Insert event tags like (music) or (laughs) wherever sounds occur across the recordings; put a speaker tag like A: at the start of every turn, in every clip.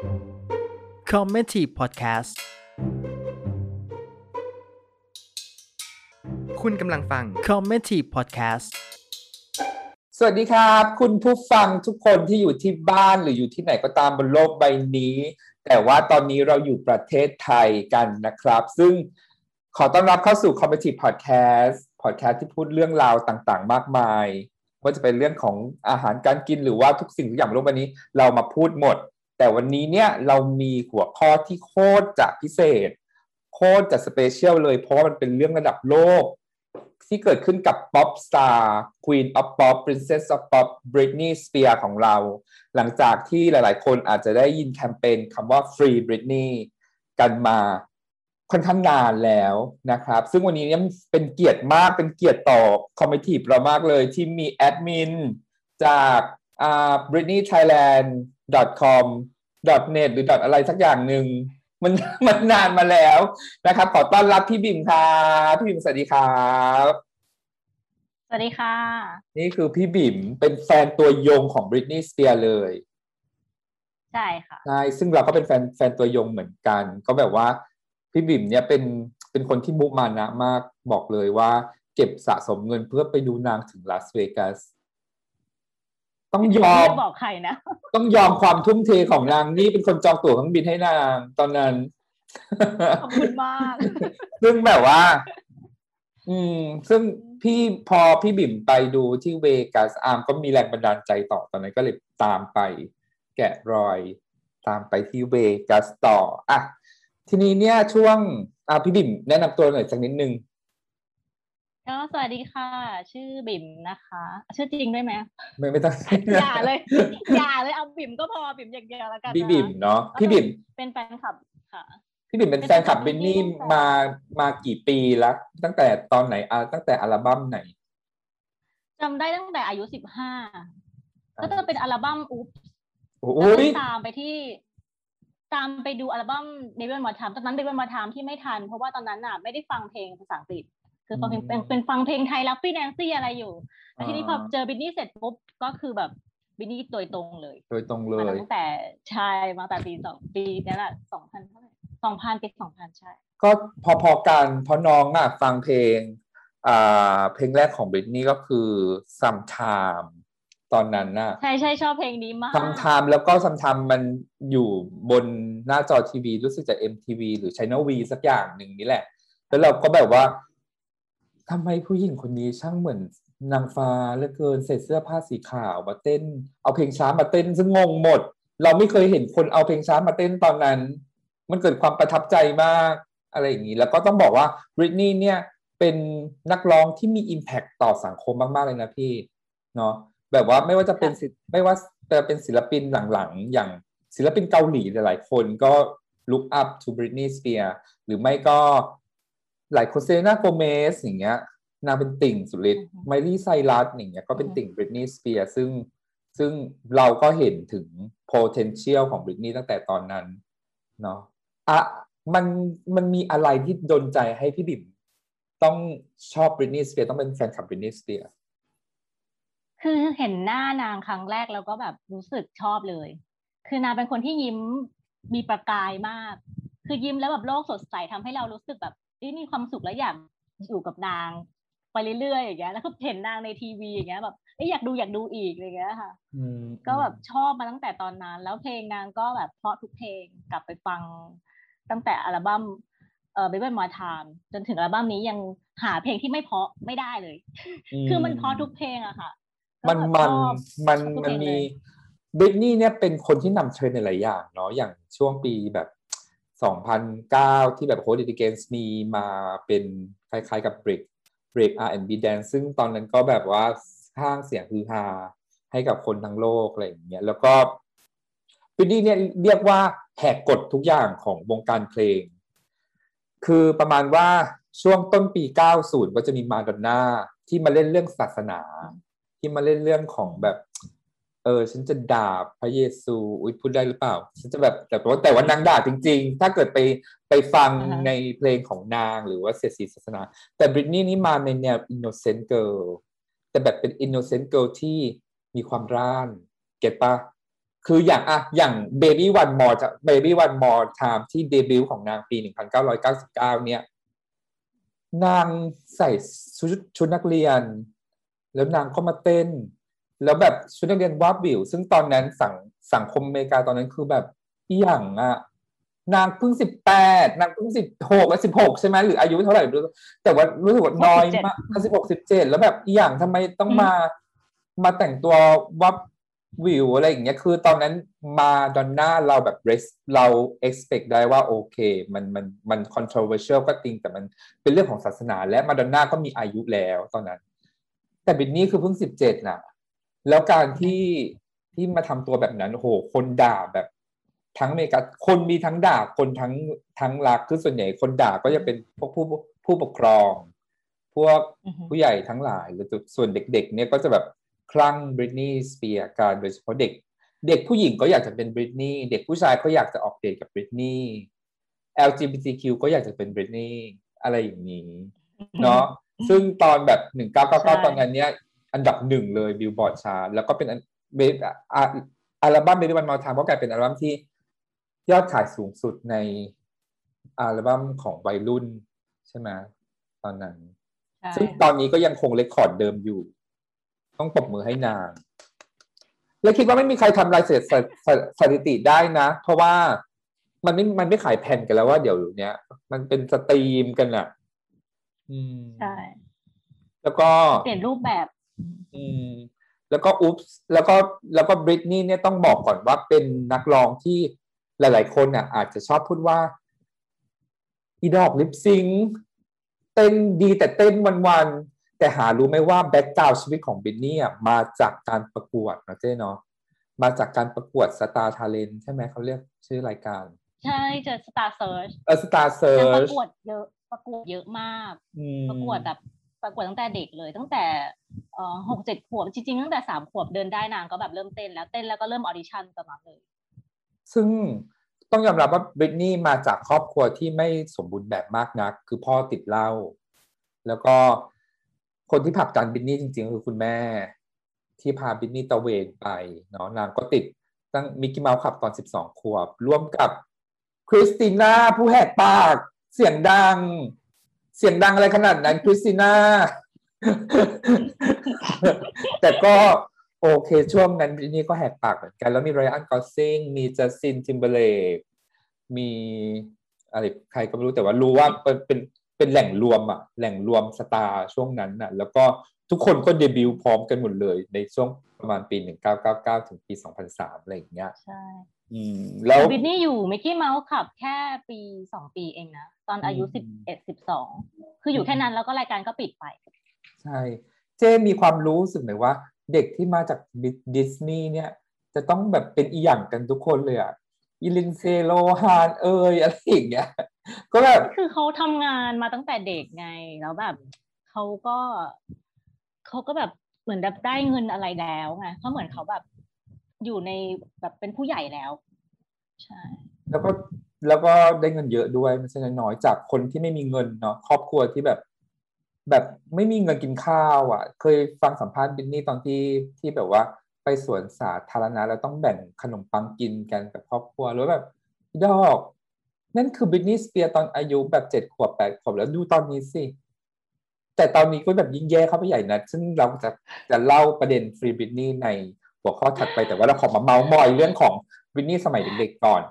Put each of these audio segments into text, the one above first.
A: c o m m e t y Podcast
B: คุณกำลังฟัง
A: c o m m e t y Podcast
C: สวัสดีครับ คุณผู้ฟังทุกคนที่อยู่ที่บ้านหรืออยู่ที่ไหนก็ตามบนโลกใบนี้ แต่ว่าตอนนี้เราอยู่ประเทศไทยกันนะครับ ซึ่งขอต้อนรับเข้าสู่ c o m m e t y Podcast Podcast ที่พูดเรื่องราวต่างๆ มากมายว่าจะเป็นเรื่องของอาหารการกินหรือว่าทุกสิ่งทุกอย่างบนโลกใบนี้ เรามาพูดหมด แต่วันนี้เนี่ยเรามีหัวข้อที่โคตรจะพิเศษ โคตรจะสเปเชียลเลย เพราะว่ามันเป็นเรื่องระดับโลก ที่เกิดขึ้นกับ Pop Star Queen of Pop Princess of Pop Britney Spears ของเรา หลังจากที่หลายๆ คนอาจจะได้ยินแคมเปญคำว่า Free Britney กันมาค่อนข้างนานแล้วนะครับ ซึ่งวันนี้เนี่ยเป็นเกียรติมากเป็นเกียรติต่อ community เรามากเลยที่มีแอดมินจากอ่า britneythailand.com .net หรือ.อะไรสักอย่างหนึ่งมันมันนานมาแล้วนะครับ ขอต้อนรับพี่บิมครับพี่บิมสวัสดีครับ
D: สวัสดีค่ะ
C: นี่คือพี่บิมเป็นแฟนตัวยงของ Britney Spears เลย
D: ใช่ค่ะ
C: ใช่ซึ่งเราก็เป็นแฟนแฟนตัวยงเหมือนกัน ก็แบบว่า พี่บิ๋มเนี่ยเป็นเป็นคนที่มุมานะมากบอกเลยว่า เก็บสะสมเงินเพื่อไปดูนางถึงลาสเวกัส ต้องยอม
D: ไม่บอกใครนะ
C: ต้องยอมความทุ่มเทของนางนี่เป็นคนจองตั๋วเครื่องบินให้นางตอนนั้น
D: ขอบคุณมาก
C: ซึ่งแบบว่า อืม ซึ่งพี่พอพี่บิ่มไปดูที่เวกัสอาร์มก็มีแรงบันดาลใจต่อตอนนั้นก็เลยตามไป แกะรอย ตามไปที่เวกัสต่อ อะ ทีนี้เนี่ยช่วงอ่าพี่บิ่มแนะนำตัวหน่อยสักนิดนึง
D: ก็สวัสดีค่ะ ชื่อบิ่มนะคะ ชื่อจริงด้วยไหม
C: ไม่ไม่ต้อง
D: อย่าเลย อย่าเลยเอาบิ่มก็พอบิ่มอย่างเดียวแล้วกัน
C: พี่
D: นะคะ
C: บิ่มเนาะพี่บิ่ม
D: เป็นแฟนคลับค่ะ
C: พี่บิ่มเป็นแฟนคลับ
D: เป็
C: เบ
D: น
C: น
D: แฟนคลับ
C: นี่
D: Britney
C: มามากี่ปีแล้ว ตั้งแต่ตอนไหนอ่าตั้งแต่อัลบั้มไหน
D: จำได้ตั้งแต่อายุสิบห้าก็จะเป็นอัลบั้มอุ๊บ
C: โอ้
D: แล้ว
C: ย
D: ก็ตามไปที่ตามไปดูอัลบั้มเดวิดมาทามตอนนั้นเดวิดมาทามที่ไม่ทัน เพราะว่าตอนนั้นน่ะไม่ได้ฟังเพลงภาษาอังกฤษ คือฟังเพลงเป็นเป็นฟังเพลงไทยแล้วฟี่แนนซี่อะไรอยู่แล้วทีนี้พอเจอบินนี่เสร็จปุ๊บก็คือแบบบินนี่โดยตรงเลย
C: โดยตรงเล
D: มายตั้งแต่ใช่มาตั้งแต่ปีสองปีนั่นแหละสองพันเท่าไหร่สองพันปีสองพันใช่
C: ก็พอๆกันเพราะน้องอะฟังเพลงอ่าเพลงแรกของบริตนี่ก็คือ sometime ตอนนั้นน่ะ
D: ใช่ใช่ชอบเพลงนี้มาก
C: sometime แล้วก็ sometime มันอยู่บนหน้าจอทีวีรู้สึกจะ MTV หรือ Channel V สักอย่างหนึ่งนี่แหละ แล้วเราก็แบบว่า ทำไมผู้หญิงคนนี้ช่างเหมือนนางฟ้าเหลือเกินใส่เสื้อผ้าสีขาวมาเต้น เอาเพลงช้ามาเต้นซึ่งงงหมด เราไม่เคยเห็นคนเอาเพลงช้ามาเต้นตอนนั้น มันเกิดความประทับใจมากอะไรอย่างนี้ แล้วก็ต้องบอกว่า Britney เนี่ยเป็นนักร้องที่มี Impact ต่อสังคมมาก ๆ เลยนะพี่เนาะแบบว่าไม่ว่าจะเป็นศิลไม่ว่าจะเป็นศิลปินหลัง ๆ อย่างศิลปินเกาหลีหลาย ๆ คนก็ look up to Britney Spears หรือไม่ก็ หลายคน Selena Gomez อย่างเงี้ยนางเป็นติ่งสุดฤทธิ์ Miley Cyrus อย่างเงี้ยก็เป็นติ่ง Britney Spears ซึ่งซึ่งเราก็เห็นถึง potential ของ Britney ตั้งแต่ตอนนั้นเนาะอะมันมันมีอะไรที่ดนใจให้พี่บิ่มต้องชอบ Britney Spears ต้องเป็นแฟนคลับ Britney Spears
D: คือเห็นหน้านางครั้งแรกแล้วก็แบบรู้สึกชอบเลย คือนางเป็นคนที่ยิ้มมีประกายมาก คือยิ้มแล้วแบบโลกสดใสทำให้เรารู้สึกแบบ เอ้ยมีความสุขและอยากอยู่กับนางไปเรื่อยๆอย่างเงี้ยแล้วก็เห็นนางในทีวีอย่างเงี้ยแบบเอ้ยอยากดูอยากดูอีกอะไรเงี้ยค่ะ
C: อืม
D: ก็แบบชอบมาตั้งแต่ตอนนั้น แล้วเพลงนางก็แบบเพราะทุกเพลงกลับไปฟังตั้งแต่อัลบั้มเอ่อ Baby My Time จนถึงอัลบั้มนี้ยังหาเพลงที่ไม่เพราะไม่ได้เลย คือมันเพราะทุกเพลงอะค่ะ
C: มัน
D: ก็แบบ
C: มัน
D: ชอบ
C: มัน
D: ชอบทุก
C: มัน
D: เพลง
C: มี
D: เลย
C: บริตนี่เนี่ยเป็นคนที่นำเทรนด์ในหลายอย่างเนาะอย่างช่วงปีแบบ 2009 ที่แบบ Hold It Against Me มาเป็นคล้ายๆกับ Break Break R&B Dance ซึ่งตอนนั้นก็แบบว่าสร้างเสียงฮือฮาให้กับคนทั้งโลกอะไรอย่างเงี้ยแล้วก็บริตนี่เนี่ยเรียกว่าแหกกฎทุกอย่างของวงการเพลง คือประมาณว่าช่วงต้นปี 90 ก็จะมีมาดอนน่าที่มาเล่นเรื่องศาสนา ที่มาเล่นเรื่องของแบบ เออ ฉันจะด่าพระเยซูอุ้ยพูดได้หรือเปล่า ฉันจะแบบแต่ว่าแต่ว่านางด่าจริง ๆ ถ้าเกิดไปไปฟัง
D: อ่าฮะ
C: ในเพลงของนางหรือว่าเสียดสีศาสนา แต่บริตนี่นี่มาในแนว innocent girl แต่แบบเป็น innocent girl ที่มีความร่าน เก็ตปะคืออย่างอะอย่าง Baby One More Baby One More Time ที่เดบิวต์ของนางปี 1999 เนี่ย นางใส่ชุดชุดนักเรียน แล้วนางก็มาเต้น แล้วแบบชุดนักเรียนวาบวิว ซึ่งตอนนั้นสังสังคมอเมริกาตอนนั้นคือแบบอหย่างอะนางเพิ่งสิบแปดนางเพิ่งสิบหกสิบหกใช่ไหมหรืออายุเท่าไหร่ไม่รู้แต่ว่ารู้สึกว่าน้อยมากสิบหกสิบเจ็ดแล้วแบบอหย่างทำไมต้องมามาแต่งตัววับวิวอะไรอย่างเงี้ยคือตอนนั้นมาดอนน่าเราแบบ rest เรา expect ได้ว่าโอเค มันมันมัน controversial ก็จริง แต่มันเป็นเรื่องของศาสนาและมาดอนน่าก็มีอายุแล้วตอนนั้น แต่บินนี่คือเพิ่งสิบเจ็ดน่ะ แล้วการที่ที่มาทำตัวแบบนั้นโหคนด่าแบบทั้งอเมริกาคนมีทั้งด่าคนทั้งทั้งรักคือส่วนใหญ่คนด่าก็จะเป็นพวกผู้ผู้ปกครอง พวกผู้ใหญ่ทั้งหลายหรือส่วนเด็ก ๆ เนี่ยก็จะแบบคลั่งบริตนีย์สเปียร์การโดยเฉพาะเด็ก เด็กผู้หญิงก็อยากจะเป็นบริตนีย์เด็กผู้ชายก็อยากจะออกเดทกับบริตนีย์ LGBTQ ก็อยากจะเป็นบริตนีย์อะไรอย่างนี้เนาะซึ่งตอนแบบหนึ่งเก้าเก้าเก้าตอนนั้นเนี้ย อันดับหนึ่งเลย Billboard Chart แล้วก็เป็นเบอัลบั้ม Baby One More Time ก็กลายเป็นอัลบั้มที่ยอดขายสูงสุดในอัลบั้มของวัยรุ่นใช่ไหมตอนนั้น ซึ่งตอนนี้ก็ยังคง record เดิมอยู่ ต้องปรบมือให้นาง และคิดว่าไม่มีใครทำลายสถิติได้นะ เพราะว่ามันไม่ มันไม่ขายแผ่นกันแล้วว่าเดี๋ยวเนี้ย มันเป็น stream กันอะ
D: อืมใช่
C: แล้วก็
D: เปลี่ยนรูปแบบ
C: อืมแล้วก็อุ๊บแล้วก็แล้วก็ Britney เนี่ยต้องบอกก่อนว่าเป็นนักร้องที่หลาย ๆ คนน่ะอาจจะชอบพูดว่า อีดอก lip sync เต้นดีแต่เต้นวัน ๆ แต่หารู้ไหมว่า background ชีวิตของ Britney อะมาจากการประกวดนะเจ๊เนาะมาจากการประกวด Star Talent ใช่ไหมเขาเรียกชื่อรายการ
D: ใช่เจอ Star Search เอ
C: อ Star
D: Search ประกวดเยอะประกวดเยอะมาก ประกวดแบบ ประกวดตั้งแต่เด็กเลย ตั้งแต่หกเจ็ดขวบจริงๆตั้งแต่สามขวบเดินได้นางก็แบบเริ่มเต้นแล้วเต้นแล้วก็เริ่ม audition ประมาณเลย
C: ซึ่งต้องยอมรับว่า Britney มาจากครอบครัวที่ไม่สมบูรณ์แบบมากนัก คือพ่อติดเหล้าแล้วก็คนที่ผลักดันบริทนีย์จริงๆ คือคุณแม่ ที่พาบริทนีย์ตระเวนไปเนาะนางก็ติดตั้งมิกกี้เมาส์คลับตอนสิบสองขวบ ร่วมกับคริสติน่าผู้แหกปากเสียงดัง เสียงดังอะไรขนาดนั้นคริสติน่า แต่ก็โอเค ช่วงนั้นบริทนีย์ก็แหกปากเหมือนกัน แล้วมีไรอันกอสลิงมีจัสตินทิมเบอร์เลกมีอะไรใครก็ไม่รู้แต่ว่ารู้ว่าเป็นเป็นเป็นแหล่งรวมอะแหล่งรวมสตาร์ช่วงนั้นอะแล้วก็ทุกคนก็เดบิวต์พร้อมกันหมดเลย ในช่วงประมาณปี 1999 ถึงปี 2003 อะไรอย่างเงี้ย
D: ใช่
C: อืมแล้ว
D: บินนี่อยู่มิกกี้เมาส์ขับแค่ปีสองปีเองนะ ตอนอายุสิบเอ็ดสิบสองคืออยู่แค่นั้นแล้วก็รายการก็ปิดไป
C: ใช่ เจมีความรู้สึกไหมว่า เด็กที่มาจากดิสนีย์เนี่ย จะต้องแบบเป็นอีหยังกันทุกคนเลยอะอีลินเซโลฮานเอยอะไรอย่างเงี้ยก็แบบ
D: คือเขาทำงานมาตั้งแต่เด็กไงแล้วแบบเขาก็เขาก็แบบเหมือนแบบได้เงินอะไรแล้วไงเพราะเหมือนเขาแบบ อยู่ในแบบเป็นผู้ใหญ่แล้ว ใช่
C: แล้วก็แล้วก็ได้เงินเยอะด้วยไม่ใช่น้อยจากคนที่ไม่มีเงินเนาะครอบครัวที่แบบ แบบไม่มีเงินกินข้าวอะ เคยฟังสัมภาษณ์บินนี่ตอนที่ที่แบบว่าไปสวนสาธารณะแล้วต้องแบ่งขนมปังกินกันกับครอบครัวแล้วแบบดอกนั่นคือบินนี่สเปียร์ตอนอายุแบบเจ็ดขวบแปดขวบแล้วดูตอนนี้สิแต่ตอนนี้ก็แบบยิ่งแย่เข้าไปใหญ่นะ ซึ่งเราจะจะเล่าประเด็นฟรีบินนี่ใน หัวข้อถัดไปแต่ว่าเราขอมาเมาส์มอยเรื่องของบินนี่สมัยเด็กๆก่อน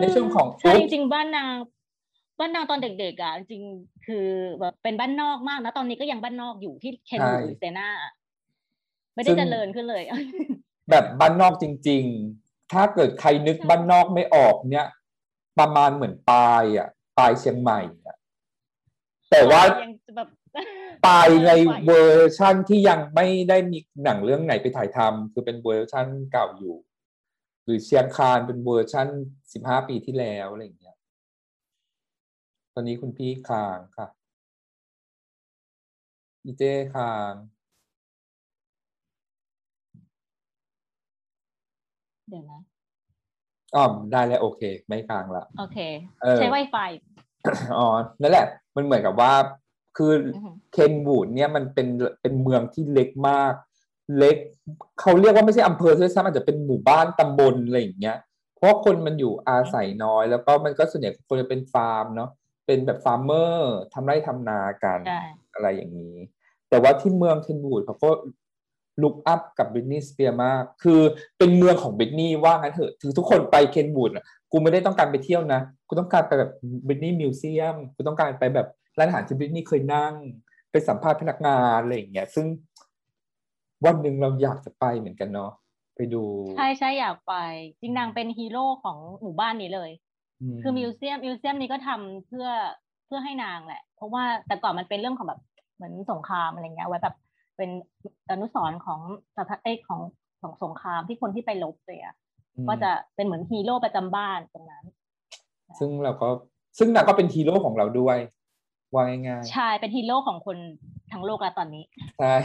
C: ในช่วงของ
D: ใช่จริงบ้านนางบ้านนางตอนเด็กๆอะจริงคือแบบเป็นบ้านนอกมากนะ ตอนนี้ก็ยังบ้านนอกอยู่ที่เคนบูเซนาไม่ได้เจริญขึ้นเลย
C: แบบบ้านนอกจริง ๆ ถ้าเกิดใครนึกบ้านนอกไม่ออกเนี่ย ประมาณเหมือนปลายอะปลายเชียงใหม่อะแต่ว่าปลายในเวอร์ชั่นที่ยังไม่ได้มีหนังเรื่องไหนไปถ่ายทำคือเป็นเวอร์ชั่นเก่าอยู่หรือเชียงคานเป็นเวอร์ชั่นสิบห้าปีที่แล้วอะไรอย่างเงี้ย ตอนนี้คุณพี่คางค่ะอีเจ้คาง
D: เดี๋ยวนะ
C: อ๋อได้แล้วโอเค ไม่คางละ
D: โอเค ใช้ Wi-Fi
C: อ๋อนั่นแหละ มันเหมือนกับว่า คือเคนบูดเนี่ยมันเป็นเป็นเมืองที่เล็กมาก เล็กเขาเรียกว่าไม่ใช่อำเภอด้วยซ้ำอาจจะเป็นหมู่บ้านตำบลอะไรอย่างเงี้ย เพราะคนมันอยู่อาศัยน้อย แล้วก็มันก็ส่วนใหญ่คนจะเป็นฟาร์มเนาะเป็นแบบ farmer ทำไร่ทำนากัน
D: ใช่
C: อะไรอย่างนี้ แต่ว่าที่เมืองเคนวูดเขาก็ look up กับบริทนีย์สเปียร์มาก คือเป็นเมืองของบริทนีย์ว่างั้นเถอะ ถึงทุกคนไปเคนวูดอะกูไม่ได้ต้องการไปเที่ยวนะ กูต้องการไปแบบบริทนีย์ museum กูต้องการไปแบบ ร้านอาหารที่บริทนีย์เคยนั่งไปสัมภาษณ์พนักงานอะไรอย่างเงี้ยซึ่งวันหนึ่งเราอยากจะไปเหมือนกันเนาะไปดู
D: ใช่ใช่อยากไป จริงนางเป็นฮีโร่ของหมู่บ้านนี้เลย คือ museum museum นี้ก็ทำเพื่อเพื่อให้นางแหละ เพราะว่าแต่ก่อนมันเป็นเรื่องของแบบเหมือนสงครามอะไรเงี้ยไว้แบบเป็นอนุสรณ์ของสถานเอกของของสงครามที่คนที่ไปลบเลยอะ
C: อืม
D: ก็จะเป็นเหมือนฮีโร่ประจำบ้านตรงนั้น
C: ซึ่งเราก็ซึ่งนางก็เป็นฮีโร่ของเราด้วย ว่าง่ายๆ
D: ใช่เป็นฮีโร่ของคนทั้งโลกแล้วตอนนี้
C: ใช่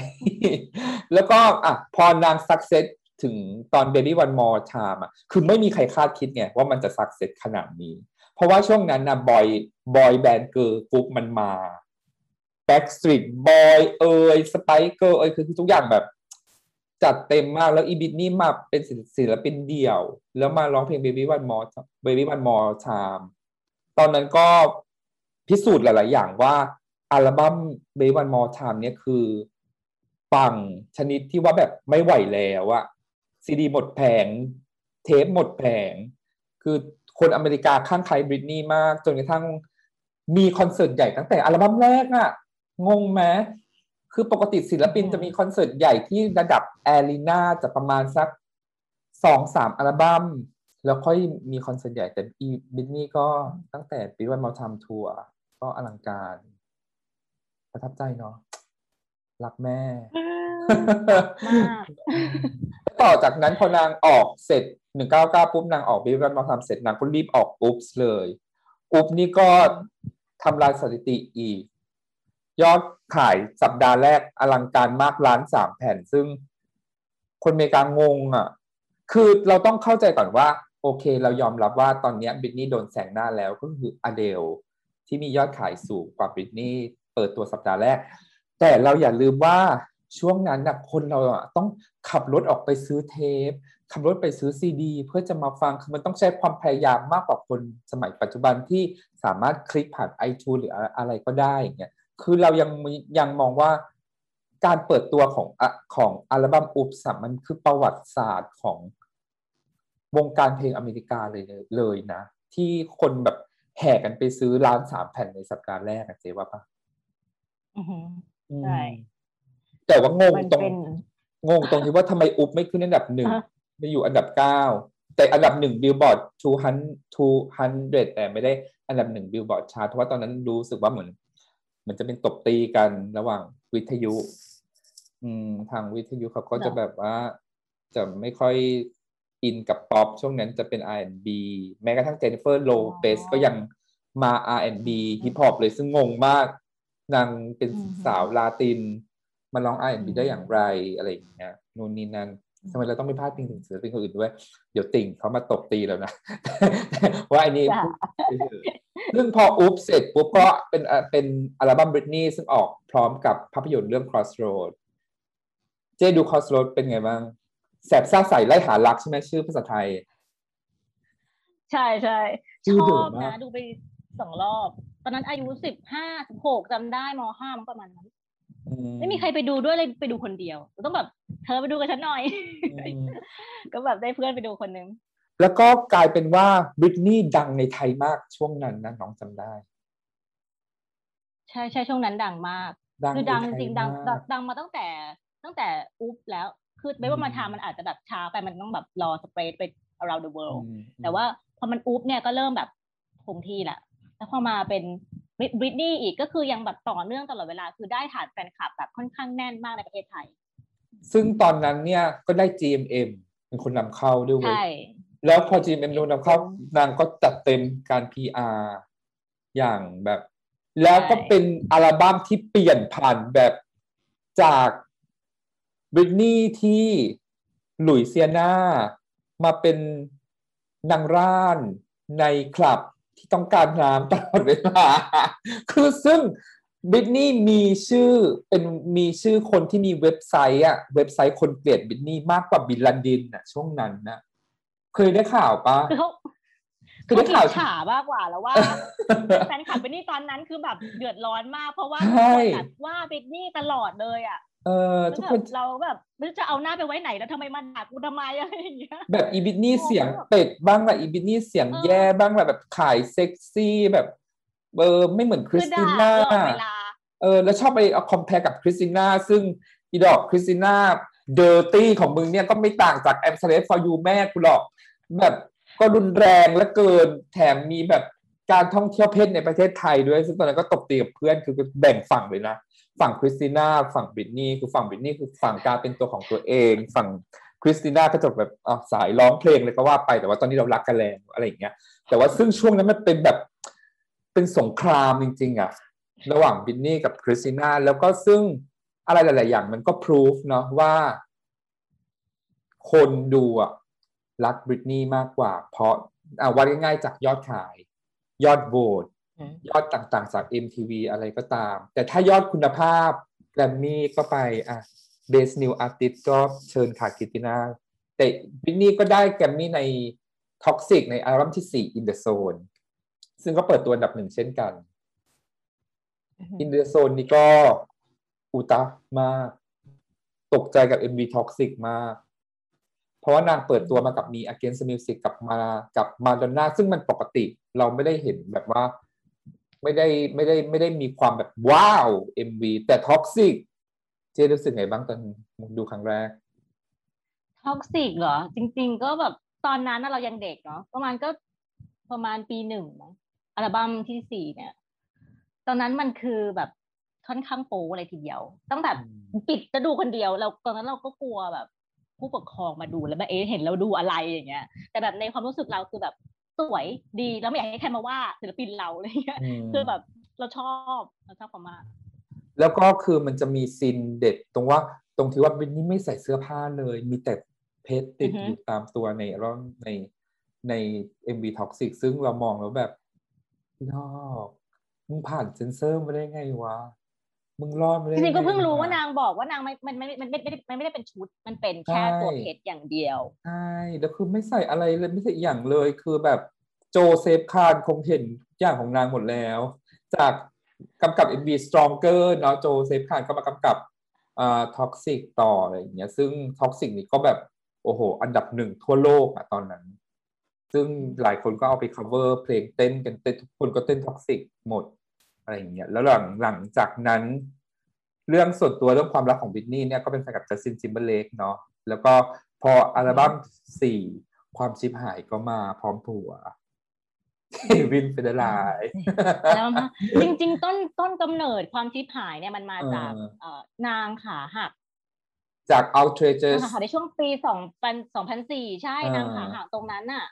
C: แล้วก็อะพอนาง success ถึงตอน Baby One More Time อะคือไม่มีใครคาดคิดไงว่ามันจะ success ขนาดนี้ เพราะว่าช่วงนั้นนะ boy บอยแบนด์เกิร์ลกรุ๊ปมันมา Backstreet Boy เอ่ย Spice Girls เอ่ยคือทุกอย่างแบบ จัดเต็มมากแล้วอีบริทนีย์มาเป็นศิลปินเดี่ยว แล้วมาร้องเพลง Baby One More Baby One More Time ตอนนั้นก็ พิสูจน์หลาย ๆ อย่างว่าอัลบั้ม Baby One More Time เนี่ยคือปังชนิดที่ว่าแบบไม่ไหวแล้วอะซีดีหมดแผง เทปหมดแผง คือคนอเมริกาคลั่งไคล้บริตนีย์มาก จนกระทั่งมีคอนเสิร์ตใหญ่ตั้งแต่อัลบั้มแรกอะงงไหมคือปกติศิลปิน
D: อืม
C: จะมีคอนเสิร์ตใหญ่ที่ระดับ arena จะประมาณสักสองสามอัลบั้มแล้วค่อยมีคอนเสิร์ตใหญ่แต่อีบิทนี่ก็ตั้งแต่ปีวันมาทำทัวร์ ก็อลังการ ประทับใจเนาะรักแม่
D: มาก
C: ต่อจากนั้นพอนางออกเสร็จหนึ่งเก้าเก้าปุ๊บนางออกบิวันมาทำเสร็จนางก็รีบออกอุ๊บส์เลย อุ๊บนี่ก็ทำลายสถิติอีก ยอดขายสัปดาห์แรกอลังการมากล้านสามแผ่น ซึ่งคนอเมริกางงอะ คือเราต้องเข้าใจก่อนว่า โอเค เรายอมรับว่าตอนเนี้บิทนี่โดนแซงหน้าแล้วก็คืออเดล ที่มียอดขายสูงกว่าบิทนี่เปิดตัวสัปดาห์แรก แต่เราอย่าลืมว่าช่วงนั้นนะคนเราต้องขับรถออกไปซื้อเทป ขับรถไปซื้อซีดี เพื่อจะมาฟังคือมันต้องใช้ความพยายามมากกว่าคนสมัยปัจจุบันที่สามารถคลิกผ่าน iTunes หรืออะไรก็ได้เงี้ยคือเรายังยังมองว่าการเปิดตัวของอของอัลบั้มอุปสมันคือประวัติศาสตร์ของวงการเพลงอเมริกาเลยเลยนะ ที่คนแบบ แห่กันไปซื้อล้านสามแผ่นในสัปดาห์แรกอะเจ๊ว่าปะ
D: อือหือ
C: อืม
D: ใช่
C: แต่ว่างง
D: มัน
C: ตรง
D: เป็น
C: งงตรงที่ว่าทำไมอุบไม่ขึ้นอันดับหนึ่ง
D: อะ
C: ไม่อยู่อันดับเก้าแต่อันดับหนึ่งบิลบอร์ดทูฮันทูฮันเดแต่ไม่ได้อันดับหนึ่งบิลบอร์ดชาร์ตเพราะว่าตอนนั้นรู้สึกว่าเหมือนเหมือนจะเป็นตบตีกันระหว่างวิทยุ อืม ทางวิทยุเขาก็จะ
D: เหรอ
C: แบบว่า จะไม่ค่อย อินกับป๊อปช่วงนั้นจะเป็น R&B แม้กระทั่งเจนนิเฟอร์โลเปสก็ยังมา R&B ฮิปฮอปเลยซึ่งงงมาก นางเป็นสาวลาติน มาร้อง R&B ได้อย่างไรอะไรอย่างเงี้ยนู่นนี่นั่นทำไมเราต้องไม่พลาดพิงถึงศิลปินคนอื่นด้วย เดี๋ยวติ่งเขามาตบตีแล้วนะ ว่าอันนี้
D: จ้ะ
C: พูดเฉยๆซึ่งพออุ๊บเสร็จปุ๊บก็เป็นเอ่อเป็นอัลบั้มบริตนีซึ่งออกพร้อมกับภาพยนตร์เรื่อง Crossroad เจ๊ดู Crossroad เป็นไงบ้าง แสบซ่าใสไล่หารักใช่ไหมชื่อภาษาไทย
D: ใช่ใช่ช
C: ชื่อ
D: อ
C: เดิม
D: บ
C: มาก
D: นะ ดูไปสองรอบ ตอนนั้นอายุสิบห้าสิบหกจำได้มห้ามันประมาณนั้น
C: อื
D: ไม่มีใครไปดูด้วยเลยไปดูคนเดียว ต้องแบบเธอไปดูกับฉันหน่อย
C: อืม
D: ก็แบบได้เพื่อนไปดูคนนึง
C: แล้วก็กลายเป็นว่าบริตนีดังในไทยมากช่วงนั้นนะน้องจำได้
D: ใช่ใช่ช่วงนั้นดังมาก
C: ดัง
D: คือดัง
C: ใน
D: จ
C: ไทย
D: ริงๆดัง
C: มาก
D: ดังมาตั้งแต่ตั้งแต่อุ๊บแล้ว คือไม่ว่ามา
C: อืม
D: ทามันอาจจะแบบช้าไปมันต้องแบบรอสเปรดไป around the world
C: อืม
D: แต่ว่าพอมันอุ๊บเนี่ยก็เริ่มแบบคงที่แหละแล้วพอมาเป็นบริตนี่อีกก็คือยังแบบต่อเนื่องตลอดเวลา คือได้ฐานแฟนคลับแบบค่อนข้างแน่นมากในประเทศไทย
C: ซึ่งตอนนั้นเนี่ยก็ได้ GMM เป็นคนนำเข้าด้วยเว้ย
D: ใช่
C: แล้วพอ GMM โดนนำเข้านางก็จัดเต็มการ PR อย่างแบบ แล้วก็เป็นอัลบั้มที่เปลี่ยนผ่านแบบจาก บริตนีที่หลุยเซียนามาเป็นนางร่านในคลับที่ต้องการน้ำตลอดเวลา คือซึ่งบิทนี่มีชื่อเป็นมีชื่อคนที่มีเว็บไซต์อะเว็บไซต์คนเกลียดบิทนี่มากกว่าบิลลันดินอะช่วงนั้นนะเคยได้ข่าวปะ
D: คือเขา
C: คือ
D: เขา
C: ได้
D: อิ
C: ข่าว
D: จฉามากกว่าแล้วว่าแฟนคลับเบนนี่ตอนนั้นคือแบบเดือดร้อนมากเพราะว่า
C: ใช่
D: ทุกคนแบบว่าเบนนี่ตลอดเลยอะ
C: เออ
D: แล้ว
C: ทุก
D: แบ
C: คน
D: บเราแบบไม่รู้จะเอาหน้าไปไว้ไหนแล้วทำไมมาด่ากูทำไมอะไรอย่างเงี้ย
C: แบบอีบิทนี่
D: โอ้
C: เสียงเป็ดบ้างละอีบิทนี่เสียง
D: เออ
C: แย่บ้างละแบบขายเซ็กซี่แบบเออไม่เหมือนคริ
D: คื
C: ส
D: อ
C: ติ
D: ด่า
C: น่า
D: ตลอดเวลา
C: เออแล้วชอบไปเอา compare กับคริสติน่าซึ่งอีดอกคริสติน่า Dirrty ของมึงเนี่ยก็ไม่ต่างจาก I'm a Slave 4 U แม่กูหรอก แบบก็รุนแรงและเกินแถมมีแบบการท่องเที่ยวเพศในประเทศไทยด้วย ซึ่งตอนนั้นก็ตบตีกับเพื่อนคือแบ่งฝั่งเลยนะ ฝั่งคริสติน่าฝั่งบริตนี่คือฝั่งบริตนี่คือฝั่งการเป็นตัวของตัวเอง ฝั่งคริสติน่าก็จะแบบอะสายร้องเพลงเลยก็ว่าไปแต่ว่าตอนนี้เรารักกันแล้วอะไรอย่างเงี้ยแต่ว่าซึ่งช่วงนั้นมันเป็นแบบเป็นสงครามจริง ๆอะระหว่างบินนี่กับคริสติน่าแล้วก็ซึ่งอะไรหลาย ๆ อย่างมันก็พิสูจเนาะว่า คนดูอะรักบริตนี่มากกว่า เพราะอะวัดง่าย ๆ จากยอดขาย ยอดโหวต ยอดต่างๆจาก MTV อะไรก็ตาม แต่ถ้ายอดคุณภาพแกรมมี่ก็ไปอะ Best New Artist ก็เชิญค่ะคริสติน่าแต่บินนี่ก็ได้แกรมมี่ใน Toxic ในอัลบั้มที่ 4 In the Zone ซึ่งก็เปิดตัวอันดับหนึ่งเช่นกัน In the Zone นี่ก็อุตะมาก ตกใจกับ MV Toxic มาก เพราะว่านางเปิดตัวมากับมี Against the Music กับมากับมาดอนน่าซึ่งมันปกติเราไม่ได้เห็นแบบว่า ไม่ได้ไม่ได้ไม่ได้มีความแบบว้าว MV แต่ Toxic เจ๊รู้สึกไงบ้างตอนดูครั้งแรก
D: Toxic เหรอ จริง ๆ ก็แบบตอนนั้นน่ะเรายังเด็กเนาะประมาณก็ประมาณปีหนึ่งมั้งอัลบั้มที่สี่เนี่ย ตอนนั้นมันคือแบบค่อนข้างโป๊อะไรทีเดียว ต้องแบบปิดจะดูคนเดียว เราตอนนั้นเราก็กลัวแบบ ผู้ปกครองมาดูแล้วแบบเอ๊ะเห็นเราดูอะไรอย่างเงี้ย แต่แบบในความรู้สึกเราคือแบบ สวยดีแล้วไม่อยากให้ใครมาว่าศิลปินเราอะไรเงี้ย
C: อืม
D: คือแบบเราชอบเราชอบเขามาก
C: แล้วก็คือมันจะมีซีนเด็ดตรงว่าตรงที่ว่าวินนี่ไม่ใส่เสื้อผ้าเลย มีแต่เพชรติด
D: อือฮึ
C: อยู่ตามตัวในร่องในใน MV Toxic ซึ่งเรามองแล้วแบบพี่นอกมึงผ่านเซนเซอร์มาได้ไงวะ มึงรอดมาได้
D: จริงๆก็เพิ่งรู้
C: ไะ
D: ว่านางบอกว่านางไม่มันไม่มันไม่ไม่ได้มันไม่ได้เป็นชุด มันเป็นแค่
C: ใช่
D: ตัวเพชรอย่างเดียว
C: ใช่แล้วคือไม่ใส่อะไรเลยไม่ใส่อหย่างเลยคือแบบโจเซฟคาร์นคงเห็นทุกอย่างของนางหมดแล้ว จากกำกับ MV Stronger เนาะโจเซฟคาร์นก็มากำกับอ่า Toxic ต่ออะไรอย่างเงี้ย ซึ่ง Toxic นี่ก็แบบโอ้โห อันดับหนึ่งทั่วโลกอะตอนนั้น ซึ่งหลายคนก็เอาไป cover เพลงเต้นกันเต้นทุกคนก็เต้น Toxic หมด อะไรอย่างเงี้ยแล้วหลังหลังจากนั้น เรื่องส่วนตัวเรื่องความรักของบริทนีย์เนี่ยก็เป็นแฟนกับจัสตินทิมเบอร์เลกเนาะแล้วก็พออัลบั้มสี่ความชิบหายก็มาพร้อมผัวเควินเฟเดอร์ไลน์
D: แล้วมาจริง ๆ ต้นต้นกำเนิดความชิบหายเนี่ยมันมาจาก
C: เออ
D: เอ่อนางขาหัก
C: จาก Outrageous
D: นางขาหักในช่วงปีสองพันสองพันสี่ใช่
C: เออ
D: นางขาหักตรงนั้นน่ะ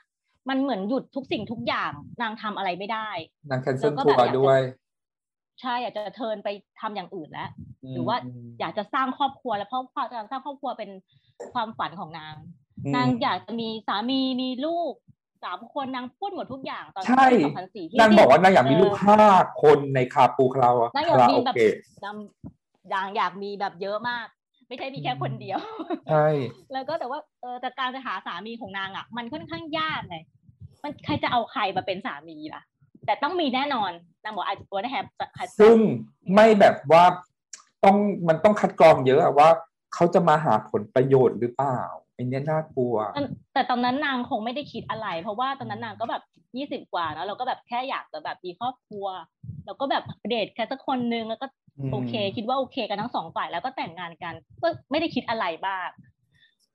D: มันเหมือนหยุดทุกสิ่งทุกอย่างนางทำอะไรไม่ได้
C: นาง cancel
D: แล้วก็
C: ทัว
D: แบบอยาก
C: ร์
D: จะ
C: ด้วย
D: ใช่อยากจะ turn ไปทำอย่างอื่นแล้ว
C: ม
D: หรือว่าอยากจะสร้างครอบครัวแล้วเพราะความการสร้างครอบครัวเป็นความฝันของนาง
C: อืม
D: นางอยากจะมีสามีมีลูกสามคนนางพูดหมดทุกอย่างตอน
C: ใช่
D: ปี2004ที่
C: นางบอกว่านางอยากมีลูก
D: เออ
C: ห้าคนในคาปูคารา
D: นางอยาก
C: คารา
D: มี
C: โอ
D: แบบ
C: เกะ
D: นางนางอยากมีแบบเยอะมาก ไม่ใช่มีแค่คนเดียว
C: ใช่
D: แล้วก็แต่ว่าเออแต่การจะหาสามีของนางอะ มันค่อนข้างยากเลยมันใครจะเอาใครมาเป็นสามีล่ะ แต่ต้องมีแน่นอนนางบอกอาจจะตัวได้แฮป
C: ซึ่งไม่แบบว่าต้องมันต้องคัดกรองเยอะอะว่าเขาจะมาหาผลประโยชน์หรือเปล่าไอันนี้น่ากลัว
D: แต่ตอนนั้นนางคงไม่ได้คิดอะไร เพราะว่าตอนนั้นนางก็แบบยี่สิบกว่าแล้วเราก็แบบแค่อยากจะแบบมีครอบครัว แล้วก็แบบเดทแค่สักคนนึงแล้วก็
C: อืม
D: โอเค คิดว่าโอเคกันทั้งสองฝ่ายแล้วก็แต่งงานกันก็ไม่ได้คิดอะไรบ้าง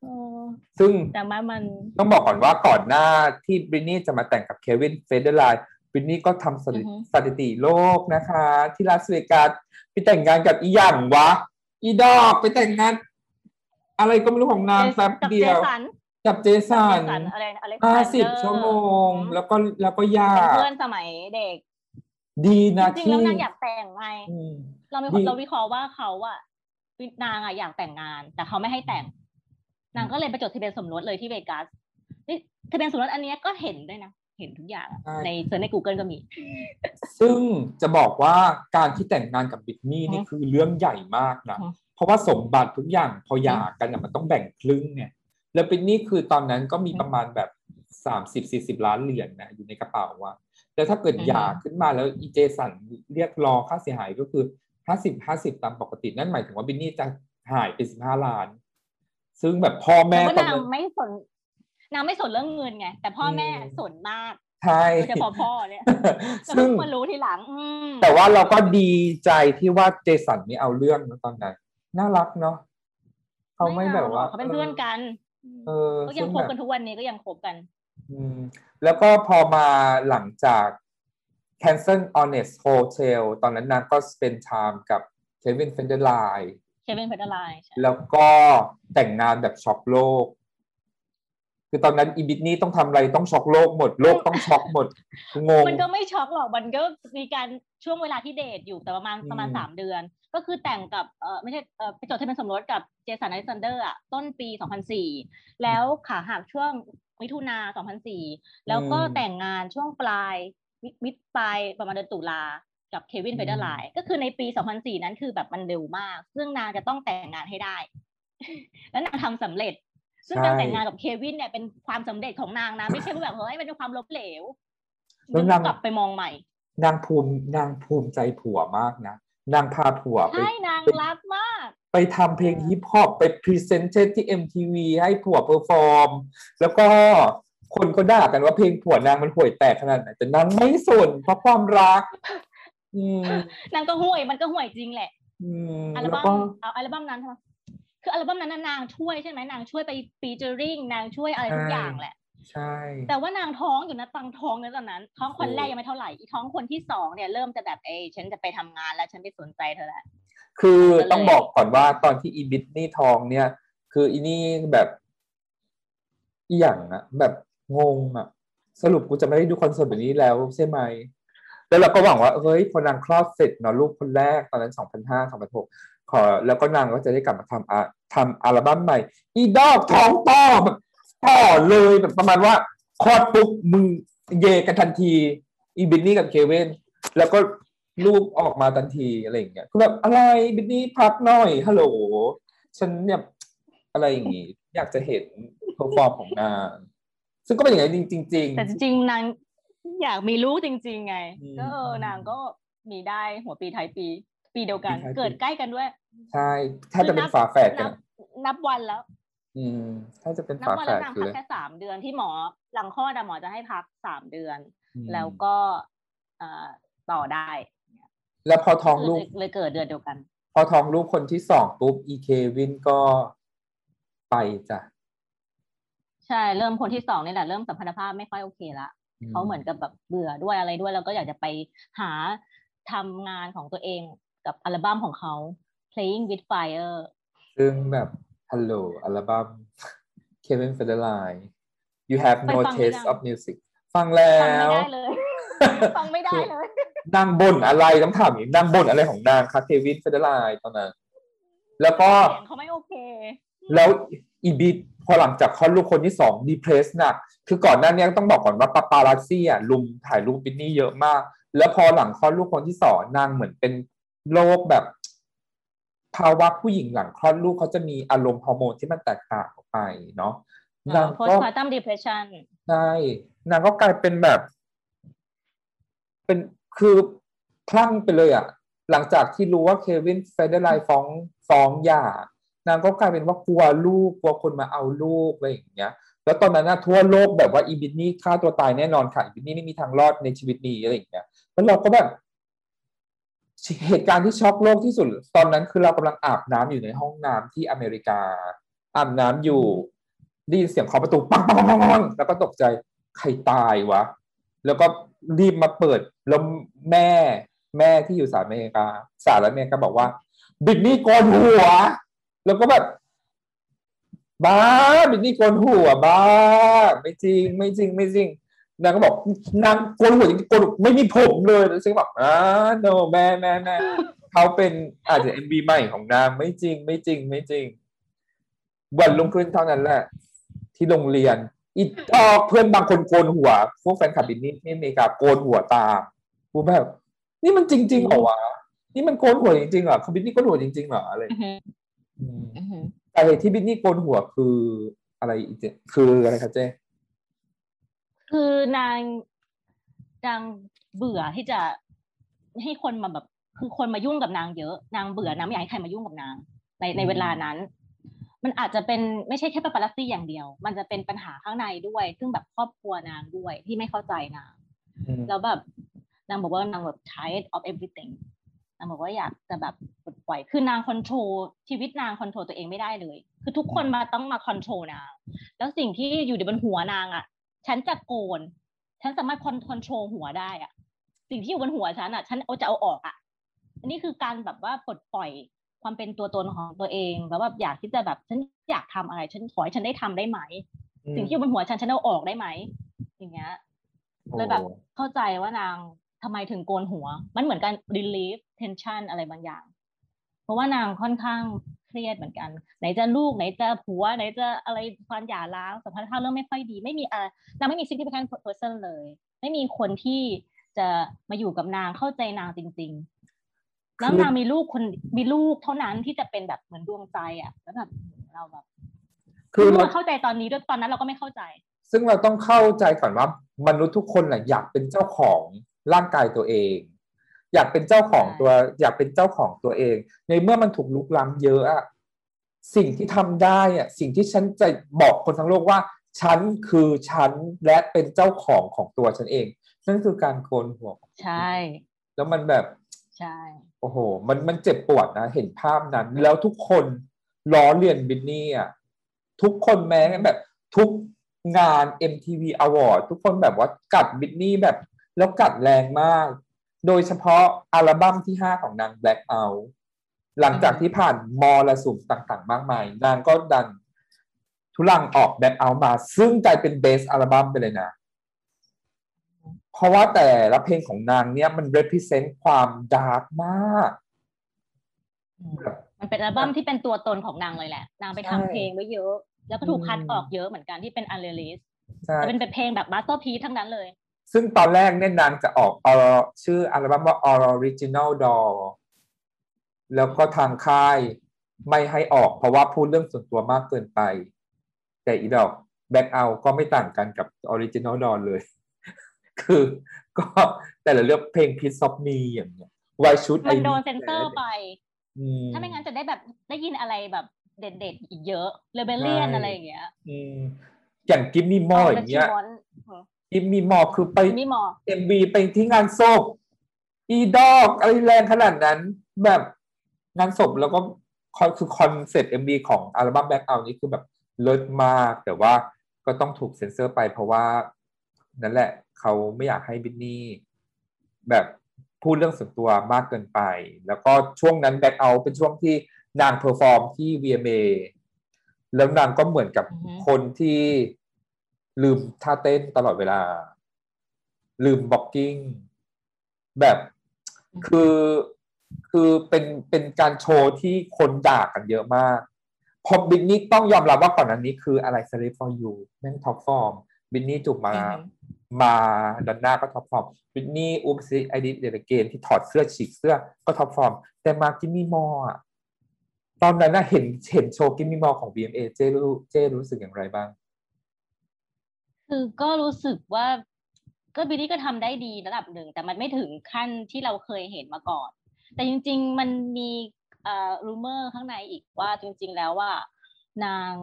D: เออ
C: ซึ่ง
D: แต่มามัน
C: ต้องบอกก่อนว่าก่อนหน้าที่บรินนี่จะมาแต่งกับเควินเฟเดอร์ไลน์ บรินนี่ก็ทำสถิ
D: อือฮึ
C: สถิติโลกนะคะ ที่ลาสเวกัสไปแต่งงานกับอีหยังวะ อีดอกไปแต่งงาน อะไรก็ไม่รู้ของนางแป๊บ
D: กับ
C: เดี
D: เจ
C: ยว
D: สัน
C: กับเจสั
D: เจ
C: น
D: สันอะไรอะไร
C: ห้าสิบชั่วโมง แล้วก็แล้วก็ยา
D: เป็น
C: ก
D: เพื่อนสมัยเด็ก
C: ดีนะ
D: จริงๆ
C: ที่
D: แล้วนางอยากแต่งไง
C: อืม
D: เรามี
C: ดี
D: เราวิเคราะห์ว่าเขาอะนางอะอยากแต่งงาน แต่เขาไม่ให้แต่ง นางก็เลยไปจดทะเบียนสมรสเลยที่เวกัสนี่ทะเบียนสมรสอันเนี้ยก็เห็นด้วยนะ เห็นทุกอย่าง
C: ใช่
D: ในเซิร์ชใน Google ก็มี
C: ซึ่งจะบอกว่าการที่แต่งงานกับบิทนี่
D: อืม
C: นี่คือเรื่องใหญ่มากนะ
D: อืม
C: เพราะว่าสมบัติทุกอย่างพอหย่ากันอะมันต้องแบ่งครึ่งเนี่ย แล้วบิทนี่คือตอนนั้นก็มีประมาณแบบสามสิบสี่สิบล้านเหรียญนะอยู่ในกระเป๋าว่าแล้วถ้าเกิด
D: อืม
C: หย่าขึ้นมาแล้วอีเจสันเรียกรองค่าเสียหายก็คือห้าสิบห้าสิบตามปกตินั่นหมายถึงว่าบิทนี่จะหายไปสิบห้าล้าน ซึ่งแบบพ่อแม่
D: แต่ว่า
C: ตอน
D: นาง
C: นั้น
D: ไม่สน นางไม่สนเรื่องเงินไง แต่พ่อแม่
C: อืม
D: สนมาก
C: ใช่
D: โดยเฉพาะพ่อเนี่ยก็
C: ซึ่
D: เพิ่
C: ง
D: งมารู้ทีหลังอืม
C: แต่ว่าเราก็ดีใจที่ว่าเจสันไม่เอาเรื่องนะตอนนั้นน่ารักเนาะเขาไม่แบบว่า
D: อเขาเป็นเพื่อนกัน
C: เออ
D: ก็ยัง
C: ซึ่
D: คบ
C: แบบ
D: กันทุกวันนี้ก็ยังคบกัน
C: อืม แล้วก็พอมาหลังจาก cancel Onyx Hotel ตอนนั้นนางก็ spend time กับ
D: Kevin Federline Kevin Federline
C: แล้วก็แต่งงานแบบช็อกโลก คือตอนนั้นอีบริทนีย์ต้องทำอะไรต้องช็อกโลกหมดโลกต้องช็อกหมดงง
D: มันก็ไม่ช็อกหรอกมันก็มีการช่วงเวลาที่เดทอยู่แต่ประมาณ
C: อืม
D: ประมาณสามเดือน ก็คือแต่งกับเออไม่ใช่เออไปจดทะเบียนสมรสกับ Jason Alexander อะต้นปี 2004 แล้วขาหักช่วงมิถุนา2004 แล้วก็แต่งงานช่วงปลายมิมิดปลายประมาณเดือนตุลากับ Kevin Federline ก็คือในปี 2004 นั้นคือแบบมันเร็วมาก ซึ่งนางจะต้องแต่งงานให้ได้ แล้วนางทำสำเร็จ ซึ่งการแต่งงานกับเควินเนี่ยเป็นความสำเร็จของนางนะ ไม่ใช่ว่าแบบเฮ้ยมันเป็นความล้มเหลว
C: แล้วนาง
D: กลับไปมองใหม่
C: นางภูมินางภูมิใจผัวมากนะนางพาผัวไป
D: ใช่นางรักมาก
C: ไปทำเพลงฮิปฮอปไป present ที่ MTV ให้ผัว perform แล้วก็คนก็ด่ากันว่าเพลงผัวนางมันห่วยแตกขนาดไหนแต่นางไม่สนเพราะความรักอืม
D: นางก็ห่วยมันก็ห่วยจริงแหละ
C: อืม
D: อัล
C: แล้ว
D: บั้
C: ก็
D: มเอาอัลบั้มนั้นใช่ไหม คืออัลบั้มนั้นน่ะนางช่วยใช่ไหมนางช่วยไป featuring นางช่วยอะไรทุกอย่างแหละ
C: ใช่
D: แต่ว่านางท้องอยู่นะตั้งท้องในตอนนั้น ท้องคนแรกยังไม่เท่าไหร่อีท้องคนที่สองเนี่ยเริ่มจะแบบเอยฉันจะไปทำงานแล้วฉันไปสนใจเธอแล้ว
C: คือ
D: ก็เลย
C: ต้องบอกก่อนว่าตอนที่อีบิทนี่ทองเนี่ย คืออีนี่แบบอีหยังอะแบบงงอะสรุปกูจะไม่ได้ดูคอนเสิร์ตแบบนี้แล้วใช่ไหมแล้วเราก็หวังว่าเฮ้ยพอนางคลอดเสร็จเนาะลูกคนแรกตอนนั้นสองพันห้าสองพันหก ขอแล้วก็นางก็จะได้กลับมาทำอะทำอัลบั้มใหม่ อีดอกท้องต่อแบบต่อเลยแบบประมาณว่าคลอดปุ๊บมึงเยกันทันที อีบริทนีย์กับเควินแล้วก็ลูกออกมาทันทีอะไรอย่างเงี้ยคือแบบอะไรบริทนีย์พักหน่อยฮัลโหลฉันเนี่ยอะไรอย่างงี้ อยากจะเห็น perform ของนาง ซึ่งก็เป็นอย่างนั้นจริง ๆ
D: แต่จริงๆนางอยากมีลูกจริง ๆ ไง
C: อืม
D: ก็เออนางก็มีได้หัวปีท้ายปี ปีเดียวกัน
C: ปีท้ายปี
D: เกิดใกล้กันด้วย
C: ใช่แทบจะเป็นฝาแฝดกั
D: นั
C: น
D: บนับวันแล้ว
C: อืมแทบจะเป็น
D: นับ
C: ฝา
D: วัน
C: แฝ
D: แล้ว
C: ด
D: นาง
C: กัน
D: พัก
C: เลย
D: แค่สามเดือนที่หมอหลังคลอดอะหมอจะให้พักสามเดือน
C: อืม
D: แล้วก็เอ่อต่อได้
C: แล้วพอท้องลูก
D: เลยเลยเกิดเดือนเดียวกัน
C: พอท้องลูกคนที่สองปุ๊บอีเควินก็ไปจ้ะ
D: ใช่เริ่มคนที่สองนี่แหละเริ่มสัมพันธภาพไม่ค่อยโอเคละเขาเหมือนกับแบบเบื่อด้วยอะไรด้วย แล้วก็อยากจะไปหาทำงานของตัวเอง กับอัลบั้มของเขา Playing with Fire
C: ซึ่งแบบฮัลโหลอัลบั้ม Kevin Federline You have
D: ไป
C: no
D: ฟังหรือ
C: taste
D: ยัง
C: of music ฟังแล้
D: ฟังไม่
C: ว
D: ได้เลยฟังไม่ได้เลย
C: นางบ่นอะไรต้องถามอีกนางบ่นอะไรของนางคะเควินเฟเดอร์ไลน์ตอนนั้นแล้วก็
D: เสียงเขาไม่โอเค
C: แล้วอีบิทพอหลังจากคลอดลูกคนที่สองดีเพรสหนัก คือก่อนหน้านี้ต้องบอกก่อนว่าปาปารัสซี่อะลุมถ่ายรูปบิทนี่เยอะมาก แล้วพอหลังคลอดลูกคนที่สองนางเหมือนเป็น โรคแบบภาวะผู้หญิงหลังคลอดลูกเขาจะมีอารมณ์ฮอร์โมนที่มันแตกต่างออกไปเนาะนางก็
D: postpartum depression
C: ใช่นางก็กลายเป็นแบบ เป็นคือคลั่งไปเลยอะ่ะ หลังจากที่รู้ว่า Kevin Federline ฟ้องฟ้องหย่านางก็กลายเป็นว่ากลัวลูกกลัวคนมาเอาลูกอะไรอย่างเงี้ย แล้วตอนนั้นนะทั่วโลกแบบว่าอีบริทนีย์ฆ่าตัวตายแน่นอนค่ะอีบริทนีย์ไม่มีทางรอดในชีวิตนี้อะไรอย่างเงี้ยแล้วเราก็แบบ เหตุการณ์ที่ช็อกโลกที่สุด ตอนนั้นคือเรากำลังอาบน้ำอยู่ในห้องน้ำที่อเมริกา อาบน้ำอยู่ได้ยินเสียงเคาะประตูปังปังปังปังปังแล้วก็ตกใจใครตายวะ แล้วก็รีบมาเปิดแล้วแม่แม่ที่อยู่สหรัฐอเมริกาสหรัฐอเมริกาบอกว่า บิดนี่โกนหัว แล้วก็แบบบ้าบิดนี่โกนหัวบ้า ไม่จริง ไม่จริง ไม่จริง นางก็บอกนางโกนหัวจริงๆโกนไม่มีผมเลยแล้วฉันก็บอกอ่าโนแม่แม่แม่เขาเป็นอาจจะเอ็มบีใหม่ของนางไม่จริง ไม่จริง ไม่จริง วันลงขึ้นเท่านั้นแหละ ที่โรงเรียนออีออกเพื่อนบางคนโกนหัว พวกแฟนคลับบินนี่ที่อเมริกาโกนหัวตามกูแบบ นี่มันจริงๆเหรอวะนี่มันโกนหัวจริงๆเหรอคือบินนี่โกนหัวจริงๆเหรออะไร
D: อือหือ
C: อืม
D: อือหือ
C: แต่เหตุที่บินนี่โกนหัวคืออะไรอีกเจคืออะไรครับเจ๊
D: คือนางนางเบื่อที่จะให้คนมาแบบ คือคนมายุ่งกับนางเยอะนางเบื่อนางไม่อยากให้ใครมายุ่งกับนาง ในในเวลานั้น มันอาจจะเป็นไม่ใช่แค่ปาปารัสซี่อย่างเดียว มันจะเป็นปัญหาข้างในด้วย ซึ่งแบบครอบครัวนางด้วยที่ไม่เข้าใจนาง
C: อืม
D: แล้วแบบนางบอกว่านางแบบ tired of everything นางบอกว่าอยากจะแบบปลดปล่อย คือนาง control ชีวิตนาง control ตัวเองไม่ได้เลย คือทุกคนมาต้องมา control นาง แล้วสิ่งที่อยู่ในบนหัวนางอะ ฉันจะโกน ฉันสามารถ control หัวได้อะสิ่งที่อยู่บนหัวฉันอะฉันเอาจะเอาออกอะอันนี้คือการแบบว่าปลดปล่อยความเป็นตัวตนของตัวเองแล้วแบบอยากที่จะแบบฉันอยากทำอะไร ฉันขอให้ฉันได้ทำได้ไหม สิ่งที่อยู่บนหัวฉันฉันเอาออกได้ไหมอย่างเงี้ยเลยแบบ
C: โอ้
D: เข้าใจว่านางทำไมถึงโกนหัว มันเหมือนการ relieve tension อะไรบางอย่างเพ ราะว่านางค่อนข้างเครียดเหมือนกัน ไหนจะลูกไหนจะผัว ไหนจะอะไรความหย่าร้างสัมพันธ์ภาพเรื่องไม่ค่อยดี ไม่มีอะไรนางไม่มี significant person เลย ไม่มีคนที่จะมาอยู่กับนางเข้าใจนางจริง ๆ แล้วนางมีลูกคนมีลูกเท่านั้นที่จะเป็นแบบเหมือนดวงใจอะแล้วแบบเราแบบ
C: คือ
D: เพิ่ง
C: เรา
D: มาเข้าใจตอนนี้ด้วยตอนนั้นเราก็ไม่เข้าใจ
C: ซึ่งเราต้องเข้าใจก่อนว่ามนุษย์ทุกคนแหละอยากเป็นเจ้าของร่างกายตัวเอง อยากเป็นเจ้าของ
D: ใช่
C: ตัว อยากเป็นเจ้าของตัวเอง ในเมื่อมันถูกลุกล้ำเยอะอะสิ่งที่ทำได้อะสิ่งที่ฉันจะบอกคนทั้งโลกว่า ฉันคือฉันและเป็นเจ้าของของตัวฉันเอง นั่นคือการโกนหัว
D: ใช่
C: แล้วมันแบบ
D: ใช่
C: โอ้โห มันมันเจ็บปวดนะ เห็นภาพนั้น แล้วทุกคนล้อเลียนบินนี่อะทุกคนแม้แบบทุกงาน MTV Award ทุกคนแบบว่ากัดบินนี่แบบ แล้วกัดแรงมาก โดยเฉพาะอัลบั้มที่ 5 ของนาง Black Out หลังจากที่ผ่านมรสุมต่างๆ มากมาย นางก็ดันทุลังออก Black Out มา ซึ่งกลายเป็นเบสอัลบั้มไปเลยนะ เพราะว่าแต่ละเพลงของนางเนี่ยมัน represent ความดาร์กมาก
D: อืมมันเป็นอัลบั้มที่เป็นตัวตนของนางเลยแหละ นางไปทำ
C: ใช่
D: เพลงไว้เยอะ แล้วก็ถูก
C: อืม
D: คัดออกเยอะเหมือนกันที่เป็น unreleased
C: ใช่
D: แต่เป็นเพลงแบบ masterpieceั้งนั้นเลย
C: ซึ่งตอนแรกเนี่ยนางจะออก Or- ชื่ออัลบั้มว่า Original Doll แล้วก็ทางค่ายไม่ให้ออกเพราะว่าพูดเรื่องส่วนตัวมากเกินไป แต่อีดอก Blackout ก็ไม่ต่างกันกับ Original Doll เลย คือก็แต่ละเรื่องเพลง Piece of Me อย่างเงี้ย Why should
D: มัน
C: I
D: โดน
C: Be
D: เซนเซอร์
C: Sad?
D: ไป
C: อืม
D: ถ้าไม่งั้นจะได้แบบได้ยินอะไรแบบเด็ดๆอีกเยอะเรเบเลียน
C: ใช่
D: อะไรอย่างเงี้ย
C: อืมอย่างกิมมี่มออย่างเงี้ย กิมมี่มอคือไป
D: มีมอ
C: เอ็มบีไปที่งานศพอีดอกอะไรแรงขนาดนั้น แบบงานศพแล้วก็คอนคือคอนเซ็ปต์เอ็มบีของอัลบั้มแบ็คเอานี้คือแบบเลิศมาก แต่ว่าก็ต้องถูกเซ็นเซอร์ไปเพราะว่า นั่นแหละ เขาไม่อยากให้บริทนีย์แบบพูดเรื่องส่วนตัวมากเกินไป แล้วก็ช่วงนั้น Blackout เป็นช่วงที่นาง perform ที่ VMA แล้วนางก็เหมือนกับ
D: อือฮึ
C: คนที่ ลืมท่าเต้นตลอดเวลา ลืม blocking แบบคือคือเป็นเป็นการโชว์ที่คนด่ากันเยอะมากพอบริทนีย์ต้องยอมรับว่าก่อนอันนี้คืออะไร s l a v e for you แม่ง top form บริทนีย์จูบมา
D: อือฮึ
C: มาดันหน้าก็ top form บริทนีย์ Oops I Did It Again ที่ถอดเสื้อฉีกเสื้อก็ top form แต่มา Gimme More อะตอนนั้นน่ะเห็นเห็นโชว์ Gimme More ของ VMA เจรู้เจรู้สึกอย่างไรบ้าง
D: คือก็รู้สึกว่าก็บริทนีย์ก็ทำได้ดีระดับหนึ่ง แต่มันไม่ถึงขั้นที่เราเคยเห็นมาก่อน แต่จริง ๆ มันมีเอ่อ rumor ข้างในอีกว่าจริง ๆ แล้วว่านาง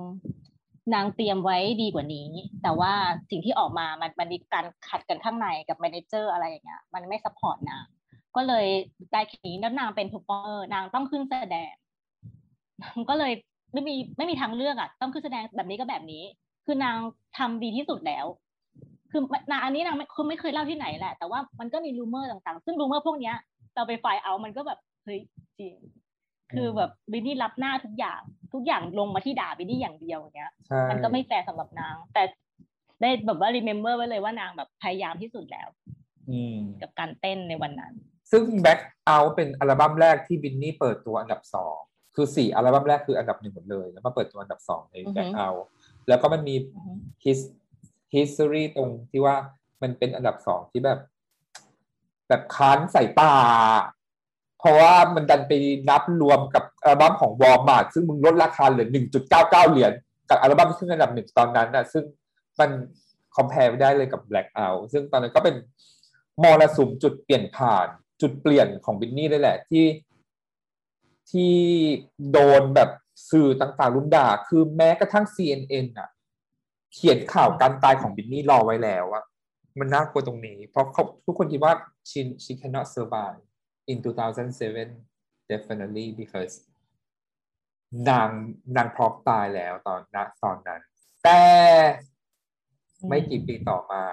D: นางเตรียมไว้ดีกว่านี้ แต่ว่าสิ่งที่ออกมามันมันมีการขัดกันข้างในกับ manager อะไรอย่างเงี้ยมันไม่ support นาง ก็เลยได้แค่นี้แล้วนางเป็น performer นางต้องขึ้นแสดงก็เลยไม่มีไม่มีทางเลือกอะต้องขึ้นแสดงแบบนี้ก็แบบนี้ คือนางทำดีที่สุดแล้ว คือนางอันนี้นางไม่คือไม่เคยเล่าที่ไหนแหละ แต่ว่ามันก็มี rumor ต่างๆ ซึ่ง rumor พวกเนี้ย เราไปไฟล์เอามันก็แบบเฮ้ยจริง คือแบบบินนี่รับหน้าทุกอย่าง ทุกอย่างลงมาที่ด่าบินนี่อย่างเดียวอย่างเงี้ย
C: ใช่
D: มันก็ไม่แฟร์สำหรับนาง แต่ได้แบบว่า remember ไว้เลยว่านางแบบพยายามที่สุดแล้ว
C: อืม
D: กับการเต้นในวันนั้น
C: ซึ่ง Back Out เป็นอัลบั้มแรกที่บินนี่เปิดตัวอันดับสองคือสี่อัลบั้มแรกคืออันดับหนึ่งหมดเลย แล้วมาเปิดตัวอันดับสองใน
D: อือฮึ
C: Back Out แล้วก็มันมี
D: อือฮึ
C: His history ตรงที่ว่ามันเป็นอันดับสองที่แบบ แบบค้านสายตา เพราะว่ามันดันไปนับรวมกับอัลบั้มของวอลมาร์ทซึ่งมึงลดราคาเหลือ1.99เหรียญกับอัลบั้มที่ขึ้นอันดับหนึ่งตอนนั้นน่ะ ซึ่งมัน compare ไม่ได้เลยกับ Blackout ซึ่งตอนนั้นก็เป็นมรสุมจุดเปลี่ยนผ่าน จุดเปลี่ยนของบริตนีย์ได้แหละที่ที่โดนแบบ สื่อต่างๆรุมด่า คือแม้กระทั่ง CNN อะ เขียนข่าวการตายของบินนี่รอไว้แล้วอะมันน่ากลัวตรงนี้ เพราะเขาทุกคนคิดว่า she she cannot survive in 2007 definitely because นางนางพร้อมตายแล้วตอนณตอนนั้น แต่ไม่กี่ปีต่อมา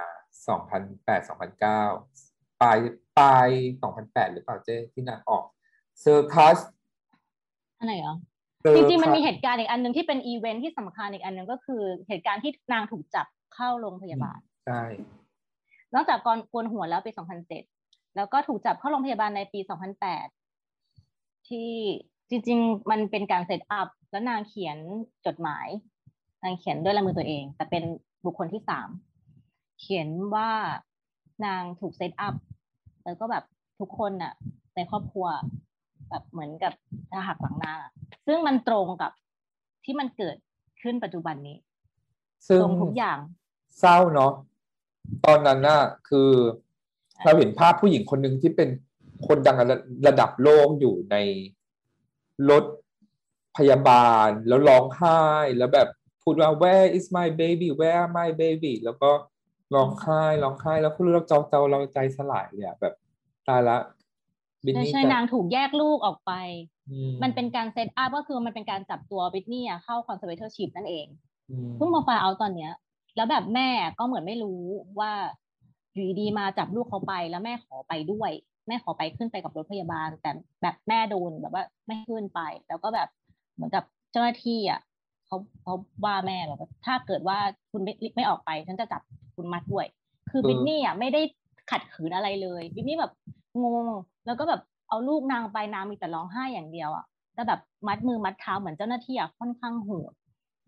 C: 2008 2009 ปลายปลาย 2008 หรือเปล่าเจ๊ที่นางออกเซอร์คัส
D: อันไหนเหรอ จริงๆมันมีเหตุการณ์อีกอันหนึ่งที่เป็นอีเวนท์ที่สำคัญอีกอันหนึ่งก็คือเหตุการณ์ที่นางถูกจับเข้าโรงพยาบาล
C: ใช่
D: นอกจากการโกนหัวแล้วปี 2007 แล้วก็ถูกจับเข้าโรงพยาบาลในปี 2008 ที่จริง ๆ มันเป็นการ set up แล้วนางเขียนจดหมาย นางเขียนด้วยลายมือตัวเอง แต่เป็นบุคคลที่สามเขียนว่านางถูก set up แล้วก็แบบทุกคนน่ะ ในครอบครัว แบบเหมือนกับจะหักหลังนางอะซึ่งมันตรงกับที่มันเกิดขึ้นปัจจุบันนี้
C: ซึ่ง
D: ตรงทุกอย่าง
C: เศร้าเนาะตอนนั้นน่ะคือเราเห็นภาพผู้หญิงคนหนึ่งที่เป็นคนดังระระดับโลกอยู่ในรถพยาบาลแล้วร้องไห้แล้วแบบพูดว่า where is my baby where are my baby แล้วก็ร้องไห้ร้องไห้แล้วคุณรู้เราเจ้าเจ้าเราใจสลายเลยอะแบบตายละ บิน
D: ใช่
C: นี่
D: ใช่
C: จะ
D: นางถูกแยกลูกออกไป
C: อื
D: มันเป็นการเซตอัพก็คือมันเป็นการจับตัวบิทนี่อะเข้าคอนเซอร์เวเทอร์ชิพนั่นเอง
C: อืม
D: เพิ่งมาฟาเอาตอนเนี้ย แล้วแบบแม่ก็เหมือนไม่รู้ว่าอยู่ดีๆมาจับลูกเขาไปแล้วแม่ขอไปด้วย แม่ขอไปขึ้นไปกับรถพยาบาล แต่แบบแม่โดนแบบว่าไม่ให้ขึ้นไป แล้วก็แบบเหมือนกับเจ้าหน้าที่อะเขาเขาว่าแม่แบบว่าถ้าเกิดว่าคุณไม่ไม่ออกไปฉันจะจับคุณมัดด้วย คือบิทนี่อะไม่ได้ขัดขืนอะไรเลยบิทนี่แบบ งง แล้วก็แบบเอาลูกนางไปนางมีแต่ร้องไห้อย่างเดียวอะแต่แบบมัดมือมัดเท้าเหมือนเจ้าหน้าที่อะค่อนข้างโหด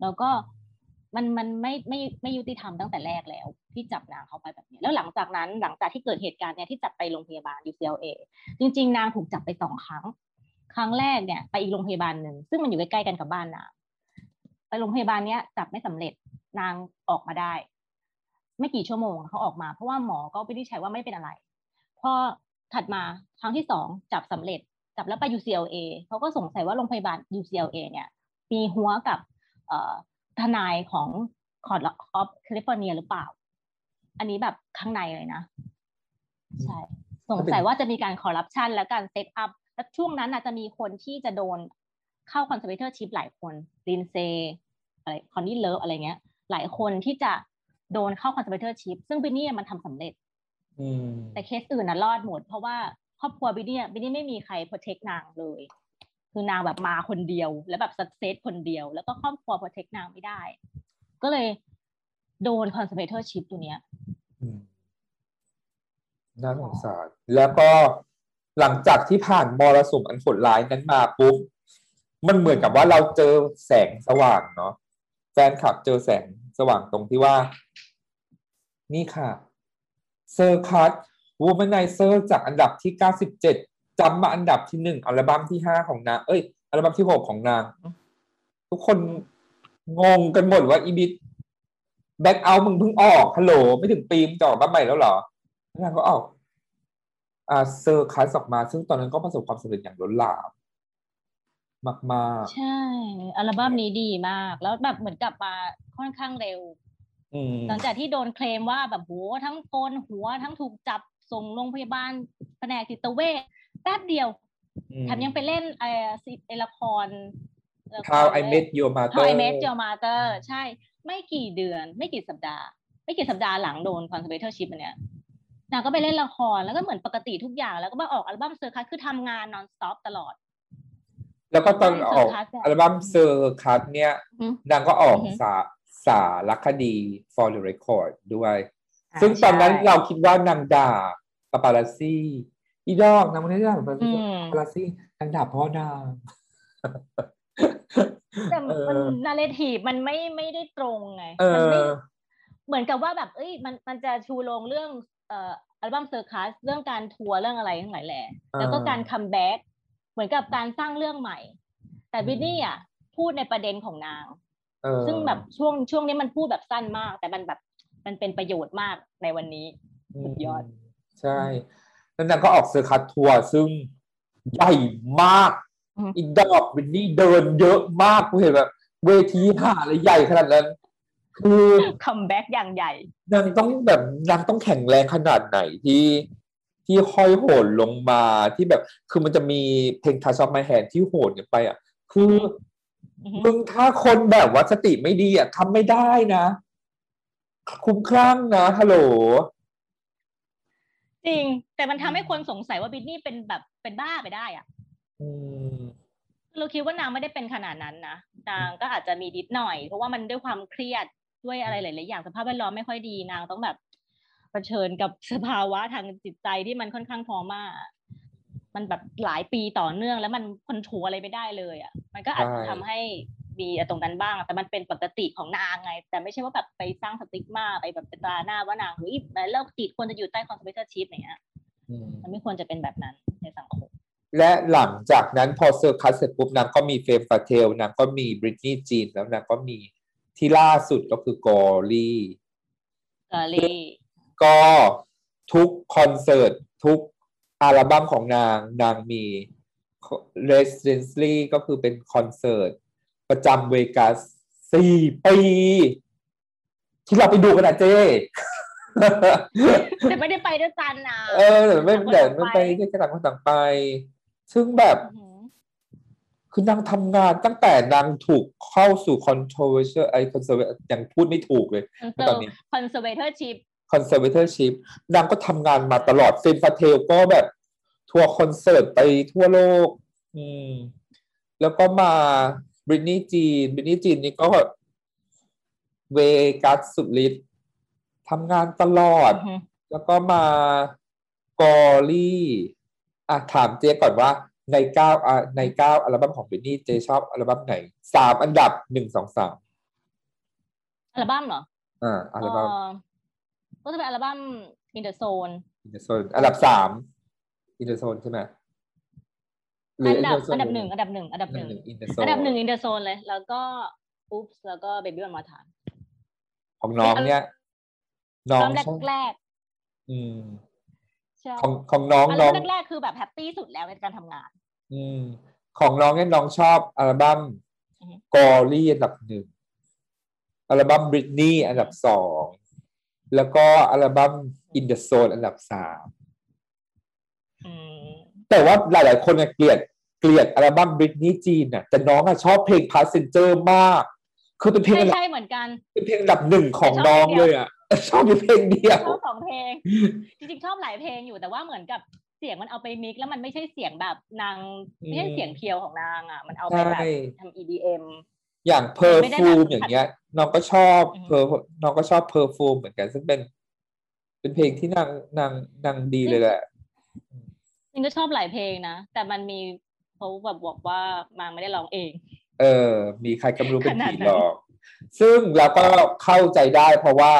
D: แล้วก็มันมันไม่ไม่ไม่ยุติธรรมตั้งแต่แรกแล้ว ที่จับนางเขาไปแบบนี้ แล้วหลังจากนั้นหลังจากที่เกิดเหตุการณ์เนี่ยที่จับไปโรงพยาบาล UCLA จริง ๆ นางถูกจับไปสองครั้ง ครั้งแรกเนี่ย ไปอีกโรงพยาบาลหนึ่งซึ่งมันอยู่ใกล้ๆกันกับบ้านนางไปโรงพยาบาลเนี้ยจับไม่สำเร็จนางออกมาได้ ไม่กี่ชั่วโมงเขาออกมา เพราะว่าหมอก็วินิจฉัยว่าไม่เป็นอะไร พอ ถัดมาครั้งที่สองจับสำเร็จจับแล้วไป UCLA เขาก็สงสัยว่าโรงพยาบาล UCLA เนี่ยมีหัวกับเอ่อทนายของคอร์ดออฟแคลิฟอร์เนียหรือเปล่า อันนี้แบบข้างในเลยนะ ใช่ สงสัยว่าจะมีการคอร์รัปชันและการ set up แล้วช่วงนั้นอาจจะมีคนที่จะโดนเข้า conservatorship หลายคนลินด์ซีย์อะไรคอร์ทนีย์ เลิฟอะไรเงี้ย หลายคนที่จะโดนเข้า conservatorship ซึ่งบริตนีย์มันทำสำเร็จ แต่เคสอื่นน่ะรอดหมด เพราะว่าครอบครัวบริตนีย์ บริตนีย์ไม่มีใคร protect นางเลย คือนางแบบมาคนเดียว แล้วแบบ success คนเดียว แล้วก็ครอบครัว protect นางไม่ได้ ก็เลยโดน conservatorship ตัวเนี้ย
C: อืมน่าสงสาร แล้วก็หลังจากที่ผ่านมรสุมอันโหดร้ายนั้นมาปุ๊บ มันเหมือนกับว่าเราเจอแสงสว่างเนาะแฟนคลับเจอแสงสว่างตรงที่ว่า นี่ค่ะ Circus Womanizer จากอันดับที่ 97จ้ำมาอันดับที่หนึ่งอัลบั้มที่ห้าของนาง เอ้ย อัลบั้มที่หกของนาง ทุกคนงงกันหมดว่าอีบริต Blackout มึงเพิ่งออกฮัลโหลไม่ถึงปีมึงจะออกอัลบั้มใหม่แล้วเหรอ นางก็ออกอ่า Circus ออกมา ซึ่งตอนนั้นก็ประสบความสำเร็จอย่างล้นหลามมากๆ
D: ใช่ อัลบั้มนี้ดีมาก แล้วแบบเหมือนกลับมาค่อนข้างเร็ว หลังจากที่โดนเคลมว่าแบบโหทั้งโกนหัวทั้งถูกจับส่งโรงพยาบาลแผนกจิตเวชแป๊บเดียว
C: อืม
D: แถมยังไปเล่นเอ่อซีเอ่อละครละคร
C: How I Met Your Mother
D: How I Met Your Mother ใช่ ไม่กี่เดือน ไม่กี่สัปดาห์ ไม่กี่สัปดาห์หลังโดน conservatorship อันเนี้ยนางก็ไปเล่นละครแล้วก็เหมือนปกติทุกอย่างแล้วก็มาออกอัลบั้ม Circus คือทำงาน non stop ตลอด
C: แล้วก็ตอนออก
D: Circus อะ
C: อัลบั้ม Circus เนี่ย
D: อืม
C: นางก็ออก
D: อือฮึ
C: สา สารคดี for the record ด้วย
D: อ่า
C: ซึ่งตอนนั้น
D: ใช่
C: เราคิดว่านางด่าปาปาลาซี่อีดอกนางไม่ได้ด่าปาปาลา
D: อื
C: ซี่
D: ม
C: ปาปาลาซี่นางด่าเพราะนาง
D: แต่
C: เอ
D: มัน
C: อ
D: นาเรทีฟมันไม่ไม่ได้ตรงไง
C: เอ
D: มันไม่
C: อ
D: เหมือนกับว่าแบบ เอ้ย มันมันจะชูโรงเรื่องเอ่ออัลบั้มเซอร์คัสเรื่องการทัวร์เรื่องอะไรทั้งหลายแหล่แล้วก็การคัมแบ็กเหมือนกับการสร้างเรื่องใหม่ แต่บินนี่อะพูดในประเด็นของนาง
C: เออ
D: ซึ่งแบบช่วงช่วงนี้มันพูดแบบสั้นมาก แต่มันแบบมันเป็นประโยชน์มากในวันนี้สุดยอด
C: ใช่ แล้วนางก็ออก Circus Tour ซึ่งใหญ่มาก
D: อืม
C: อีกดอกบริตนีย์เดินเยอะมากกูเห็นแบบ เวทีห่าอะไรใหญ่ขนาดนั้น คือ
D: comeback อย่างใหญ่
C: นางต้องแบบนางต้องแข็งแรงขนาดไหนที่ที่ห้อยโหนลงมาที่แบบ คือมันจะมีเพลง Touch of My Hand ที่โหนกันไปอะ คือ
D: อือฮึ
C: มึงถ้าคนแบบว่าสติไม่ดีอะทำไม่ได้นะ คุ้มคลั่งนะฮัลโหล
D: จริง แต่มันทำให้คนสงสัยว่าบินนี่เป็นแบบเป็นบ้าไปได้อะ
C: อืม
D: เราคิดว่านางไม่ได้เป็นขนาดนั้นนะนางก็อาจจะมีนิดหน่อย เพราะว่ามันด้วยความเครียดด้วยอะไรหลาย ๆ อย่างสภาพแวดล้อมไม่ค่อยดีนางต้องแบบเผชิญกับสภาวะทางจิตใจที่มันค่อนข้างทรมาก มันแบบหลายปีต่อเนื่องแล้วมัน control อะไรไม่ได้เลยอะมันก็อาจจะ
C: ใช่
D: ทำให้มีตรงนั้นบ้าง แต่มันเป็นปกติของนางไง แต่ไม่ใช่ว่าแบบไปสร้าง stigma ไปแบบเป็นตราหน้าว่านางเฮ้ยเลิกติดควรจะอยู่ใต้ conservatorship อย่างเงี้ย
C: อืม
D: มันไม่ควรจะเป็นแบบนั้นในสังคม
C: และหลังจากนั้นพอ Circus เสร็จปุ๊บนางก็มี Femme Fatale นางก็มี Britney Jean แล้วนางก็มีที่ล่าสุดก็คือ Glory Glory
D: ก็
C: ทุกคอนเสิร์ตทุก อัลบั้มของนางนางมี Residency ก็คือเป็นคอนเสิร์ต ประจำเวกัสสี่ปี ที่เราไปดูกันนะเจ้
D: แต่ไม่ได้ไปด้วยกันนะ
C: เออแต่ไม่
D: ต่างคน
C: แต่
D: ต่าง
C: ไม่
D: ไป
C: ไปที่ต่างคนต่างไป ซึ่งแบบ
D: อือหือ
C: คือนางทำงานตั้งแต่นางถูกเข้าสู่ controversial ไอ้ conservative ยังพูดไม่ถูกเลยตอนนี้
D: conservatorship
C: conservatorship นางก็ทำงานมาตลอด Femme Fatale ก็แบบทัวร์คอนเสิร์ตไปทั่วโลก อืม แล้วก็มาบริ t นี y จีนบริ t นี y จีนนี่ก็เวกัสสุดฤทธิ์ทำงานตลอด แล้วก็มา Glory อะถามเจ๊ก่อนว่าในเก้าอะในเก้าอัลบั้มของบริ t นี y เจ๊ชอบอัลบั้มไหนสามอันดับหนึ่งสองสาม
D: อัลบั้มเหรอ
C: อ่าอัลบั้ม
D: เอ่อ ก็จะเป็นอัลบั้ม In the Zone
C: In the Zone อันดับสาม In the Zone ใช่ไหมหรือ
D: อันดับ
C: In the Zone
D: อันดับหนึ่งอันดับหนึ่งอันดับหนึ่ง
C: In the Zone อัน
D: ดับหนึ่ง In the Zone เลย แล้วก็ Oops แล้วก็ Baby One More Time
C: ของน้องเนี่ยน้อง
D: อัลบั้ม
C: ชอบ
D: แรก
C: อืม
D: ๆใช่
C: ของของน้องน้
D: องอัล
C: น้
D: บั้มแรกๆคือแบบแฮปปี้สุดแล้วในการทำงาน
C: อืม ของน้องเนี่ยน้องชอบอัลบั้ม
D: อือฮึ
C: Glory อันดับหนึ่งอัลบั้มบริ t นี y อันดับสอง แล้วก็อัลบั้ม In the Zone อันดับสาม
D: อืม
C: แต่ว่าหลาย ๆ คนเนี่ยเกลียดเกลียดอัลบั้มบริ t นี y จีนน่ะแต่น้องอะชอบเพลง Passenger มาก คือเป็นเพลง
D: ใช่
C: อันดับ
D: ใช่เหมือนกัน
C: เป็นเพลงอันดับหนึ่งของ
D: ชอบ
C: น้อง
D: เพลงเดียว
C: เลยอะชอบอยู่เพลงเดียว
D: ชอบสองเพลง จริง ๆ ชอบหลายเพลงอยู่แต่ว่าเหมือนกับเสียงมันเอาไป mix แล้วมันไม่ใช่เสียงแบบนางไม่ใช่
C: อืม
D: เสียงเพียวของนางอะ มันเอาไปแบบ
C: ใช่
D: ทำ EDM
C: อย่าง Per
D: ไม่ได้
C: fu
D: แบบ
C: me อย่างเงี้ยน้องก็ชอบ
D: อืม
C: Per น้องก็ชอบ Perfume เหมือนกัน ซึ่งเป็น เป็นเพลงที่นางนางนางดีเลยแหละ
D: จริงก็ชอบหลายเพลงนะ แต่มันมีเขาแบบบอกว่ามางไม่ได้ร้องเอง
C: เออ มีใครก็ไม่รู้เป็น
D: ขนาด
C: ผี
D: นั้น
C: หลอก ซึ่งเราก็เข้าใจได้เพราะว่า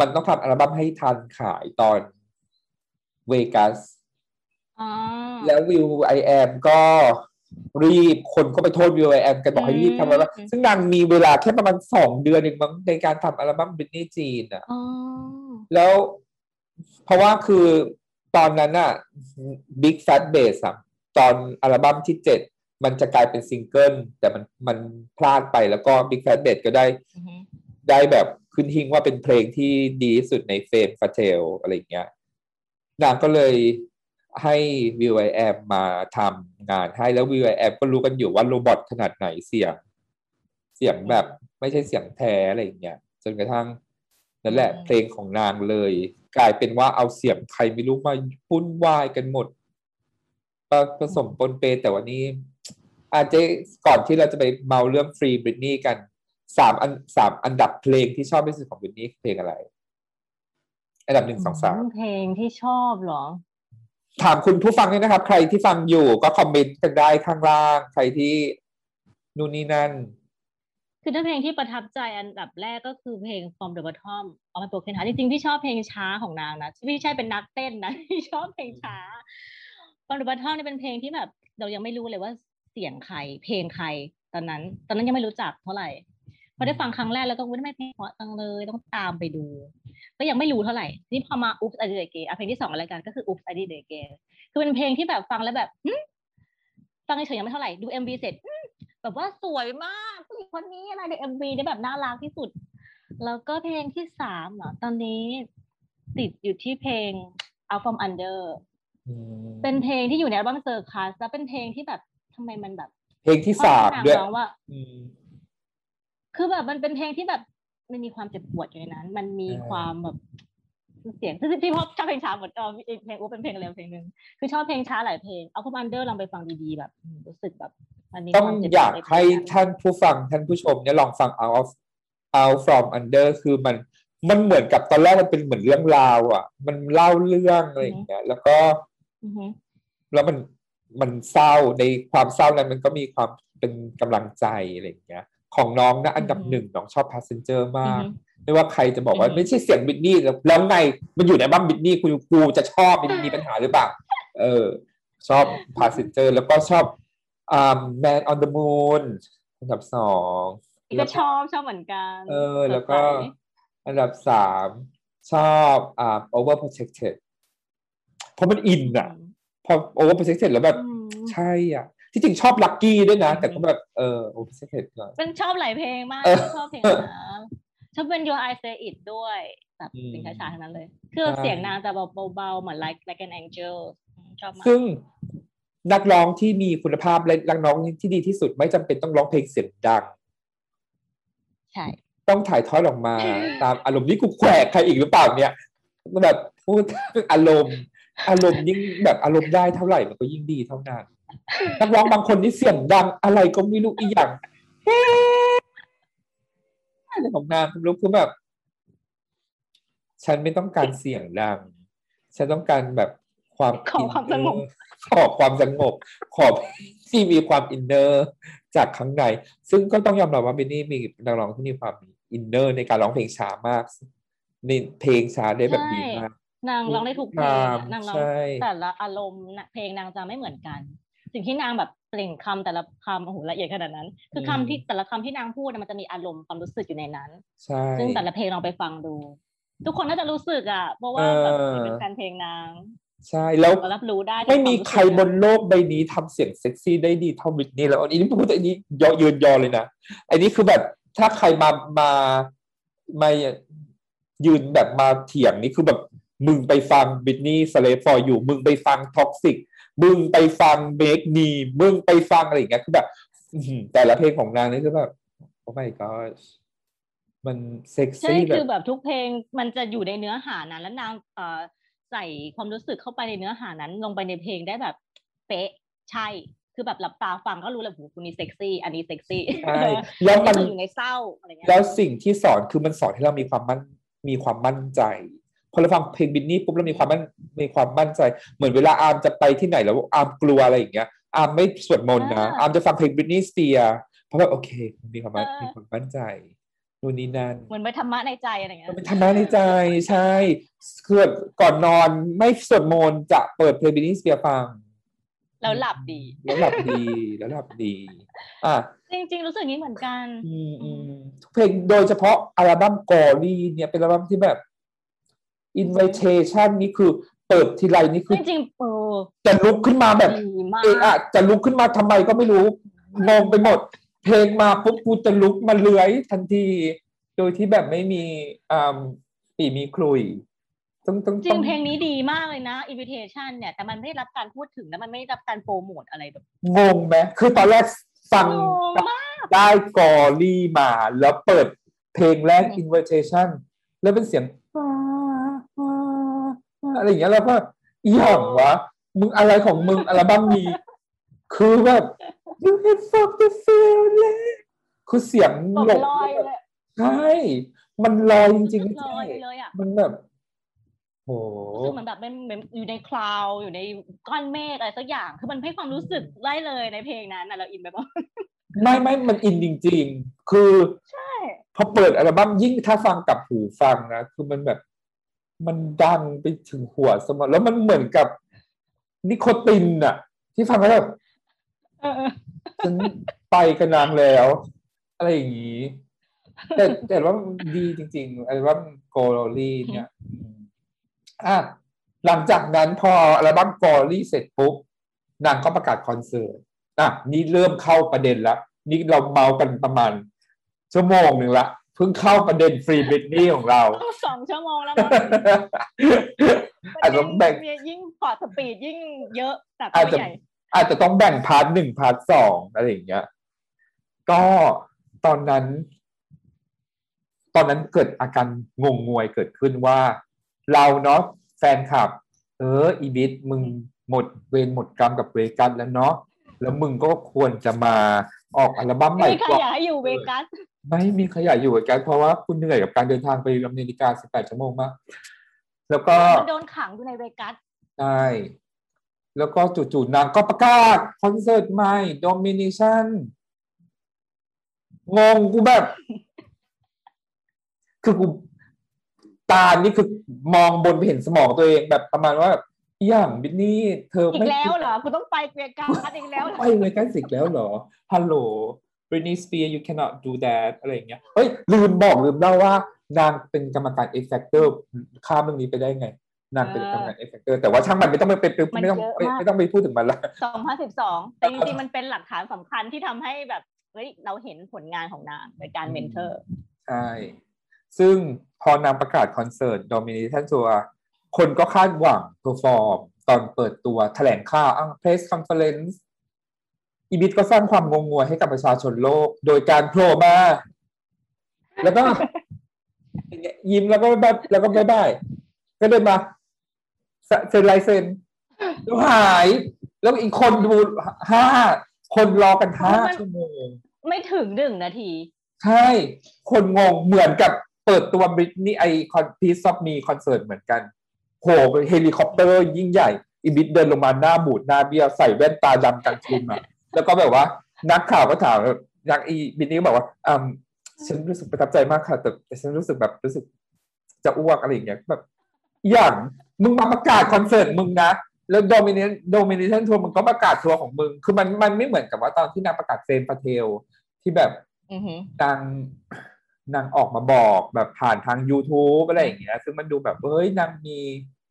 C: มันต้องทำอัลบั้มให้ทันขายตอน Vegas
D: อ๋อ
C: แล้ว will.i.am ก็ รีบคนก็ไปโทษ will.i.am กันบอกให้รีบทำอัลบั้ม
D: อืม
C: ซึ่งนางมีเวลาแค่ประมาณสองเดือนเองมั้งในการทำอัลบั้มบริ t นี y จีนอะ
D: อ๋อ
C: แล้ว เพราะว่าคือตอนนั้นอะ Big Fat Bass อะตอนอัลบั้มที่เจ็ดมันจะกลายเป็นซิงเกิลแต่มันมันพลาดไปแล้วก็ Big Fat Bass ก็ได้
D: อือฮึ
C: ได้แบบขึ้นหิงว่าเป็นเพลงที่ดีที่สุดในเฟมฟาเทลอะไรอย่างเงี้ยนางก็เลย ให้วิวไอแอมมาทำงานให้แล้ววิวไอแอมก็รู้กันอยู่ว่าโรบอทขนาดไหนเสียง เสียงแบบไม่ใช่เสียงแท้อะไรอย่างเงี้ยจนกระทั่งนั่นแหละเพลงของนางเลย กลายเป็นว่าเอาเสียงใครไม่รู้มาพุ่นวายกันหมดก็ผสมปนเปแต่วันนี้ อาจจะก่อนที่เราจะไปเมาเรื่องฟรีบริตนีย์กันสามอันสามอันดับเพลงที่ชอบที่สุดของบริตนีย์เพลงอะไร อันดับหนึ่งสองสาม
D: เพลงที่ชอบเหรอ
C: ถามคุณผู้ฟังด้วยนะครับ ใครที่ฟังอยู่ก็คอมเมนต์กันได้ข้างล่าง ใครที่นู่นนี่นั่น
D: คือถ้าเพลงที่ประทับใจอันดับแรกก็คือเพลง From the Bottom เอามาโปรเคนหาจริงๆที่ชอบเพลงช้าของนางนะไม่ใช่เป็นนักเต้นนะที่ชอบเพลงช้า From the Bottom นี่เป็นเพลงที่แบบ เรายังไม่รู้เลยว่าเสียงใคร เพลงใคร ตอนนั้น ตอนนั้นยังไม่รู้จักเท่าไหร่ พอได้ฟังครั้งแรกแล้วก็วุ้นไม่เพลงเพราะจังเลยต้องตามไปดู ก็ยังไม่รู้เท่าไหร่นี่พอมา Oops I Did It Again อะเพลงที่สองอะไรกันก็คือ Oops I Did It Again คือเป็นเพลงที่แบบฟังแล้วแบบหึฟังเฉยๆยังไม่เท่าไหร่ดู MV เสร็จหึแบบว่าสวยมากผู้หญิงคนนี้อะไรใน MV ได้แบบน่ารักที่สุด แล้วก็เพลงที่สามเหรอตอนนี้ติดอยู่ที่เพลง Out from Under
C: อืม
D: เป็นเพลงที่อยู่ในอัลบั้ม Circus แล้วเป็นเพลงที่แบบทำไมมันแบบ
C: เพลงที่สาม
D: พ่อ
C: ด้วย
D: ร้องว่า
C: อืม
D: คือแบบมันเป็นเพลงที่แบบมันมีความเจ็บปวดอยู่ในนั้น มันมี
C: อ่า
D: ความแบบเสียงที่ที่พบชอบเพลงช้าหมดเอออีกเพลงอูเป็นเพลงเร็วเพลงหนึ่งคือชอบเพลงช้าหลายเพลง Out from Under ลองไปฟังดีๆแบบอืมรู้สึกแบบมันมี
C: ต้อง
D: ความเจ็บปวด
C: อยาก
D: ในเพลง
C: ให้
D: นั้น
C: ท่านผู้ฟังท่านผู้ชมเนี่ยลองฟัง out of out from under คือมันมันเหมือนกับตอนแรกมันเป็นเหมือนเรื่องราว อะ มันเล่าเรื่องอะไรอย่างเงี้ยแล้วก็
D: อือฮึ
C: แล้วมันมันเศร้าในความเศร้านั้นมันก็มีความเป็นกำลังใจอะไรอย่างเงี้ย ของน้องนะอันดับหนึ่งน้องชอบ passenger
D: อื
C: มาก
D: อฮึ
C: ไม่ว่าใครจะบอกว่า
D: อือฮึ
C: ไม่ใช่เสียงบิทนี่แล้วแล้วไงมันอยู่ในบ้านบิทนี่กูกูจะชอบมันมีปัญหาหรือเปล่าเออชอบ passenger แล้วก็ชอบอ่า man on the moon อันดับสอง
D: ก็ชอบชอบเหมือนกัน
C: เออ แล้วก็
D: สดใส
C: อันดับสามชอบอ่า over protected เพราะมันอินอะพอ over protected แล้วแบบ
D: อืม
C: ใช่อะ ที่จริงชอบลั c กี้ด้วยนะ
D: อืม
C: แต่ก็แบบเออ over protected ก่อน
D: เป็นชอบหลายเพลงมาก
C: เออ
D: ชอบเพลงนะชอบเป็น Your I Say It ด้วยแบบ
C: อืม
D: เพลงช้าๆทั้งนั้นเลย คือ
C: ใช่
D: เสียงนางจะเบาๆ เหมือน like like an angel อืมชอบมาก
C: ซึ่งนักร้องที่มีคุณภาพและนักร้องที่ดีที่สุดไม่จำเป็นต้องร้องเพลงเสียงดัง
D: ใช่
C: ต้องถ่ายทอดออกมา ตามอารมณ์นี่กูแขวกใครอีกหรือเปล่าเนี่ยแบบพูดอารมณ์ อารมณ์ยิ่งแบบอารมณ์ได้เท่าไหร่มันก็ยิ่งดีเท่านั้น นักร้องบางคนนี่เสียงดังอะไรก็ไม่รู้อีกอย่างเฮ้อะไรของนางไม่รู้คือแบบ ฉันไม่ต้องการเสียงดัง ฉันต้องการแบบความ
D: ขอความสงบ
C: inner ขอความสงบ ขอที่มีความ inner จากข้างใน ซึ่งก็ต้องยอมรับว่า Britney มีนักร้องที่มีความ inner ในการร้องเพลงช้ามากในเพลงช้าได้แบบดีมาก
D: นางร้องได้ทุกเพลง
C: งา
D: อะ
C: ม
D: นางร้อง
C: ใช่
D: แต่ละอารมณ์น่ะเพลงนางจะไม่เหมือนกัน สิ่งที่นางแบบเปล่งคำแต่ละคำโอ้โหละเอียดขนาดนั้น คือคำที่แต่ละคำที่นางพูดน่ะมันจะมีอารมณ์ความรู้สึกอยู่ในนั้น
C: ใช่
D: ซึ่งแต่ละเพลงลองไปฟังดู ทุกคนน่าจะรู้สึกอะ เพราะว่า
C: เออ
D: แบบเป็นแฟนเพลงนาง
C: ใช่แล้ว
D: ก็รับรู้ได้จาก
C: ไม่มี
D: วาสึก
C: ใครบนโลกใบนี้ทำเสียงเซ็กซี่ได้ดีเท่า Britney แล้วอันนี้พูดอันนี้ยอยืนยอเลยนะอันนี้คือแบบถ้าใครมามามายืนแบบมาเถียงนี่คือแบบมึงไปฟัง Britney Slave 4 U มึงไปฟัง Toxic มึงไปฟัง Breathe on Me มึงไปฟังอะไรอย่างเงี้ยคือแบบอื้อหือแต่ละเพลงของนางนี่คือแบบโอ้ my god มันเซ็ก
D: ใช่
C: ซี่แบ
D: คือบแบบทุกเพลงมันจะอยู่ในเนื้อหานั้น แล้วนางเอ่อใส่ความรู้สึกเข้าไปในเนื้อหานั้น ลงไปในเพลงได้แบบเป๊ะใช่คือแบบหลับตาฟังก็รู้เลยโหคนนี้เซ็กซี่ อันนี้เซ็กซี่
C: ใช่แล้วมัน
D: อัอยู่ในเศร้าอะไรเงี้ย
C: แล้วสิ่งที่สอนคือมันสอนให้เรามีความมั่นมีความมั่นใจพอเราฟังเพลงบินนี่ปุ๊บเรามีความมั่น มีความมั่นใจ เหมือนเวลาอาร์มจะไปที่ไหนแล้วอาร์มกลัวอะไรอย่างเงี้ยอาร์มไม่สวดมนต์นะอาร์มจะฟังเพลง Britney Spears เพราะว่าโอเคมีความมั่นมีความมั่นใจนู่นนี่นั่น
D: เหมือนไปธรรมะในใจอะไรเงี้ย
C: มันเป็นธรรมะในใจใช่คือก่อนนอนไม่สวดมนต์จะเปิดเพลง Britney Spears ฟัง
D: แล้วหลับดี
C: แล้วหลับดีแล้วหลับดี อะ
D: จริง ๆ รู้สึกอย่างนี้เหมือนกัน
C: อืมอืมทุกเพลงโดยเฉพาะอัลบั้ม Glory เนี่ยเป็นอัลบั้มที่แบบ invitation นี่คือ เปิดทีไรนี่คือ
D: จริงๆเออ
C: จะลุกขึ้นมาแบบ
D: ดีมาก
C: เอะอะจะลุกขึ้นมาทำไมก็ไม่รู้งงไปหมด เพลงมาปุ๊บกูจะลุกมาเลื้อยทันที โดยที่แบบไม่มีอ่าปีมีคลุยต้องต้อง
D: จริ
C: ต้องง
D: เพลงนี้ดีมากเลยนะ invitation เนี่ย แต่มันไม่ได้รับการพูดถึงและมันไม่ได้รับการโปรโมทอะไรแบบ
C: งงไหมคือตอนแรกฟัง
D: งงมาก
C: ได้กอรี่มา แล้วเปิดเพลงแรก invitation แล้วเป็นเสียง อะไรอย่างเงี้ยแล้วก็อีหยังวะมึงอะไรของมึงอัลบั้มนี้คือแบบ you have fuck the feeling คือเสียง
D: แบบ
C: หลบ
D: ลอยเลย
C: ใช่มันลอยจริงๆ
D: ล
C: ใช่
D: อยไปเลยอะ
C: มันแบบโห
D: รู้สึกเหมือนแบบเป็นเหมือนอยู่ในคลาวอยู่ในก้อนเมฆอะไรสักอย่าง คือมันให้ความรู้สึกได้เลยในเพลงนั้นน่ะเราอินไปหมด
C: ไม่ไม่มันอินจริง ๆ คือ
D: ใช่
C: พอเปิดอัลบั้มยิ่งถ้าฟังกับหูฟังนะ คือมันแบบ มันดังไปถึงหัวสมองแล้วมันเหมือนกับนิโคตินอะที่ฟังแล้วแบบฉันไปกันนางแล้ว อะไรอย่างนี้ แต่แต่ว่าดีจริงๆอัลบั้มโกลลี่เนี่ยอะหลังจากนั้นพออัลบั้ม Glory เสร็จปุ๊บนางก็ประกาศคอนเสิร์ตอะนี่เริ่มเข้าประเด็นละนี่เราเมากันประมาณชั่วโมงหนึ่งละ เพิ่งเข้าประเด็น Free Britney ของเรา
D: ต้องสองชั่วโมงแล้วมั้ง
C: อาจจะแบ่ง
D: เนี่ยยิ่งพอร์ตสปีดยิ่งเยอะแต่
C: อาจ
D: ไม่
C: จะ
D: ใหญ่
C: อาจจะต้องแบ่ง part หนึ่ง part สองอะไรอย่างเงี้ย ก็ตอนนั้น ตอนนั้นเกิดอาการงงงวยเกิดขึ้นว่า เราเนาะแฟนคลับ เอออีบิทมึงหมดเวรหมดกรรมกับเวกัสแล้วเนาะแล้วมึงก็ควรจะมา ออกอัลบั้มให
D: ไม่
C: ม่
D: มีใคร
C: ก่อน
D: อยากให้อยู่เวกัส
C: ไม่มีใครอยากอยู่กับแกสเพราะว่าคุณเหนื่อยกับการเดินทางไปอเมริกา18ชั่วโมงมากแล้วก็
D: มันโดนขังอยู่ในเวกัส
C: ใช่แล้วก็จู่ๆนางก็ประกาศคอนเสิร์ตใหม่ Domination งงกูแบบ คือกูตานี่คือมองบนไปเห็นสมองตัวเองแบบประมาณว่าแบบ อหย่างบินนี่เธอ
D: อี
C: ไม่
D: กแล้วเหรอกูต้องไปเวกัสอีกแล้วเหรอ
C: ไปเวกัสอีกแล้วเหรอฮัลโหล Britney Spears you cannot do that อะไรอย่างเงี้ยเฮ้ยลืมบอกลืมเล่าว่านางเป็นกรรมการ X Factor ข้ามเรื่องนี้ไปได้ไง นางเป็นกรรมการ X Factor แต่ว่าช่างมันไม่ต้องไปเป็นไม่ต้องไม่ไม่ต้องไปพูดถึงมันละ
D: สองพันสิบสองแต่จริงๆ มันเป็นหลักฐานสำคัญที่ทำให้แบบเฮ้ยเราเห็นผลงานของนางในการ mentor
C: ใช่ ซึ่งพอนางประกาศคอนเสิร์ต Domination Tour คนก็คาดหวัง perform ตอนเปิดตัวแถลงข่าวอะ press conference อี Brit ก็สร้างความงงงวยให้กับประชาชนโลก โดยการโผล่มา แล้วก็อย่างเงี้ยยิ้มแล้วก็แบบแล้วก็ bye byeก็เดินมาเซเซ็นลายเซ็นแล้วหาย แล้วอีกคนดูห้าคนรอกันห้าชั่วโมง
D: ไม่ถึงหนึ่งนาที
C: ใช่ คนงงเหมือนกับเปิดตัวบริ t นี่ไอคอนพีซอฟมีคอนเสิร์ตเหมือนกัน โหเฮลิคอปเตอร์ยิ่งใหญ่อี Brit เดินลงมาหน้าบูดหน้าเบี้ยวใส่แว่นตาดำกางเกงมาแล้วก็แบบว่า นักข่าวก็ถามนักอี Britney ก็บอกว่าอืมฉันรู้สึกประทับใจมากค่ะแต่แต่ฉันรู้สึกแบบรู้สึกจะอ้วกอะไรอย่างเงี้ยแบบอย่างมึงมาประกาศคอนเสิร์ตมึงนะ แล้ว Domina- Domination Tour มึงก็ประกาศทัวร์ของมึง คือมันมันไม่เหมือนกับว่าตอนที่นางประกาศ Femme Fatale ที่แบบ
D: อือหือ
C: นางนางออกมาบอกแบบผ่านทาง YouTube อะไรอย่างเงี้ย ซึ่งมันดูแบบเฮ้ยนางมี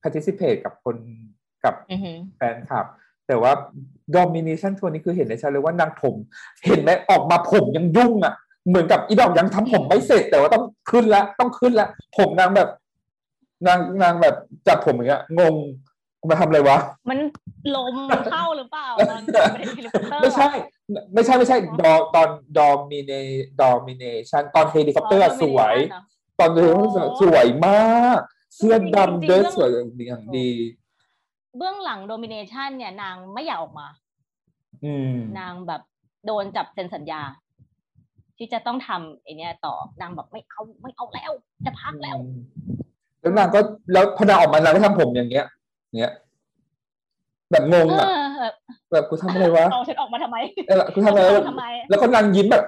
C: participate กับคนกับ
D: อือหือ
C: แฟนคลับ แต่ว่า domination ทัวร์นี้คือเห็นได้ชัดเลยว่านางผมเห็นไหมออกมาผมยังยุ่งอะ เหมือนกับอีดอกยังทำผมไม่เสร็จ แต่ว่าต้องขึ้นละต้องขึ้นละผมนางแบบ นางนางแบบจับผมอย่างเงี้ยงงมาทำอะไรวะ
D: มันลมมันเข้าหรือเปล่าตอนไม่ได้เฮลิคอปเตอร์
C: ไม่ใช่ ไม่ใช่ไม่ใช่ Do- ตอน Domina- Domination ตอนเฮลิคอปเตอร์อะสวย ตอนเฮลิคอปเตอร์สวยมาก เสื้อดำเดินสวยอย่างดี
D: เบื้องหลัง Domination เนี่ยนางไม่อยากออกมา
C: อืม
D: นางแบบโดนจับเซ็นสัญญา ที่จะต้องทำไอเนี้ยต่อนางแบบไม่เอาไม่เอาแล้ว จะพักแล้ว
C: แล้วนางก็แล้วพอนางออกมานางก็ทำผมอย่างเงี้ยเงี้ยแบบงง
D: เอ
C: อะ
D: อแบบ
C: แบบกูทำอะไรวะ
D: เอาฉันออกมาทำไม
C: เออกูทำอะไร
D: เอา
C: วะ
D: ฉันทำไม
C: แล้วก็นางยิ้มแบบ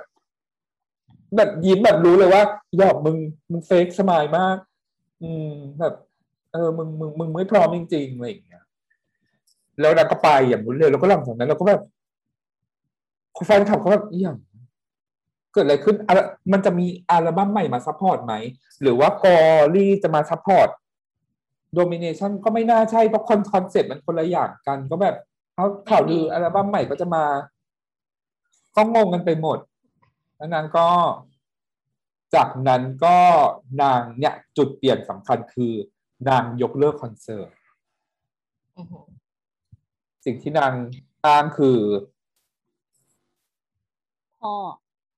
C: แบบยิ้มแบบรู้เลยว่าหยอกมึงมึงเฟกสมายมาก อืมแบบ เออมึงมึงมึงไม่พร้อมจริงๆอะไรอย่างเงี้ยแล้วนางก็ไปอย่างรวดเร็วแล้วก็หลังจากนั้นเราก็แบบแฟนคลับเขาแบบอย่างเกิดอะไรขึ้นอะไรมันจะมีอัลบั้มใหม่มา support ไหม หรือว่า Glory จะมา support Domination ก็ไม่น่าใช่เพราะคอนคอนเซ็ปต์มันคนละอย่างกัน ก็แบบเขาข่าวลืออัลบั้มใหม่ก็จะมา ก็งงกันไปหมดแล้วนางก็ จากนั้นก็นางเนี่ยจุดเปลี่ยนสำคัญคือนางยกเลิกคอนเสิร์ต
D: อือหือ
C: สิ่งที่นางอ้างคือ
D: พ่อ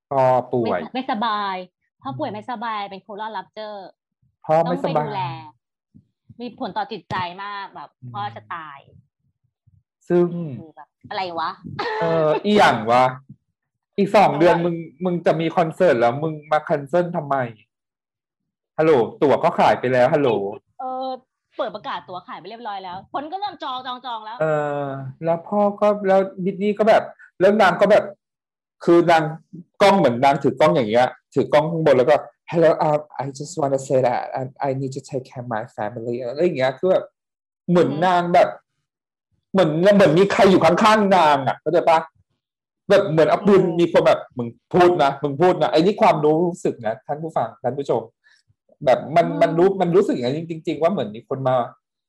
C: พ่อป่วย
D: ไม่ไม่สบายพ่อป่วยไม่สบายเป็น colon rupture
C: พ่อ
D: ต้อ
C: ไม่
D: ง
C: ส
D: ไป
C: บา
D: ดู
C: ย
D: แลมีผลต่อจิตใจมากแบบ
C: อืม
D: พ่อจะตาย
C: ซึ่ง
D: คือแบบอะไรวะ
C: เอออีหยังวะ อีกสองเดือนมึงมึงจะมีคอนเสิร์ตแล้ว มึงมา cancel ทำไม ฮัลโหล ตั๋วก็ขายไปแล้ว ฮัลโหล
D: เออ เปิดประกาศตัวขายไปเรียบร้อยแล้ว คนก็เริ่มจองจองจองแล้ว
C: เออ แล้วพ่อก็แล้วดิสนีย์ก็แบบแล้วนางก็แบบ คือนางกล้องเหมือนนางถือกล้องอย่างเงี้ย ถือกล้องข้างบนแล้วก็ hello um I just want to say that I, I need to take care of my family อะไรอย่างเงี้ยคือแบบเหมือนนางแบบ เหมือนเหมือนมีใครอยู่ข้างๆนางอะเข้าใจปะ แบบเหมือนเอาปืนมีคนแบบมึงพูดนะมึงพูดนะไอ้นี่ความรู้สึกนะท่านผู้ฟังท่านผู้ชม แบบมันมันรู้มันรู้สึกอย่างนี้จริง ๆ ว่าเหมือนมีคนมา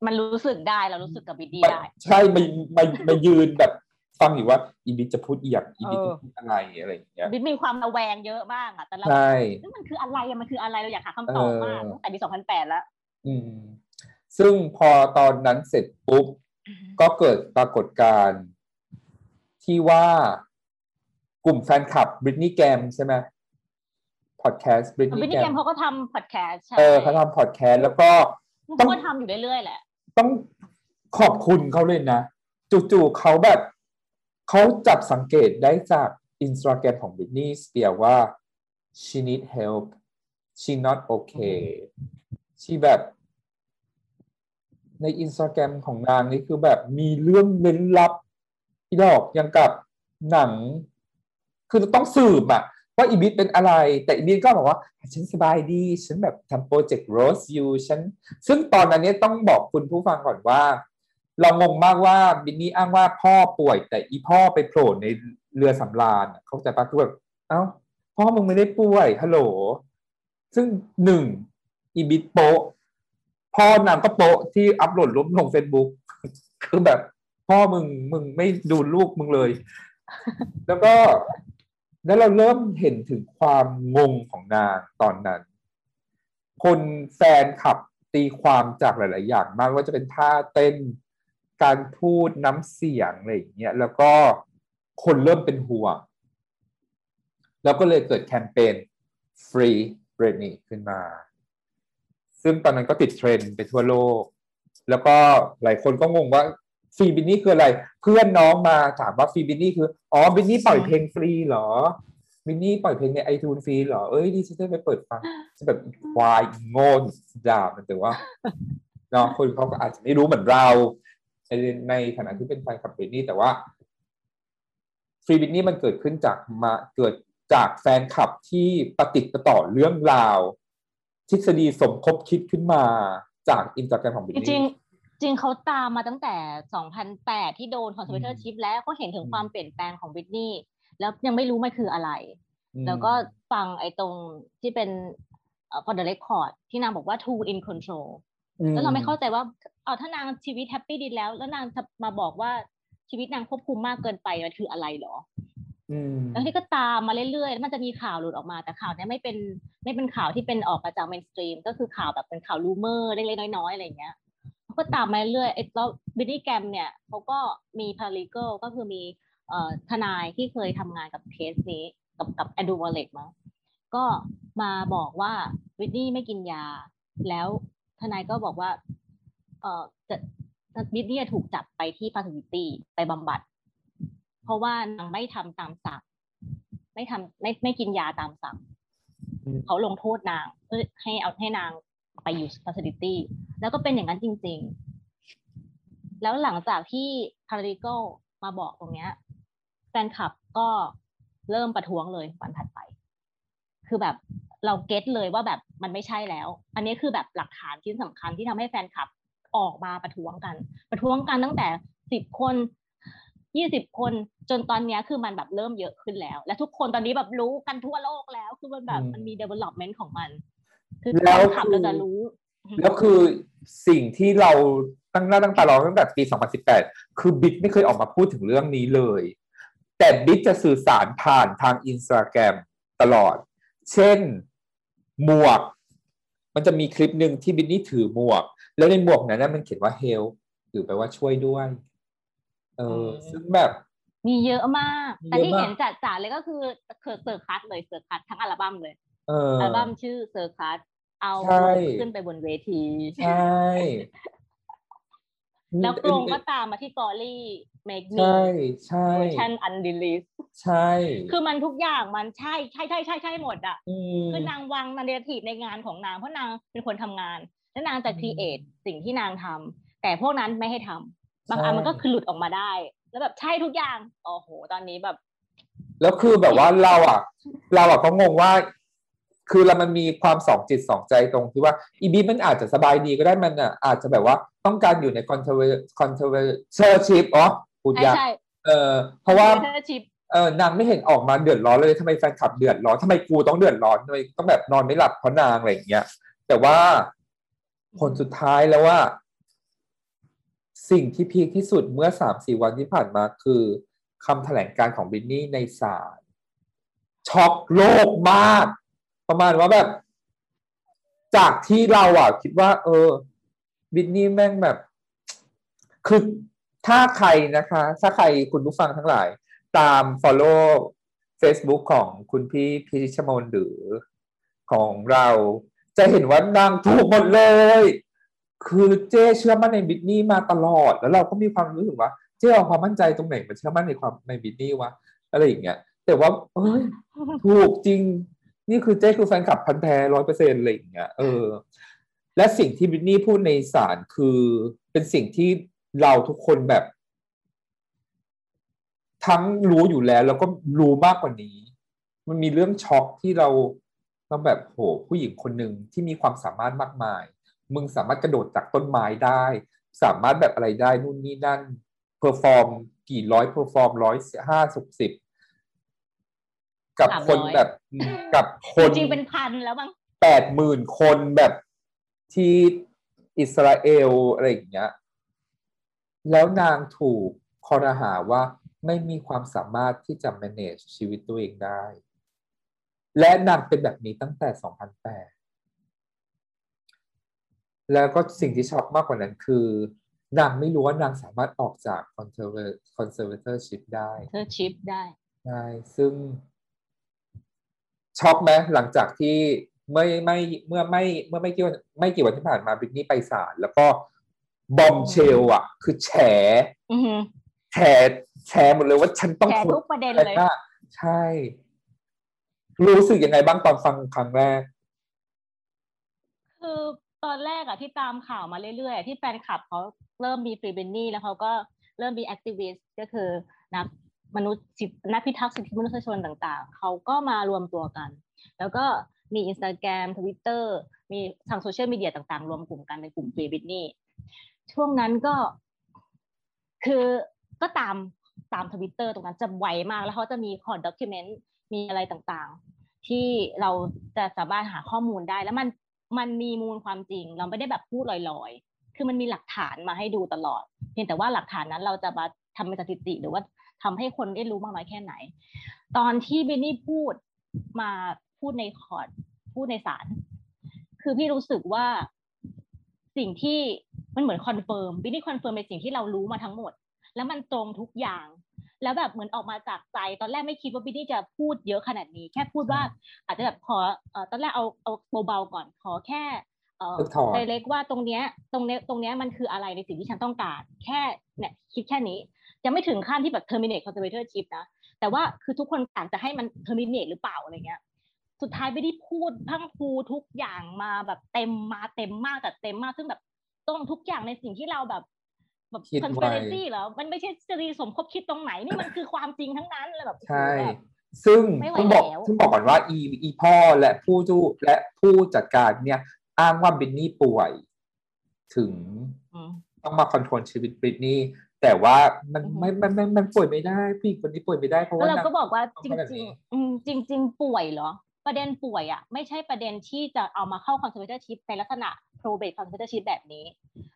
D: มันรู้สึกได้เรารู้สึกกับบิดดี้
C: มา
D: ได้
C: ใช่มามามายืนแบบฟังอยู่ว่าอีบิจะพูดเอียงอีบิ
D: เออ
C: จะพูดอะไรอะไรอย่างเงี้ย
D: บิดมีความระแวงเยอะมากอะแต่เรา
C: ใช่
D: นี่มันคืออะไรอะมันคืออะไรเราอยากหาคำตอบมาก
C: เออ
D: ตั้งแต่ปี2008แล้ว
C: อืม ซึ่งพอตอนนั้นเสร็จปุ๊บก็เกิดปรากฏการณ์ที่ว่า กลุ่มแฟนคลับ Britney's Gram ใช่ไหมพอดแคสต์ Britney's
D: Gramเขาก็ทำพอดแคสต์ใช่
C: เออเขาทำพอดแคสต์แล้วก็
D: เขาก็ทำอยู่เรื่อยๆแหละ
C: ต้องขอบคุณเขาเลยนะ จู่ๆเขาแบบเขาจับสังเกตได้จากอินสตาแกรมของ Britney Spears ว่า she need help she not okay she แบบในอินสตาแกรมของนางนี่คือแบบมีเรื่องเล้นลับอีดอกยังกับหนัง คือต้องสืบอะว่าอีบิทเป็นอะไร แต่อีบิทก็บอกว่า ฉันสบายดี ฉันแบบทำโปรเจกต์โรสอยู่ฉัน ซึ่งตอนนั้นเนี่ยต้องบอกคุณผู้ฟังก่อนว่า เรางงมากว่าบินนี่อ้างว่าพ่อป่วย แต่อีพ่อไปโผล่ในเรือสำราญเข้าใจปะคือแบบเอ้า พ่อมึงไม่ได้ป่วยฮัลโหล ซึ่งหนึ่งอีบิทโปะพ่อนางก็โปะที่อัพโหลดรูปลงเฟซบุ๊กคือแบบ พ่อมึงมึงไม่ดูลูกมึงเลย แล้วก็ แล้วเราเริ่มเห็นถึงความงงของนางตอนนั้น คนแฟนขับตีความจากหลาย ๆ อย่างมากว่าจะเป็นท่าเต้นการพูดน้ำเสียงอะไรอย่างเงี้ยแล้วก็คนเริ่มเป็นห่วง แล้วก็เลยเกิดแคมเปญ Free Britney ขึ้นมา ซึ่งตอนนั้นก็ติดเทรนด์ไปทั่วโลก แล้วก็หลายคนก็งงว่า ฟรีบินนี่คืออะไร เพื่อนน้องมาถามว่าฟรีบินนี่คืออ๋อบินนี่ปล่อยเพลงฟรีเหรอบินนี่ปล่อยเพลงในไอทูนฟรีเหรอเอ้ยดิฉันได้ไปเปิดฟังจะแบบควายโง่ด่ามันแต่ว่าเนาะคนเขาก็อาจจะไม่รู้เหมือนเราในในฐานะที่เป็นแฟนคลับบินนี่แต่ว่าFree Britney มันเกิดขึ้นจากมาเกิดจากแฟนคลับที่ปะติดปะต่อเรื่องราว ทฤษฎีสมคบคิดขึ้นมาจากอินสตาแกรมของ Britney
D: จริงๆ จริงเขาตามมาตั้งแต่ 2008 ที่โดน conservatorship แล้วก็เห็นถึง
C: อืม
D: ความเปลี่ยนแปลงของ Britney แล้วยังไม่รู้มันคืออะไร
C: อืม
D: แล้วก็ฟังไอ้ตรงที่เป็นเอ่อ for the record ที่นางบอกว่า too in control แล้วเราไม่เข้าใจว่าเอ้าถ้านางชีวิตแฮปปี้ดีแล้ว แล้วนางจะมาบอกว่าชีวิตนางควบคุมมากเกินไปมันคืออะไรเหรอ
C: อืม
D: แล้วที่ก็ตามมาเรื่อยๆแล้วมันจะมีข่าวหลุดออกมา แต่ข่าวเนี้ยไม่เป็นไม่เป็นข่าวที่เป็นออกมาจาก mainstream ก็คือข่าวแบบเป็นข่าว rumor เล็กๆน้อยๆอะไรอย่างเงี้ยเขา ก็ตามมาเรื่อยๆไอ้แล้ว Britney's Gram เนี่ยเขาก็มี paralegal ก็คือมีเอ่อทนายที่เคยทำงานกับเคสนี้กับกับ Andrew Wallet มั้งก็มาบอกว่าวินนี่ไม่กินยา แล้วทนายก็บอกว่า เอ่อจะวินนี่ถูกจับไปที่ฟาซิลิตี้ไปบำบัด เพราะว่านางไม่ทำตามสั่งไม่ทำไม่ไม่กินยาตามสั่ง
C: อืม
D: เขาลงโทษนางเพื่อให้เอาให้นาง ไปอยู่ facility แล้วก็เป็นอย่างนั้นจริง ๆ แล้วหลังจากที่ paralegal มาบอกตรงเนี้ยแฟนคลับก็เริ่มประท้วงเลยวันถัดไป คือแบบเราเก็ตเลยว่าแบบมันไม่ใช่แล้ว อันนี้คือแบบหลักฐานชิ้นสำคัญที่ทำให้แฟนคลับออกมาประท้วงกัน ประท้วงกันตั้งแต่สิบคนยี่สิบคนจนตอนเนี้ยคือมันแบบเริ่มเยอะขึ้นแล้ว และทุกคนตอนนี้แบบรู้กันทั่วโลกแล้ว คือมันแบบ
C: อืม
D: มันมี development ของมัน คือ
C: แล้
D: แฟ
C: วน
D: คลับ
C: คือ
D: เราจะรู้
C: แล้วคือสิ่งที่เราตั้งหน้าตั้งตารอตั้งแต่ปี 2018 คือบิ๊กไม่เคยออกมาพูดถึงเรื่องนี้เลย แต่บิ๊กจะสื่อสารผ่านทางอินสตาแกรมตลอด เช่น หมวก มันจะมีคลิปหนึ่งที่ Britney ถือหมวก แล้วในหมวกนั้นนะมันเขียนว่า help หรือแปลว่าช่วยด้วย เออ
D: อืม
C: ซึ่งแบบ
D: มีเยอะมาก
C: มี
D: แต่
C: เยอะ
D: ที่
C: มาก
D: เห็นจัดๆเลยก็คือคือ Circus เลย Circus ทั้งอัลบั้มเลย
C: เออ
D: อัลบั้มชื่อ Circus เอา
C: ใช่
D: ขึ้นไปบนเวที
C: ใช่
D: แล้วกรงก็ตามมาที่ Glory Make Me
C: ใช่ใช่
D: เวอร์ชัน unreleased
C: ใช่
D: คือมันทุกอย่างมันใช่ใช่ใช่ใช่ใช่หมดอะ
C: อืม
D: คือนางวาง narrative ในงานของนางเพราะนางเป็นคนทำงาน แล้วนางจะ create สิ่งที่นางทำแต่พวกนั้นไม่ให้ทำบางอันมันก็คือหลุดออกมาได้ แล้วแบบใช่ทุกอย่างโอ้โห ตอนนี้แบบ
C: แล้วคือแบบว่าเราอะ เราอะก็งงว่า คือเรามันมีความสองจิตสองใจตรงที่ว่าอีบีมันอาจจะสบายดีก็ได้มันอะอาจจะแบบว่าต้องการอยู่ใน controversial อ๋อพูด
D: ใช่
C: ยาก
D: ใช่
C: เออเพราะว่า
D: ชิป
C: เออนางไม่เห็นออกมาเดือดร้อนเลยทำไมแฟนคลับเดือดร้อนทำไมกูต้องเดือดร้อนทำไมต้องแบบนอนไม่หลับเพราะนางอะไรอย่างเงี้ยแต่ว่าผลสุดท้ายแล้วว่า สิ่งที่พีคที่สุดเมื่อสามสี่วันที่ผ่านมาคือคำแถลงการของบินนี่ในศาลช็อกโลกมาก ประมาณว่าแบบ จากที่เราอะคิดว่า เออบินนี่แม่งแบบคือถ้าใครนะคะ ถ้าใครคุณผู้ฟังทั้งหลาย ตาม follow Facebook ของคุณพี่พิชมนหรือของเรา จะเห็นว่านางถูกหมดเลย คือเจ้เชื่อมั่นในบิทนี่มาตลอด แล้วเราก็มีความรู้สึกว่า เจ้เอาความมั่นใจตรงไหนมาเชื่อมั่นในความในบิทนี่วะอะไรอย่างเงี้ยแต่ว่าเอ้ยถูกจริง นี่คือเจ้คือแฟนคลับพันแท้ร้อยเปอร์เซ็นต์อะไรอย่างเงี้ยเออ และสิ่งที่บิทนี่พูดในศาลคือเป็นสิ่งที่เราทุกคนแบบ ทั้งรู้อยู่แล้ว แล้วก็รู้มากกว่านี้ มันมีเรื่องช็อกที่เราเราแบบโหผู้หญิงคนหนึ่งที่มีความสามารถมากมาย มึงสามารถกระโดดจากต้นไม้ได้ สามารถแบบอะไรได้นู่นนี่นั่น perform กี่ร้อย perform ร้อยห้าสิบสิบ กับคน
D: 300
C: แบบอืมกับคน
D: จริงๆเป็นพันแล้วมั้ง
C: แปดหมื่นคนแบบที่อิสราเอลอะไรอย่างเงี้ยแล้วนางถูกครหาว่าไม่มีความสามารถที่จะ manage ชีวิตตัวเองได้ และนางเป็นแบบนี้ตั้งแต่ 2008 แล้วก็สิ่งที่ช็อกมากกว่านั้นคือนางไม่รู้ว่านางสามารถออกจาก conserva- conservatorship ได้
D: เธอชิปได้
C: ใช่ ซึ่ง ช็อกไหมหลังจากที่ไม่ไม่เมื่อไม่เมื่อไม่กี่วันไม่กี่วันที่ผ่านมาบริตนี่ไปศาลแล้วก็บอมเชลอะ คือแฉ
D: อือหือ
C: แฉแฉหมดเลยว่าฉันต้อง
D: แชร์
C: ทน
D: ทุกประเด็น
C: อะไร
D: เลย
C: บ้างใช่ รู้สึกยังไงบ้างตอนฟังครั้งแรก
D: คือตอนแรกอะที่ตามข่าวมาเรื่อยๆอะที่แฟนคลับเขาเริ่มมี Free Britney แล้วเขาก็เริ่มมี activist ก็คือนัก มนุษย์สิทธินักพิทักษ์สิทธิมนุษยชนต่างๆ เขาก็มารวมตัวกัน แล้วก็มีอินสตาแกรมทวิตเตอร์มีทางโซเชียลมีเดียต่างๆ รวมกลุ่มกันเป็นกลุ่ม Free Britneyช่วงนั้นก็คือก็ตามตามทวิตเตอร์ตรงนั้นจะไวมากแล้วเขาจะมี court document มีอะไรต่างๆ ที่เราจะสามารถหาข้อมูลได้ แล้วมันมันมีมูลความจริง เราไม่ได้แบบพูดลอยๆ คือมันมีหลักฐานมาให้ดูตลอด เพียงแต่ว่าหลักฐานนั้นเราจะมาทำเป็นสถิติหรือว่า ทำให้คนได้รู้มากน้อยแค่ไหน ตอนที่ Britney พูดมาพูดในคอร์ดพูดในศาลคือพี่รู้สึกว่าสิ่งที่มันเหมือน confirm Britney confirm ในสิ่งที่เรารู้มาทั้งหมด แล้วมันตรงทุกอย่างแล้วแบบเหมือนออกมาจากใจ ตอนแรกไม่คิดว่า Britney จะพูดเยอะขนาดนี้ แค่พูดว่า อาจจะแบบขอเอ่อตอนแรกเอาเอาเบาๆก่อนขอแค่เอ่อ
C: ถอน
D: เล็กว่าตรงเนี้ยตรงเนี้ยตรงเนี้ยมันคืออะไรในสิ่งที่ฉันต้องการ แค่เนี่ยคิดแค่นี้ ยังไม่ถึงขั้นที่แบบ terminate conservatorship นะ แต่ว่าคือทุกคนต่างจะให้มัน terminate หรือเปล่าอะไรเงี้ย สุดท้ายไม่ได้พูดพรังพรูทุกอย่างมาแบบเต็มมาเต็มมากแต่เต็มมากซึ่งแบบตรงทุกอย่างในสิ่งที่เราแบบแบบ
C: คิดไว้
D: conspiracy เหรอ มันไม่ใช่จรีสมคบคิดตรงไหน นี่มันคือความจริงทั้งนั้นเลยแบบ
C: ใช่
D: แบบ
C: ซึ่ง
D: ไม่ไหว
C: ต้องบอก
D: แล้ว
C: ต้องบอกก่อนว่าอีอีพ่อและผู้จูและผู้จัดการเนี่ย อ้างว่าบินนี่ป่วย ถึง
D: อืม
C: ต้องมาคอนโทรลชีวิตบริตนี่ แต่ว่ามัน
D: อือฮึ
C: ไม่ไม่ไม่มันป่วยไม่ได้ผู้หญิงคนนี้ป่วยไม่ได้เพราะ
D: แล้ว
C: ว่า
D: เรา
C: นาง
D: ก็บอกว่า
C: ต้อง
D: จ
C: ขนาด
D: ริ
C: นี้
D: งๆอืมจริงๆป่วยเหรอ ประเด็นป่วยอะไม่ใช่ประเด็นที่จะเอามาเข้า conservatorship ในลักษณะ probate conservatorship แบบนี้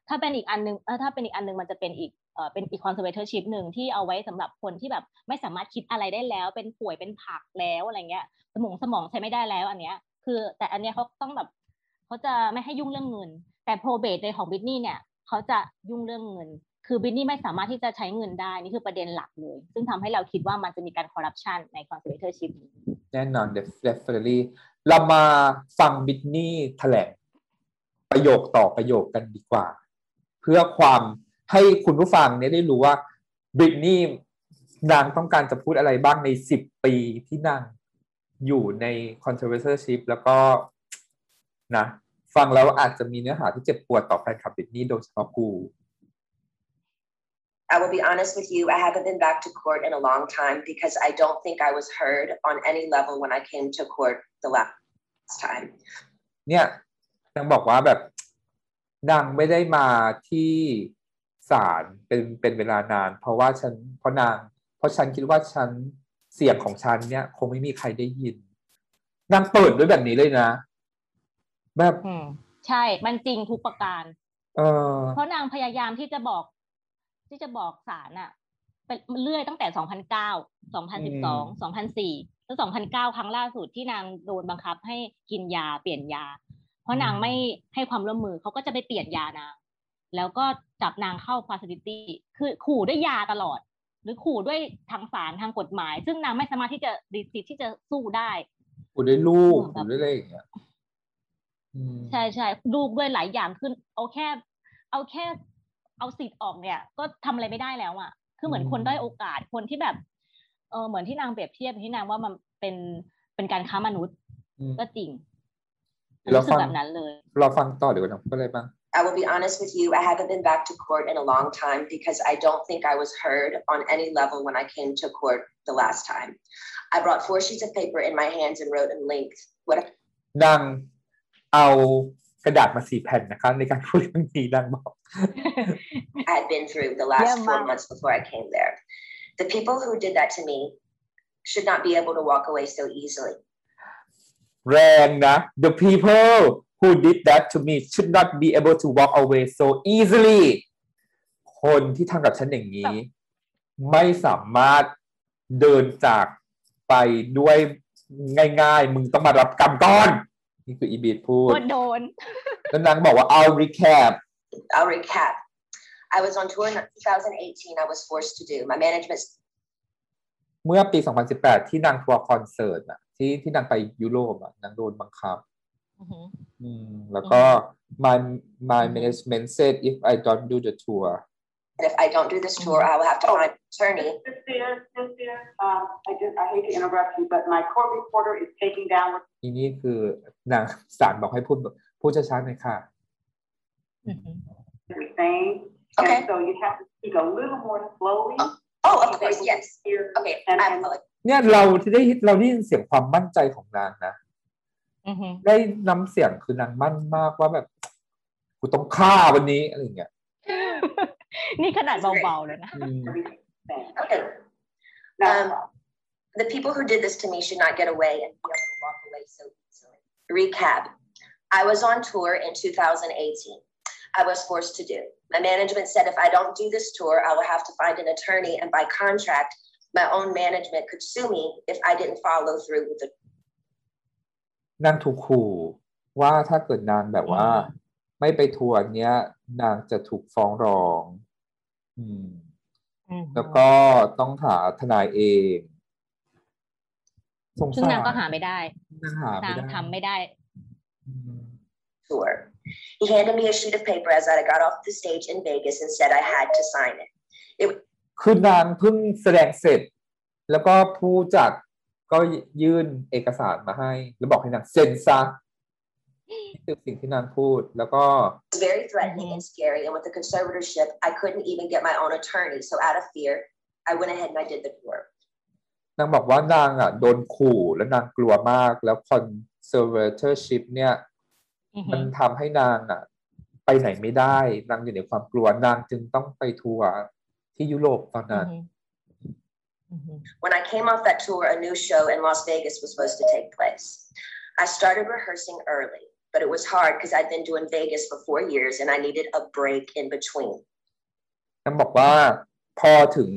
D: ถ้าเป็นอีกอันนึงเออถ้าเป็นอีกอันนึงมันจะเป็นอีกเออเป็นอีก conservatorship หนึ่งที่เอาไว้สำหรับคนที่แบบไม่สามารถคิดอะไรได้แล้วเป็นป่วยเป็นผักแล้วอะไรเงี้ย สมองสมองใช้ไม่ได้แล้วอันเนี้ย คือแต่อันเนี้ยเขาต้องแบบเขาจะไม่ให้ยุ่งเรื่องเงิน แต่ probate ในของบิทนี่เนี่ยเขาจะยุ่งเรื่องเงิน คือบิทนี่ไม่สามารถที่จะใช้เงินได้ นี่คือประเด็นหลักเลย ซึ่งทำให้เราคิดว่ามันจะมีการคอร์รัปชันใน conservatorship นี้
C: แน่นอน definitely เรามาฟังบิทนี่แถลงประโยคต่อประโยคกันดีกว่า เพื่อความให้คุณผู้ฟังเนี่ยได้รู้ว่าบิทนี่นางต้องการจะพูดอะไรบ้างในสิบปีที่นางอยู่ใน conservatorship แล้วก็นะ ฟังแล้วอาจจะมีเนื้อหาที่เจ็บปวดต่อแฟนคลับบิทนี่โดยเฉพาะกู
B: I will be honest with you, I haven't been back to court in a long time because I don't think I was heard on any level when I came to court the last time.
C: เนี่ยนางบอกว่าแบบนางไม่ได้มาที่ศาลเป็นเป็นเวลานาน เพราะว่าฉันเพราะนาง เพราะฉันคิดว่าฉันเสียงของฉันเนี่ยคงไม่มีใครได้ยินนางเปิดด้วยแบบนี้เลยนะ แบบ
D: อืมใช่มันจริงทุกประการ
C: เออ
D: เพราะนางพยายามที่จะบอก ที่จะบอกศาลอะเป็นเรื่อยตั้งแต่ 2009 2012 2004 แล้ว 2009 ครั้งล่าสุดที่นางโดนบังคับให้กินยาเปลี่ยนยา เพราะนางไม่ให้ความร่วมมือเขาก็จะไปเปลี่ยนยานาง แล้วก็จับนางเข้า facility คือขู่ด้วยยาตลอด หรือขู่ด้วยทางศาลทางกฎหมาย ซึ่งนางไม่สามารถที่จะดีสิทธิ์ที่จะสู้ได้
C: กูได้ลูก
D: อืมแบบ
C: กูได้อะไรอย่างเงี้ยอืม
D: ใช่ใช่ลูกด้วยหลายอย่างขึ้น เอาแค่ เอาแค่ เอาสิทธิ์ออกเนี่ย ก็ทำอะไรไม่ได้แล้วอะ คือเหมือนคนด้อยโอกาสคนที่แบบเออเหมือนที่นางเปรียบเทียบที่นางว่ามันเป็นเป็นการค้ามนุษย์
C: อืม
D: ก็จริง
C: เรา
D: รู้สึ
C: ฟั
D: ก
C: ง
D: แบบนั้นเลย
C: เราฟังต่อเดี๋ยวนะพูดอะไรบ้าง
B: I will be honest with you, I haven't been back to court in a long time because I don't think I was heard on any level when I came to court the last time. I brought four sheets of paper in my hands and wrote in length what
C: นางเอากระดาษมาสี่แผ่นนะคะในการพูดเรื่องนี้นางบอก
B: I had been through the last
D: Yeah,
B: four
D: Mom.
B: months before I came there. The people who did that to me should not be able to walk away so easily.
C: แรงนะ the people who did that to me should not be able to walk away so easily คนที่ทำกับฉันอย่างนี้ ไม่สามารถเดินจากไปด้วยง่ายๆ มึงต้องมารับกรรมก่อน นี่คืออีบีดพูด
D: ก็โดน
C: แล้วนางบอกว่า I'll recap
B: I'll recap. I was on tour in 2018. I was forced to do. My management
C: เมื่อปี 2018 ที่นางทัวร์คอนเสิร์ตอะที่ที่นางไปยุโรปอะนางโดนบังคับ
D: อือหือ
C: อืม แล้วก็ my my management said if I don't do the tour
B: And if I don't do this tour, I will have to find an attorney.
E: Cynthia, Cynthia, um, I just, I hate to interrupt you, but my court reporter is taking down what
C: ทีนี้คือนางศาลบอกให้พูดพูดช้าๆหน่อยค่ะ (laughs)
D: อือหือ
E: you're saying.
B: Okay.
E: And so you have to speak a little more slowly.
B: Oh, of
E: so
B: course,
E: they
B: yes.
E: can hear.
B: Okay,
E: And-
B: I
E: and-
B: apologize.
C: เนี่ยเราที่ได้เราได้ยินเสียงความมั่นใจของนางนะ
D: อือหือ
C: ได้น้ำเสียงคือนางมั่นมากว่าแบบกูต้องฆ่าวันนี้อะไรอย่างเงี้ย
D: นี่ขนาดเบาๆเลยนะ
C: อืม
B: Okay.
E: Now,
B: Um, The people who did this to me should not get away and be able to walk away so easily. Recap. I was on tour in 2018. I was forced to do. My management said if I don't do this tour, I will have to find an attorney, and by contract, my own management could sue me if I didn't follow through with the
C: นางถูกขู่ว่าถ้าเกิดนางแบบว่า
D: อืม
C: ไม่ไปทัวร์เนี้ย นางจะถูกฟ้องร้อง อืม
D: อือหือ
C: แล้วก็ต้องหาทนายเองสง
D: ซึ่ง
C: สาร
D: นางก็หาไม่ได้
C: นางหาไม่
D: นาง
C: ได้
D: ทำไม่ได้
C: อืม
B: tour. He handed me a sheet of paper as I got off the stage in Vegas and said I had to sign it.
C: คือนางเพิ่งแสดงเสร็จ แล้วก็ผู้จัดก็ยื่นเอกสารมาให้ แล้วบอกให้นางเซ็นซะนี่คือสิ่งที่นางพูดแล้วก็
B: It was very threatening and scary. And with the conservatorship, I couldn't even get my own attorney. So out of fear, I went ahead and I did the tour.
C: นางบอกว่านางอะโดนขู่และนางกลัวมากแล้ว conservatorship เนี่ย
D: อือหื
C: มัน
D: อ
C: ทำให้นางอะ ไปไหนไม่ได้นางอยู่ในความกลัวนางจึงต้องไปทัวร์ที่ยุโรปตอน
D: อื
C: นั้
D: อนหืออือหือ
B: When I came off that tour, a new show in Las Vegas was supposed to take place. I started rehearsing early, but it was hard because I'd been doing Vegas for four years and I needed a break in between.
C: นางบอกว่าพอถึง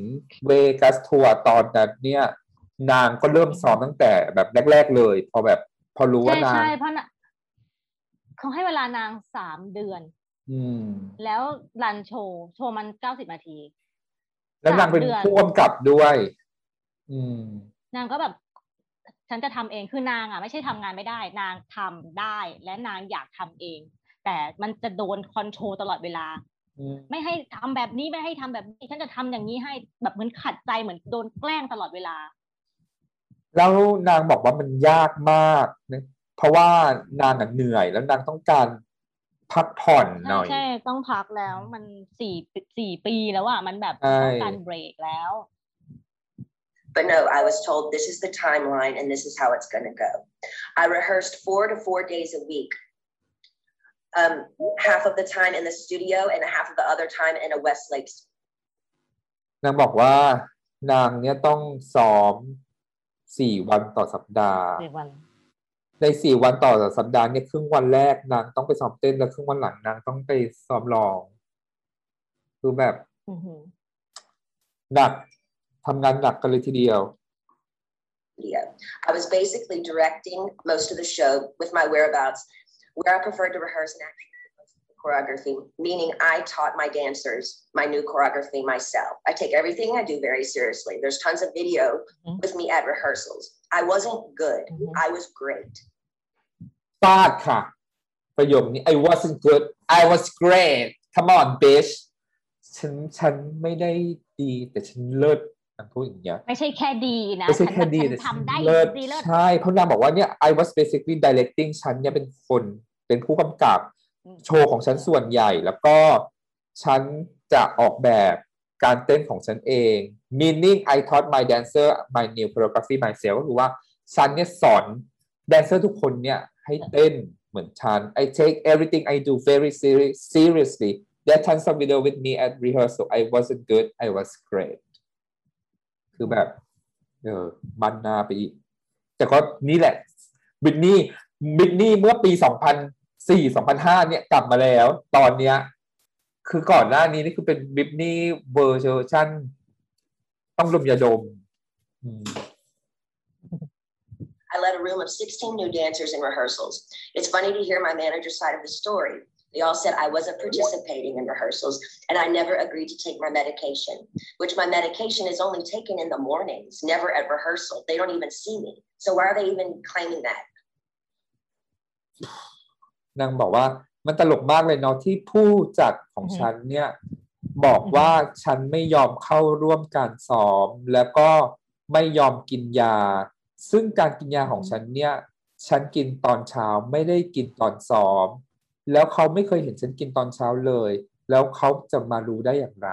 C: เวกัสทัวร์ตอนนั้นเนี่ย นางก็เริ่มซ้อมตั้งแต่แบบแรก ๆ เลย พอแบบพอรู้
D: ใช่
C: ว่านาง
D: ใช่เพราะน่ะ เขาให้เวลานางสามเดือน
C: อืม
D: แล้วรันโชว์โชว์มันเก้าสิบนาที
C: แล้วนางเป็น
D: สามเดือน
C: ผู้กำกับด้วย อืม
D: นางก็แบบ ฉันจะทำเองคือนางอะ ไม่ใช่ทำงานไม่ได้ นางทำได้ และนางอยากทำเอง แต่มันจะโดนคอนโทรลตลอดเวลา
C: อืม
D: ไม่ให้ทำแบบนี้ไม่ให้ทำแบบนี้ ฉันจะทำอย่างนี้ให้แบบเหมือนขัดใจเหมือนโดนแกล้งตลอดเวลา
C: แล้วนางบอกว่ามันยากมากนะ เพราะว่านางอะเหนื่อยแล้วนางต้องการพักผ่อนห
D: ใช่
C: น่อย
D: ใช่ต้องพักแล้วมันสี่สี่ปีแล้วอะมันแบบ
C: ใช่
D: ต้องการเบรกแล้ว
B: But no, I was told this is the timeline and this is how it's going to go. I rehearsed four to four days a week, um, half of the time in the studio and half of the other time in a Westlake
C: นางบอกว่านางเนี่ยต้องซ้อมสี่วันต่อสัปดาห์
D: เรียกวัน
C: ในสี่วันต่อสัปดาห์เนี่ยครึ่งวันแรกนางต้องไปซ้อมเต้นแล้วครึ่งวันหลังนางต้องไปซ้อมร้อง คือแบบ
D: อือหือ
C: หนักทำงานหนักกันเลยทีเดียว
B: studio. I was basically directing most of the show with my whereabouts, where I preferred to rehearse and actually do most of the choreography, meaning I taught my dancers my new choreography myself. I take everything I do very seriously. There's tons of video
D: Mhm.
B: with me at rehearsals. I wasn't good.
D: Mhm.
B: I was great.
C: ฟาดค่ะ ประโยคนี้ I wasn't good I was great come on bitch ฉันฉันไม่ได้ดี แต่ฉันเลิศนางพูดอย่างเงี้ย
D: ไม่ใช่แค่ดีนะ
C: ไม่ใช่
D: ฉัน
C: แค่ดี
D: ฉั
C: แต่
D: น
C: ฉัน
D: ทำได้
C: เลิศ
D: ดีเลิศ
C: ใช่เพราะนางบอกว่าเนี่ย I was basically directing ฉันเนี่ยเป็นคนเป็นผู้กำกับ
D: อืม
C: โชว์ของฉันส่วนใหญ่ แล้วก็ฉันจะออกแบบการเต้นของฉันเอง meaning I taught my dancer my new choreography myself ก็คือว่าฉันเนี่ยสอนแดนเซอร์ทุกคนเนี่ย ให้เต้นเหมือนฉัน I take everything I do very serious seriously there are tons of video with me at rehearsal I wasn't good I was great คือแบบเออบันหนาไปอีก แต่ก็นี่แหละบิทนี่บิทนี่เมื่อปี 2004 2005 เนี่ยกลับมาแล้ว ตอนเนี้ย คือก่อนหน้านี้นี่คือเป็นบิทนี่เวอร์ชันต้องดมยาดมอืม
B: I led a room of 16 new dancers in rehearsals. It's funny to hear my manager's side of the story. They all said I wasn't participating in rehearsals and I never agreed to take my medication, which my medication is only taken in the mornings, never at rehearsal. They don't even see me. So why are they even claiming that?
C: นางบอกว่ามันตลกมากเลยเนาะที่ผู้จัดของ
D: อือฮึ
C: ฉันเนี่ย บอกว่าฉันไม่ยอมเข้าร่วมการซ้อม แล้วก็ไม่ยอมกินยา ซึ่งการกินยาของฉันเนี่ย ฉันกินตอนเช้าไม่ได้กินตอนซ้อม แล้วเขาไม่เคยเห็นฉันกินตอนเช้าเลย แล้วเขาจะมารู้ได้อย่างไร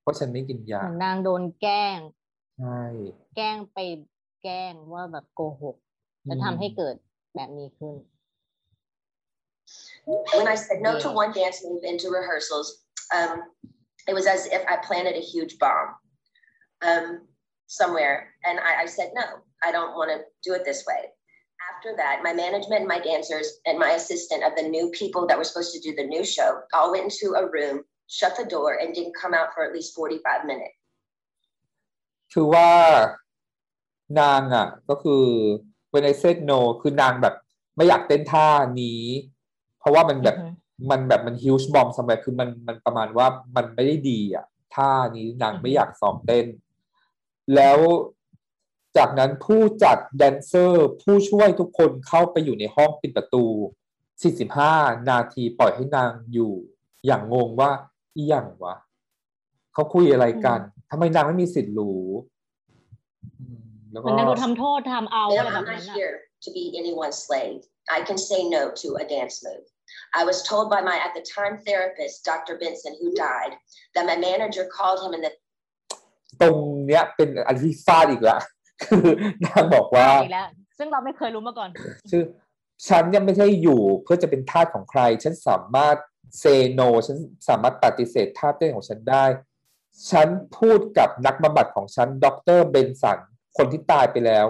C: เพราะฉันไม่กินยา
D: เหมือนนางโดนแกล้ง
C: ใช่
D: แกล้งไปแกล้งว่าแบบโกหกแล้วทำให้เกิดแบบนี้ขึ้น
B: When I said no to one dance move into rehearsals, um, it was as if I planted a huge bomb um, somewhere. And I, I said, no, I don't want to do it this way. After that, my management and my dancers and my assistant of the new people that were supposed to do the new show all went into a room, shut the door, and didn't come out for at least 45 minutes.
C: คือว่านางอะก็คือ when I said no คือนางแบบไม่อยากเต้นท่านี้ เพราะว่ามันแบบ
D: อือฮึ
C: มันแบบมัน huge bomb สมัยคือมันมันประมาณว่ามันไม่ได้ดีอะท่านี้นางไม่อยากซ้อมเต้น แล้ว จากนั้นผู้จัดแดนเซอร์ ผู้ช่วยทุกคนเข้าไปอยู่ในห้องปิดประตู 45 นาทีปล่อยให้นางอยู่ อย่างงงว่าอีหยังวะเขาคุยอะไรกันทำไมนางไม่มีสิทธิ์รู้อืมแล้ว
D: เห
C: ก็
D: มือนนางโดนทำโทษทำเอา
B: Ma'am,
D: อะไรแบ
B: I'm
D: บนั้
B: not
D: นอะ
B: here to be anyone's slave. I can say no to a dance move. I was told by my at the time therapist, Dr. Benson, who died, that my manager called him in the
C: ตรงเนี้ยเป็นอันที่ฟาดอีกละ คือนางบอกว่า
D: อีกแล้วซึ่งเราไม่เคยรู้มาก่อน
C: คือฉันยังไม่ใช่อยู่เพื่อจะเป็นทาสของใคร ฉันสามารถเซโน ฉันสามารถปฏิเสธท่าเต้นของฉันได้ ฉันพูดกับนักบำบัดของฉัน ดรเบนสัน คนที่ตายไปแล้ว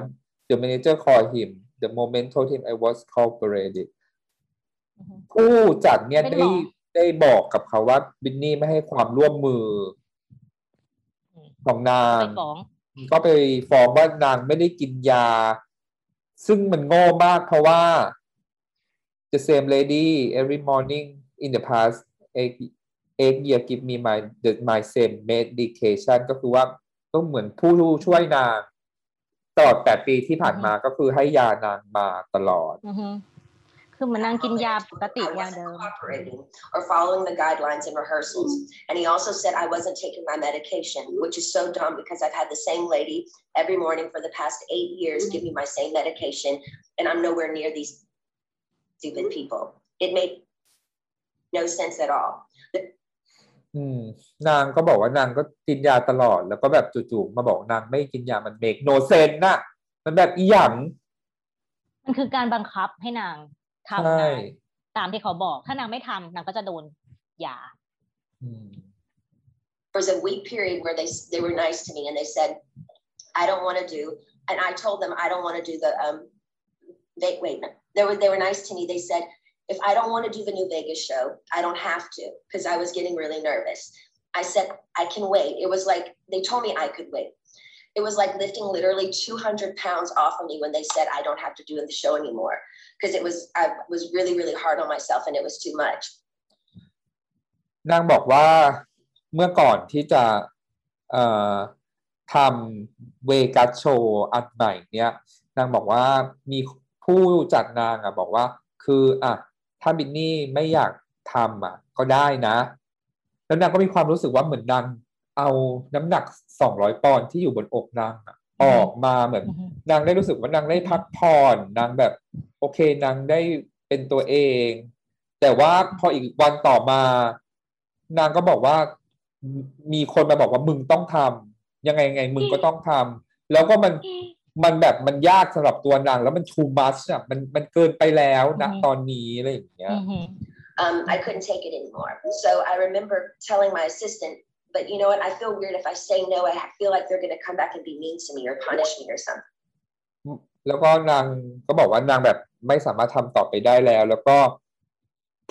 C: The manager called him the moment told him I was cooperated
D: อือฮึ
C: ผู้จัดเนี่ย
D: เป็นหม
C: ได้
D: อ
C: ได้บอกกับเขาว่าบินนี่ไม่ให้ความร่วมมืออ
D: ม
C: ของนาง
D: ไปฟ้อง
C: ก็ไปฟ้องว่านางไม่ได้กินยา ซึ่งมันโง่มากเพราะว่า the same lady every morning in the past eight eight year give me my the my same medication ก็คือว่าก็เหมือนผู้ช่วยนางตลอดแปดปีที่ผ่านมาก็คือให้ยานางมาตลอด
D: คือเหมันนางกินยาปกติ
B: I
D: อย่าง
B: wasn't
D: เดิม
B: cooperating or following the guidelines in rehearsals. And he also said I wasn't taking my medication, which is so dumb because I've had the same lady every morning for the past eight years give me my same medication, and I'm nowhere near these stupid people. It made no sense at all.
C: อืม นางก็บอกว่านางก็กินยาตลอด แล้วก็แบบจู่ๆมาบอกนางไม่กินยามันเมกโนเซนน่ะ มันแบบอีหยัง
D: มันคือการบังคับให้นาง ทำ
C: ใช่
D: งานตามที่เขาบอก ถ้านางไม่ทำนางก็จะโดนยา
C: อืม
B: There was a week period where they they were nice to me and they said, I don't want to do, and I told them I don't want to do the um they wait, they were they were nice to me. They said, if I don't want to do the new Vegas show, I don't have to, because I was getting really nervous. I said, I can wait. It was like they told me I could wait. It was like lifting literally 200 pounds off of me when they said I don't have to do the show anymore. Because it was I was really, really hard on myself and it was too much.
C: นางบอกว่าเมื่อก่อนที่จะทำเวกัสโชว์อันใหม่เนี่ยนางบอกว่ามีผู้จัดนางอะบอกว่าคืออะถ้าบินนี่ไม่อยากทำอะก็ได้นะ แล้วนางก็มีความรู้สึกว่าเหมือนนาง เอาน้ำหนักสองร้อยปอนด์ที่อยู่บนอกนางอะออกมาเหมือน
D: อือฮึ
C: นางได้รู้สึกว่านางได้พักผ่อนนางแบบ โอเคนางได้เป็นตัวเอง แต่ว่าพออีกวันต่อมา นางก็บอกว่ามีมีคนมาบอกว่ามึงต้องทำยังไงไงมึงก็ต้องทำแล้วก็มันมันแบบมันยากสำหรับตัวนางแล้วมัน too much อะมันมันเกินไปแล้วนะ
D: อือฮึ
C: ตอนนี้อะไรอย่างเงี้ย
D: อือฮึ
B: um, I couldn't take it anymore. So I remember telling my assistant, but you know what? I feel weird if I say no. I feel like they're going to come back and be mean to me or punish me or something.
C: แล้วก็นางก็บอกว่านางแบบไม่สามารถทำต่อไปได้แล้ว แล้วก็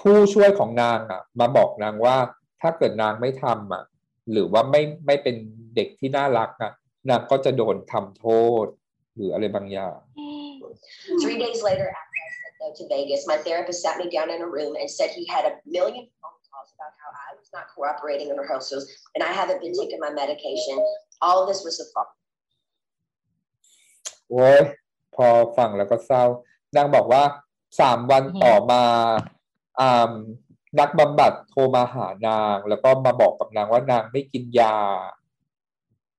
C: ผู้ช่วยของนางอะ มาบอกนางว่าถ้าเกิดนางไม่ทำอะ หรือว่าไม่ไม่เป็นเด็กที่น่ารักอะนางก็จะโดนทำโทษ หรืออะไรบางอย่าง
B: Three days later, after I said no to Vegas, my therapist sat me down in a room and said he had a million phone calls about how I was not cooperating in rehearsals and I haven't been taking my medication. All of this was the fault.
C: โอ้ยพอฟังแล้วก็เศร้านางบอกว่าสามวัน
D: อือฮึ
C: ต่อมาอ่านักบำบัดโทรมาหานาง แล้วก็มาบอกกับนางว่านางไม่กินยา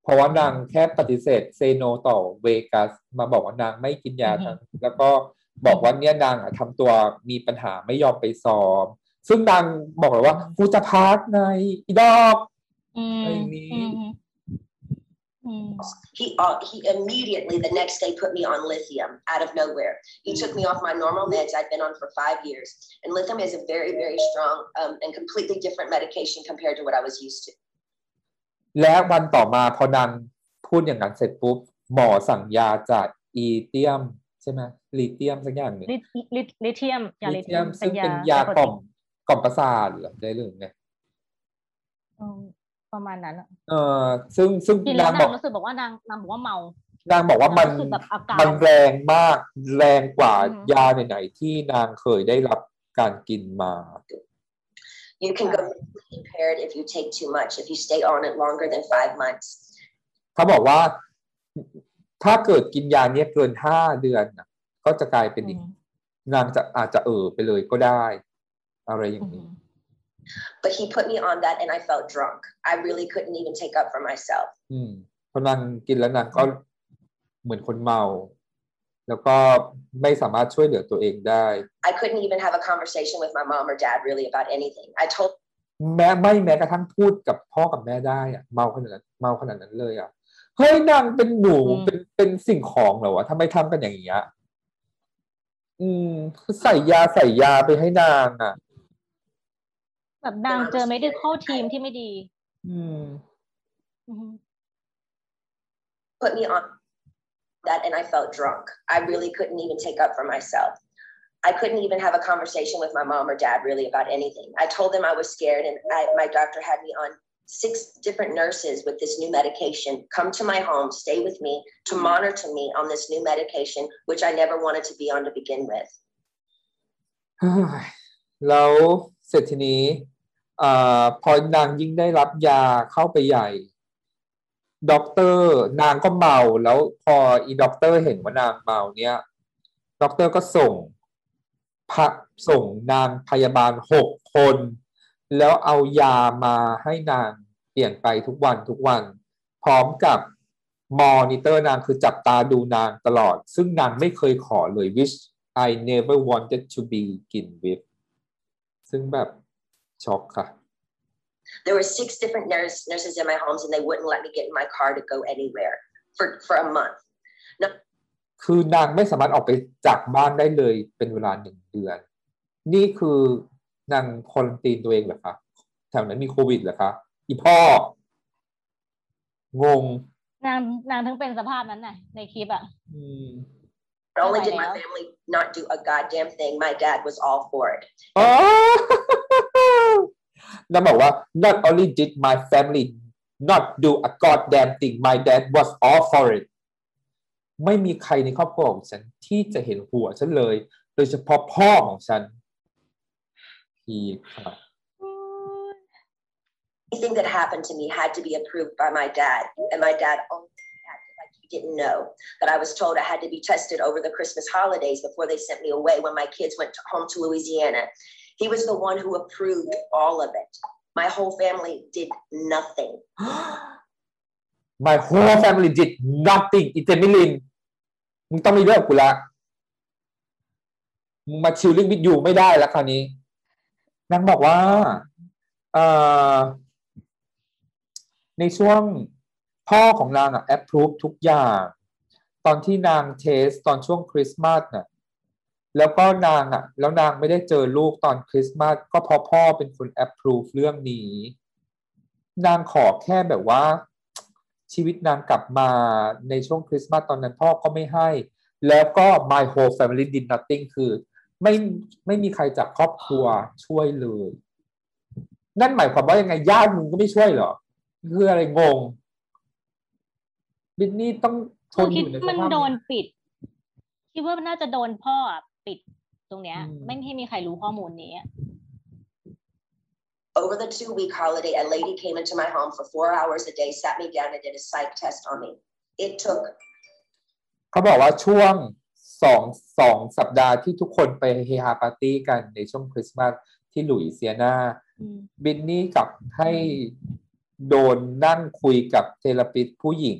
C: เพราะว่านางแค่ปฏิเสธเซโนต่อเวกัส มาบอกว่านางไม่กินยา
D: อือฮึ
C: ทั้งแล้วก็บอกว่าเนี่ยนางอะทำตัวมีปัญหาไม่ยอมไปซ้อม ซึ่งนางบอกเลยว่ากูจะพักไงอีดอก
D: อืม
C: อะไรอย่างนี้
D: อืมอืม
B: He uh, he immediately the next day put me on lithium out of nowhere. He took me off my normal meds I'd been on for five years, and lithium is a very very strong um, and completely different medication compared to what I was used to.
C: และวันต่อมาพอนางพูดอย่างนั้นเสร็จปุ๊บหมอสั่งยาจากอีเทียมใช่ไหมลีเทียมสักอย่างหนึ่ง
D: ลิลิลิเทียมยา
C: ลิ
D: ลิ
C: เทียมซึ่งเป็นยากล่อม กล่อมประสาทเหรอได้หรือไง
D: อืมประมาณนั้นอะ
C: เออซึ่งซึ่ง
D: กินแล้
C: นาวงบ
D: นา
C: องก
D: รู้สึกบอกว่านางนางบอกว่าเมา
C: นางบอกว่ามัน
D: นางรู้สึกแบบอาการ
C: มันแรงมากแรงกว่า
D: อือฮึ
C: ยาไหนๆที่นางเคยได้รับการกินมา
B: You can go mentally impaired if you take too much, if you stay on it longer than five months.
C: เขาบอกว่าถ้าเกิดกินยาเนี้ยเกินห้าเดือนน่ะก็จะกลายเป็นอีก
D: อืม
C: นางจะอาจจะเออไปเลยก็ได้ อะไรอย่างนี้
B: But he put me on that and I felt drunk. I really couldn't even take up for myself.
C: อืมเพราะนางกินแล้วนางก็เหมือนคนเมา แล้วก็ไม่สามารถช่วยเหลือตัวเองได้
B: I couldn't even have a conversation with my mom or dad really about anything. I told
C: แม้ไม่แม้กระทั่งพูดกับพ่อกับแม่ได้อะเมาขนาดนั้นเมาขนาดนั้นเลยอะเฮ้ยนางเป็นหนู
D: อืม
C: เป็นเป็นสิ่งของเหรอวะทำไมทำกันอย่างเงี้ยอืมใส่ยาใส่ยาไปให้นางอะ
D: แบบนางเจอ medical team ที่ไม่ดี
C: อืม
D: อืม
B: put me on that and I felt drunk. I really couldn't even take up for myself. I couldn't even have a conversation with my mom or dad really about anything. I told them I was scared and I, my doctor had me on six different nurses with this new medication come to my home, stay with me to monitor me on this new medication, which I never wanted to be on to begin with.
C: เ(sighs) ฮ้ยแล้วเสร็จทีนี้ อ่าพอนางยิ่งได้รับยาเข้าไปใหญ่ด็อกเตอร์นางก็เมาแล้วพออีด็อกเตอร์เห็นว่านางเมาเนี่ยด็อกเตอร์ก็ส่งพะส่งนางพยาบาลหกคน แล้วเอายามาให้นางเปลี่ยนไปทุกวันทุกวัน พร้อมกับมอนิเตอร์นางคือจับตาดูนางตลอด ซึ่งนางไม่เคยขอเลย which I never wanted to begin with ซึ่งแบบ ช็อกค่ะ
B: There were six different nurse, nurses in my homes, and they wouldn't let me get in my car to go anywhere for, for a month.
C: คือนางไม่สามารถออกไปจากบ้านได้เลยเป็นเวลาหนึ่งเดือน นี่คือนางควอนตีนตัวเองเหรอคะแถวนั้นมีโควิดเหรอคะอีพ่องง
D: นางนางถึงเป็นสภาพนั้นน่ะ ในคลิปอะ
C: อืม
B: Not only did
D: Oh,
B: my
D: I know.
B: family not do a goddamn thing, my dad was all for it.
C: อ๋ อนางบอกว่า not only did my family not do a goddamn thing my dad was all for it ไม่มีใครในครอบครัวของฉันที่จะเห็นหัวฉันเลย โดยเฉพาะพ่อของฉันพีคค่ะ
B: Anything that happened to me had to be approved by my dad, and my dad only acted like he didn't know that I was told I had to be tested over the Christmas holidays before they sent me away when my kids went to, home to Louisiana. He was the one who approved all of it. My whole family did nothing.
C: My whole family did nothing อีเจมิลินมึงต้องมีเรื่องกูละมึงมาชิลลิ่งวิดอยู่ไม่ได้แล้วคราวนี้นางบอกว่าเอ่อในช่วงพ่อของนางอะแอปพรูฟทุกอย่าง ตอนที่นางเทสตอนช่วงคริสต์มาสน่ะ แล้วก็นางอะ แล้วนางไม่ได้เจอลูกตอนคริสต์มาสก็เพราะพ่อเป็นคนแอปพรูฟเรื่องนี้ นางขอแค่แบบว่า ชีวิตนางกลับมาในช่วงคริสต์มาสตอนนั้นพ่อก็ไม่ให้ แล้วก็ my whole family did nothing คือไม่ไม่มีใครจากครอบครัวช่วยเลย นั่นหมายความว่ายังไงญาติมึงก็ไม่ช่วยเหรอ คืออะไรงงบินนี่ต้องท
D: คือน
C: อ
D: คิด
C: ยู่ในส
D: มันโดนปิด คิดว่าน่าจะโดนพ่อ ปิดตรงเนี้ย
C: อืม
D: ไม่ให้มีใครรู้ข้อมูลนี้อะ
B: Over the two week holiday, a lady came into my home for four hours a day, sat me down, and did a psych test on me. It took
C: เขาบอกว่าช่วงสองสองสัปดาห์ที่ทุกคนไปเฮฮาปาร์ตี้กันในช่วงคริสต์มาสที่หลุยเซียนา
D: อืม
C: บินนี่กลับให้โดนนั่งคุยกับเทเลปิสผู้หญิง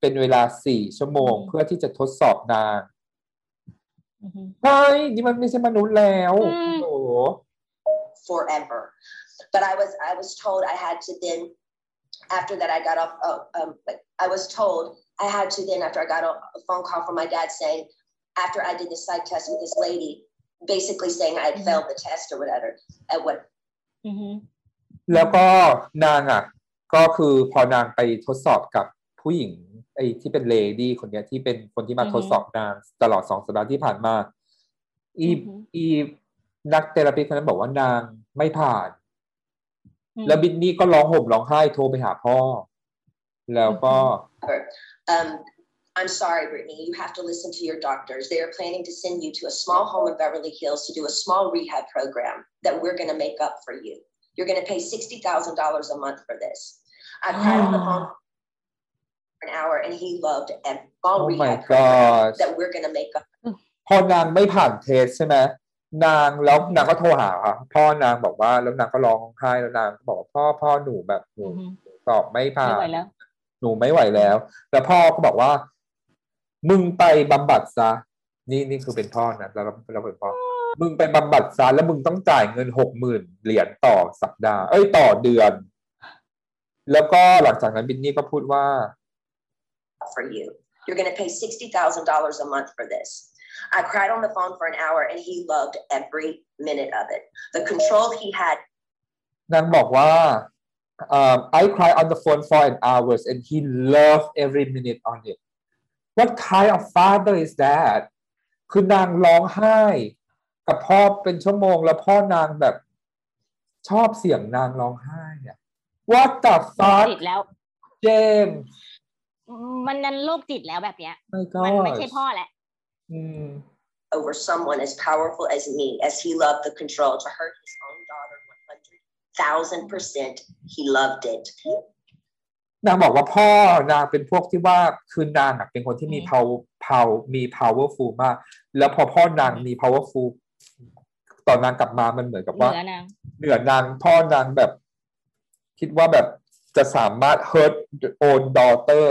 C: เป็นเวลาสี่ชั่วโมง
D: อืม
C: เพื่อที่จะทดสอบนาง
D: อือฮึ
C: เฮ้ยนี่มันไม่ใช่มนุษย์แล้ว
D: อืม
C: โอ้โห
B: forever. But I was I was told I had to then after that I got off oh, um but I was told I had to then after I got a, a phone call from my dad saying after I did the psych test with this lady basically saying I had
D: Mhm.
B: failed the test or whatever at what
D: อือฮึ
C: แล้วก็นางอะก็คือพอนางไปทดสอบกับผู้หญิง ไอ้ที่เป็น lady คนเนี้ยที่เป็นคนที่มา
D: อือฮึ
C: ทดสอบนางตลอดสองสัปดาห์ที่ผ่านมา อี
D: อือฮึ
C: อีนัก therapist คนนั้นบอกว่านางไม่ผ่าน
D: อืม
C: แล้วบินนี่ก็ร้องห่มร้องไห้โทรไปหาพ่อ แล้วก็
B: um I'm sorry, Brittany. You have to listen to your doctors. They are planning to send you to a small home in Beverly Hills to do a small rehab program that we're going to make up for you. You're going to pay $60,000 a month for this. I cried on the phone for an hour and he loved a small
C: oh my
B: rehab program
C: god
B: that we're going to make up.
C: พอนางไม่ผ่านเทสใช่ไหมนางแล้วนางก็โทรหาพ่อนางบอกว่าแล้วนางก็ร้องไห้แล้วนางก็บอกว่าพ่อพ่อหนูแบบหนู
D: อือฮึ
C: สอบไม่ผ่า
D: ไม่
C: น
D: ไหวแล้ว
C: หนูไม่ไหวแล้ว แล้วพ่อก็บอกว่า มึงไปบำบัดซะนี่นี่คือเป็นพ่อนะแล้วเราเราเป็นพ่อมึงไปบำบัดซะแล้วมึงต้องจ่ายเงินหกหมื่นเหรียญต่อสัปดาห์ เอ้ยต่อเดือน แล้วก็หลังจากนั้นบินนี่ก็พูดว่า
B: for you. You're going to pay $60,000 a month for this. I cried on the phone for an hour and he loved every minute of it. The control he had
C: นางบอกว่า um, I cry on the phone for an hours and he loved every minute on it What kind of father is that คือนางร้องไห้ กับพ่อเป็นชั่วโมงแล้วพ่อนางแบบชอบเสียงนางร้องไห้อะ What the
D: โรค
C: fuck
D: จิตแล้ว
C: James
D: มันนั้นโรคจิตแล้วแบบเนี้ย
C: my
D: มัน
C: god
D: ไม่ใช่พ่อแหละ
C: อืม
B: over someone as powerful as me, as he loved the control to hurt his own daughter 100,000%. He loved it.
C: นางบอกว่าพ่อนางเป็นพวกที่ว่าคือนางอะเป็นคนที่มี
D: อืม
C: power power มี powerful มาก แล้วพอพ่อนางมี powerful ตอนนางกลับมามันเหมือนกับ
D: เห
C: ว่า
D: นือนาง
C: เหนือนางพ่อนางแบบ คิดว่าแบบจะสามารถ hurt own daughter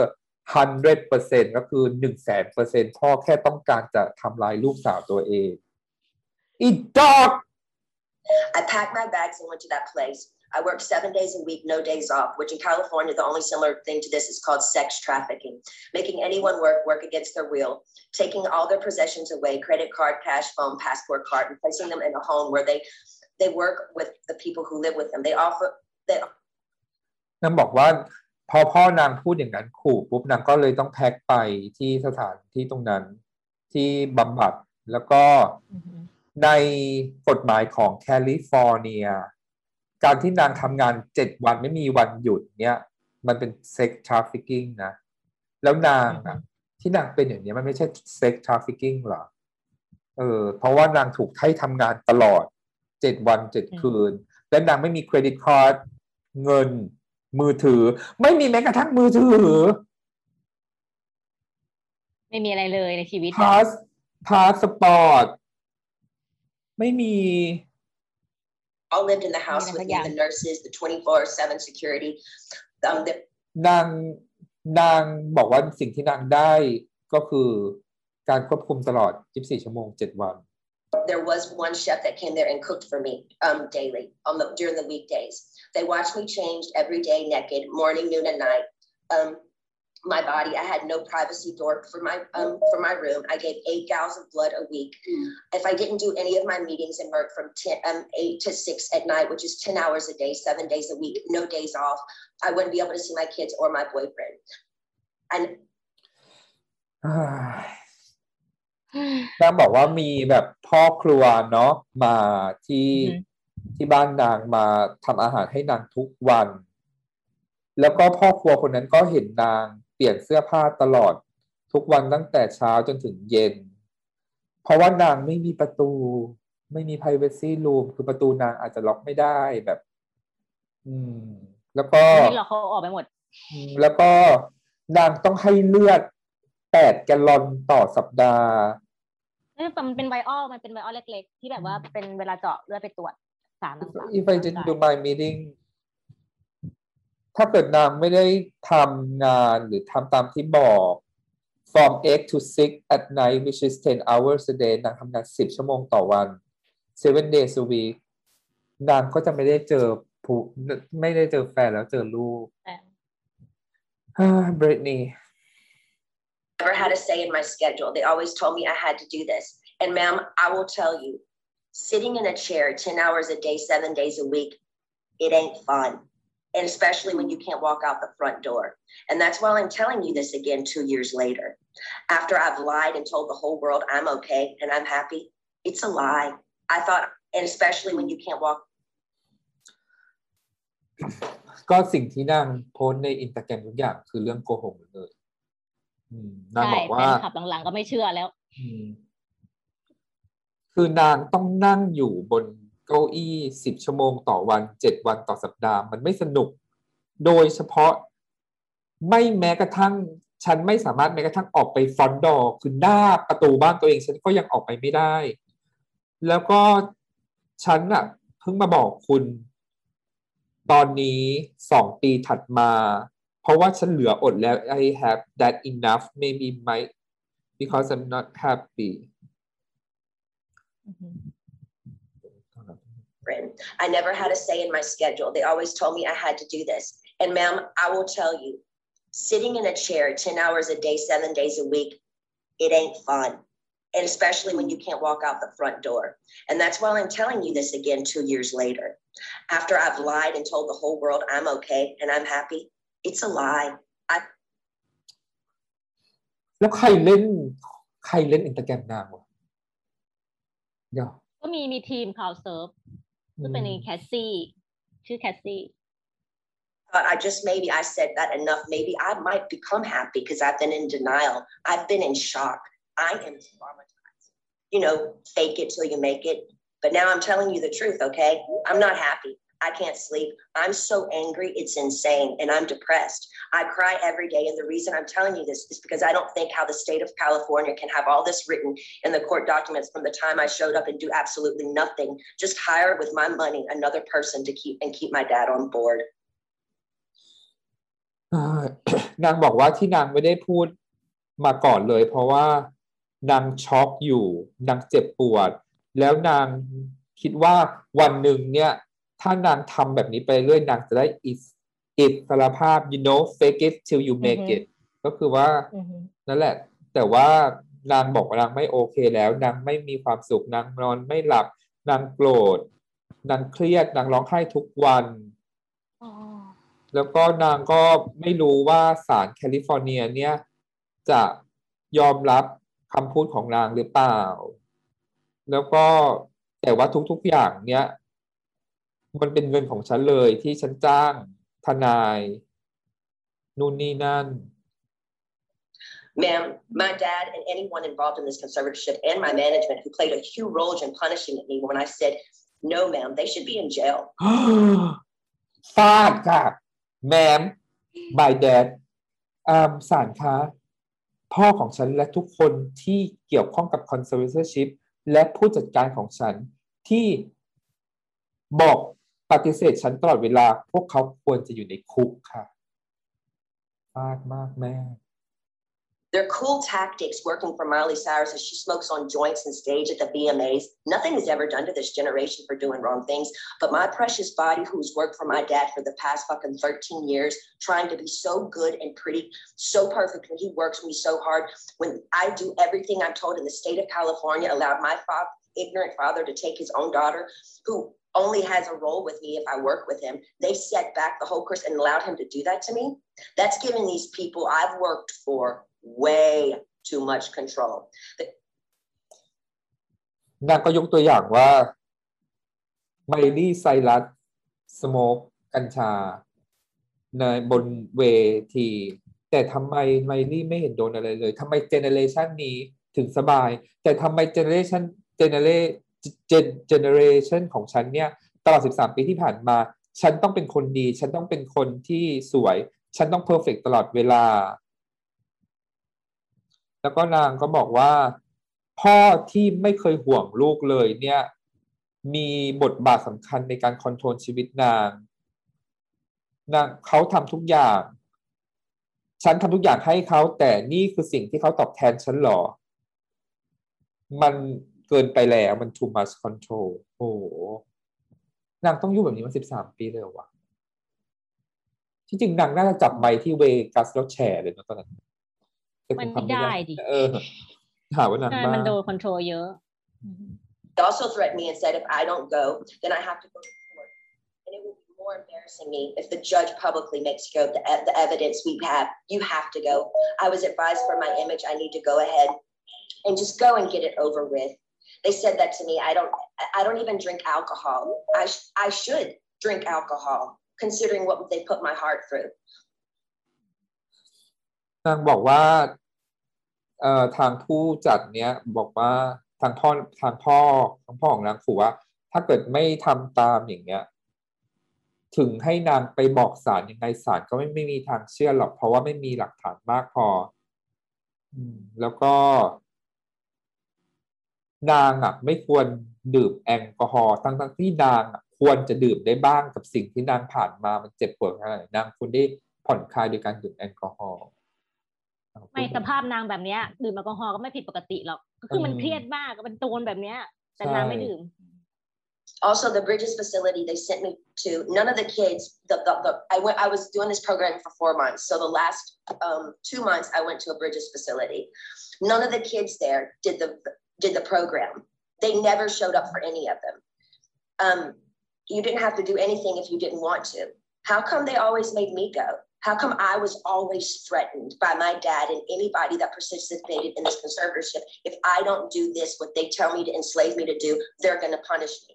C: 100%เปอร์เซ็นก็คือหนึ่งแสนเปอร์เซ็นพ่อแค่ต้องการจะทำลายลูกสาวตัวเอง อีดอก
B: I packed my bags and went to that place. I worked seven days a week, no days off, which in California, the only similar thing to this is called sex trafficking, making anyone work, work against their will, taking all their possessions away, credit card, cash, phone, passport card, and placing them in a home where they, they work with the people who live with them. They offer, they
C: นางบอกว่า พอพ่อนางพูดอย่างนั้นขู่ปุ๊บนางก็เลยต้องแพ็คไปที่สถานที่ตรงนั้นที่บำบัดแล้วก็
D: อือฮึ
C: ในกฎหมายของแคลิฟอร์เนีย การที่นางทำงานเจ็ดวันไม่มีวันหยุดเนี่ยมันเป็น sex trafficking นะแล้วนางอะที่นางเป็นอย่างนี้ยมันไม่ใช่ sex trafficking หรอเออเพราะว่านางถูกให้ทำงานตลอดเจ็ดวันเจ็ดคืน และนางไม่มี credit card เงิน มือถือ ไม่มีแม้กระทั่งมือถือ
D: ไม่มีอะไรเลยในชีวิตอะ
C: พาสพาสปอร์ตไม่มี
B: all lived in the house
D: Yeah,
B: with me,
D: yeah.
B: the nurses, the 24/7 security. Um, the,
C: นางนางบอกว่าสิ่งที่นางได้ก็คือการควบคุมตลอด 24 ชั่วโมง 7 วัน
B: there was one chef that came there and cooked for me um, daily on the during the weekdays. They watched me change every day, naked, morning, noon, and night. Um, my body, I had no privacy door for my um, for my room. I gave eight gallons of blood a week. If I didn't do any of my meetings in Merck from 10, um, eight to six at night, which is 10 hours a day, seven days a week, no days off, I wouldn't be able to see my kids or my boyfriend. And (sighs) (sighs)
C: นางบอกว่ามีแบบพ่อครัวเนาะมาที่
D: อือฮึ
C: ที่บ้านนางมาทำอาหารให้นางทุกวัน แล้วก็พ่อครัวคนนั้นก็เห็นนางเปลี่ยนเสื้อผ้าตลอดทุกวันตั้งแต่เช้าจนถึงเย็น เพราะว่านางไม่มีประตู ไม่มี privacy room คือประตูนางอาจจะล็อกไม่ได้แบบ อืม แล้วก็
D: ที่เราเขาออกไปหมด
C: อืมแล้วก็นางต้องให้เลือดแปดแกลลอนต่อสัปดาห์
D: เอ้ยมันเป็นไวออลมันเป็นไวออลเล็ก ๆ ที่แบบว่าเป็นเวลาเจาะเลือดไปตรวจ สารต่างๆ
C: if I didn't do my meeting ถ้าเกิดนางไม่ได้ทำงานหรือทำตามที่บอก from 8 to 6 at night which is 10 hours a day นางทำงาน 10 ชั่วโมงต่อวัน 7 days a week นางก็จะไม่ได้เจอผู้ไม่ได้เจอแฟนแล้วเจอลูกบริตนี
B: never had a say in my schedule. They always told me I had to do this. And ma'am, I will tell you, sitting in a chair 10 hours a day, seven days a week, it ain't fun. And especially when you can't walk out the front door. And that's why I'm telling you this again two years later. After I've lied and told the whole world I'm okay and I'm happy, it's a lie. I thought, and especially when you can't walk
C: ก็สิ่งที่นางโพสต์ในอินสตาแกรมทุกอย่างคือเรื่องโกหกหมดเลย อืมนาง
D: ใช่
C: บอก
D: แฟ
C: ว่า
D: นคลับหลังๆก็ไม่เชื่อแล้ว
C: อืม คือนางต้องนั่งอยู่บนเก้าอี้สิบชั่วโมงต่อวันเจ็ดวันต่อสัปดาห์มันไม่สนุก โดยเฉพาะไม่แม้กระทั่ง ฉันไม่สามารถแม้กระทั่งออกไปฟอนดอคือหน้าประตูบ้านตัวเอง ฉันก็ยังออกไปไม่ได้ แล้วก็ฉันอะเพิ่งมาบอกคุณ ตอนนี้สองปีถัดมา เพราะว่าฉันเหลืออดแล้ว I have that enough maybe my because I'm not happy
B: friend. I never had a say in my schedule. They always told me I had to do this. And ma'am, I will tell you, sitting in a chair 10 hours a day, seven days a week, it ain't fun. And especially when you can't walk out the front door. And that's why I'm telling you this again two years later. After I've lied and told the whole world I'm okay and I'm happy, it's a lie. I
C: แล้วใครเล่น ใครเล่นอินสตาแกรมนางวะ เดี๋ยว
D: ก็มีมีทีมข่าวเซิร์ฟซึ่งเป็นแคสซี่ ชื่อแคสซี่
B: thought I just maybe I said that enough. Maybe I might become happy because I've been in denial. I've been in shock. I am traumatized. You know, fake it till you make it. But now I'm telling you the truth, okay? I'm not happy. I can't sleep. I'm so angry, it's insane, and I'm depressed. I cry every day. And the reason I'm telling you this is because I don't think how the state of California can have all this written in the court documents from the time I showed up and do absolutely nothing. Just hire with my money another person to keep and keep my dad on board.
C: เอ่อ นางบอกว่าที่นางไม่ได้พูดมาก่อนเลย เพราะว่านางช็อกอยู่ นางเจ็บปวด แล้วนาง คิดว่าวันหนึ่งเนี่ย ถ้านางทำแบบนี้ไปเรื่อยนางจะได้อิสอิสรภาพ you know fake it till you make
D: อือฮึ
C: it ก็คือว่า
D: อือฮึ
C: นั่นแหละ แต่ว่านางบอกว่านางไม่โอเคแล้ว นางไม่มีความสุขนางนอนไม่หลับ นางโกรธนางเครียดนางร้องไห้ทุกวัน
D: อ๋อ
C: แล้วก็นางก็ไม่รู้ว่าศาลแคลิฟอร์เนีย เนี่ย จะยอมรับคำพูดของนางหรือเปล่า แล้วก็แต่ว่าทุกๆอย่างเนี้ย มันเป็นเงินของฉันเลยที่ฉันจ้างทนายนู่นนี่นั่น
B: Ma'am, my dad and anyone involved in this conservatorship and my management who played a huge role in punishing me when I said, no, ma'am, they should be in jail.
C: ฟาดค่ะแมม my dad อ่าสารคะพ่อของฉันและทุกคนที่เกี่ยวข้องกับ conservatorship และผู้จัดการของฉันที่บอก ปฏิเสธฉันตลอดเวลา พวกเขาควรจะอยู่ในคุกค่ะฟาดมากแม่
B: They're cool tactics working for Miley Cyrus as she smokes on joints and stage at the VMAs. Nothing is ever done to this generation for doing wrong things. But my precious body, who's worked for my dad for the past fucking 13 years, trying to be so good and pretty, so perfect, and he works me so hard. When I do everything I'm told in the state of California, allowed my father, ignorant father to take his own daughter, who only has a role with me if I work with him. They've set back the whole course and allowed him to do that to me. That's giving these people I've worked for way too much control.
C: นางก็ยกตัวอย่างว่าไมลี่ไซรัสสโมกกัญชาในบนเวที แต่ทำไมไมลี่ไม่เห็นโดนอะไรเลยทำไมเจเนเรชันนี้ถึงสบาย แต่ทำไม generation gene- ge- generation ของฉันเนี่ยตลอด 13 ปีที่ผ่านมา ฉันต้องเป็นคนดี ฉันต้องเป็นคนที่สวย ฉันต้อง perfect ตลอดเวลา แล้วก็นางก็บอกว่า พ่อที่ไม่เคยห่วงลูกเลยเนี่ย มีบทบาทสำคัญในการ control ชีวิตนางนางเขาทำทุกอย่าง ฉันทำทุกอย่างให้เขา แต่นี่คือสิ่งที่เขาตอบแทนฉันหรอ มัน เกินไปแล้วมัน too much control โอ้โหนางต้องอยู่แบบนี้มาสิบสามปีเลยเหรอวะที่จริงนางน่าจะจับใบที่เวกัสแล้วแชร์เลยเนอะตอนนั้นแต่คงทำ
D: มันไม่ได้ดิ
C: เออหาว่านาง
D: ใช่
C: บ้า
D: มันโดนคอนโทรลเยอะอืม
B: They also threatened me and said if I don't go, then I have to go to court. And it will be more embarrassing me if the judge publicly makes go the, e- the evidence we have. You have to go. I was advised for my image, I need to go ahead and just go and get it over with. They said that to me. I don't. I don't even drink alcohol. I sh- I should drink alcohol, considering what they put my heart through.
C: นางบอกว่าเอ่อทางผู้จัดเนี้ยบอกว่าทางพ่อทางพ่อทางพ่อของนางขู่ว่า ถ้าเกิดไม่ทำตามอย่างเงี้ย ถึงให้นางไปบอกศาลยังไงศาลก็ไม่ไม่มีทางเชื่อหรอก เพราะว่าไม่มีหลักฐานมากพอ อืมแล้วก็ นางอะไม่ควรดื่มแอลกอฮอล์ทั้งทั้งที่นางอะควรจะดื่มได้บ้างกับสิ่งที่นางผ่านมามันเจ็บปวดขนาดไหนนางควรได้ผ่อนคลายโดยการดื่มแอลกอฮอล์
D: ไม่สภาพนางแบบเนี้ยดื่มแอลกอฮอล์ก็ไม่ผิดปกติหรอกก็คือมันเครียดมากเป็นโจรแบบเนี้ยแต่นางไม่ดื่ม
B: Also, the Bridges facility they sent me to. None of the kids. The, the, the I went. I was doing this program for four months. So the last um, two months, I went to a Bridges facility. None of the kids there did the did the program. They never showed up for any of them. Um, you didn't have to do anything if you didn't want to. How come they always made me go? How come I was always threatened by my dad and anybody that participated in this conservatorship? If I don't do this, what they tell me to enslave me to do, they're going to punish me.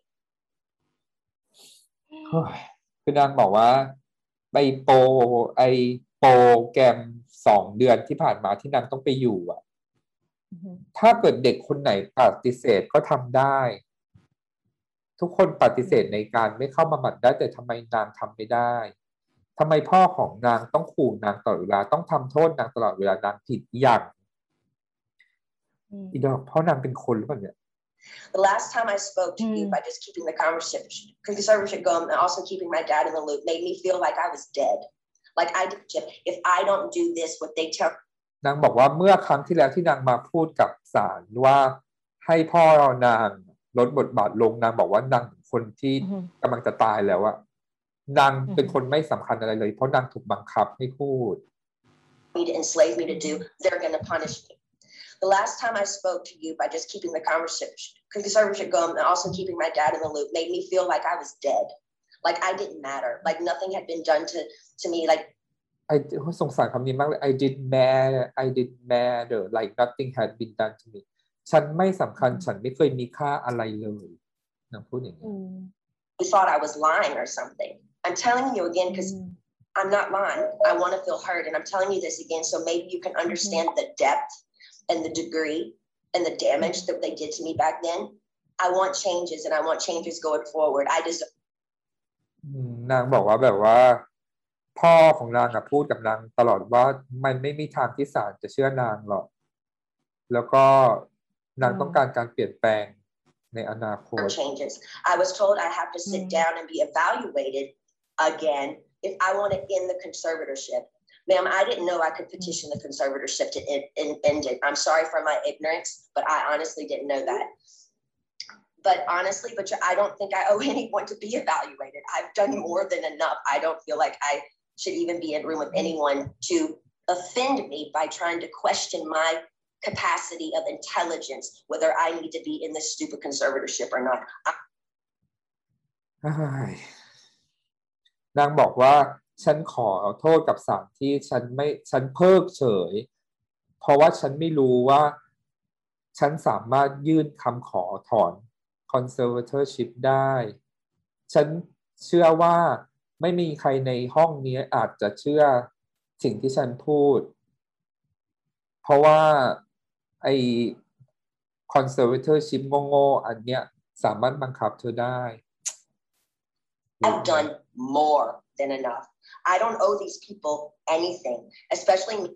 B: (sighs)
C: เฮ้ยคือนางบอกว่าไปโปรไอโปรแกรมสองเดือนที่ผ่านมาที่นางต้องไปอยู่อ่ะ ถ้าเกิดเด็กคนไหนปฏิเสธก็ทำได้ ทุกคนปฏิเสธในการไม่เข้ามาหมัดได้ แต่ทำไมนางทำไม่ได้ทำไมพ่อของนางต้องขู่นางตลอดเวลาต้องทำโทษนางตลอดเวลานางผิดอย่าง
D: อืม
C: อีดอกเพราะนางเป็นคนหรือเปล่าเนี่ย
B: The last time I spoke to you
D: Mm.
B: by just keeping the conversation, conservatorship going and also keeping my dad in the loop made me feel like I was dead. Like I did, if I don't do this, what they tell
C: นางบอกว่าเมื่อครั้งที่แล้วที่นางมาพูดกับศาลว่าให้พ่อนางลดบทบาทลงนางบอกว่านางเป็นคนที่
D: อือฮึ
C: กำลังจะตายแล้วอะนางเป็นคนไม่สำคัญอะไรเลย เพราะนางถูกบังคับให้พูด
B: me to enslave me to do, they're going to punish me. The last time I spoke to you by just keeping the conversation, conservatorship going and also keeping my dad in the loop made me feel like I was dead. Like I didn't matter. Like nothing had been done to, to me. Like
C: I สงสารคำนี้มากเลย I did matter I did matter like nothing had been done to me ฉันไม่สำคัญฉันไม่เคยมีค่าอะไรเลยนางพูดอย่างนี้
D: อืม
B: you thought I was lying or something. I'm telling you again because
D: อืม
B: I'm not lying. I want to feel heard. And I'm telling you this again so maybe you can understand the depth and the degree and the damage that they did to me back then. I want changes and I want changes going forward. I deserve
C: อืมนางบอกว่าแบบว่า พ่อของนางอะพูดกับนางตลอดว่ามันไม่มีทางที่ศาลจะเชื่อนางหรอก แล้วก็นาง
D: อืม
C: ต้องการการเปลี่ยนแปลงในอนาคต
B: changes. I was told I have to sit
D: Mm.
B: down and be evaluated again if I want to end the conservatorship. Ma'am, I didn't know I could petition the conservatorship to end, end, end it. I'm sorry for my ignorance, but I honestly didn't know that. But honestly, but I don't think I owe (laughs) anyone to be evaluated. I've done more than enough. I don't feel like I should even be in a room with anyone to offend me by trying to question my capacity of intelligence, whether I need to be in this stupid conservatorship or not.
C: เฮ้ยนางบอกว่าฉันขอโทษกับศาลที่ฉันไม่ฉันเพิกเฉย เพราะว่าฉันไม่รู้ว่า ฉันสามารถยื่นคำขอถอน conservatorship ได้ ฉันเชื่อว่า ไม่มีใครในห้องนี้อาจจะเชื่อสิ่งที่ฉันพูด เพราะว่าไอ้ conservatorship โง่ๆอันเนี้ยสามารถบังคับเธอได้
B: I've done more than enough. I don't owe these people anything, especially me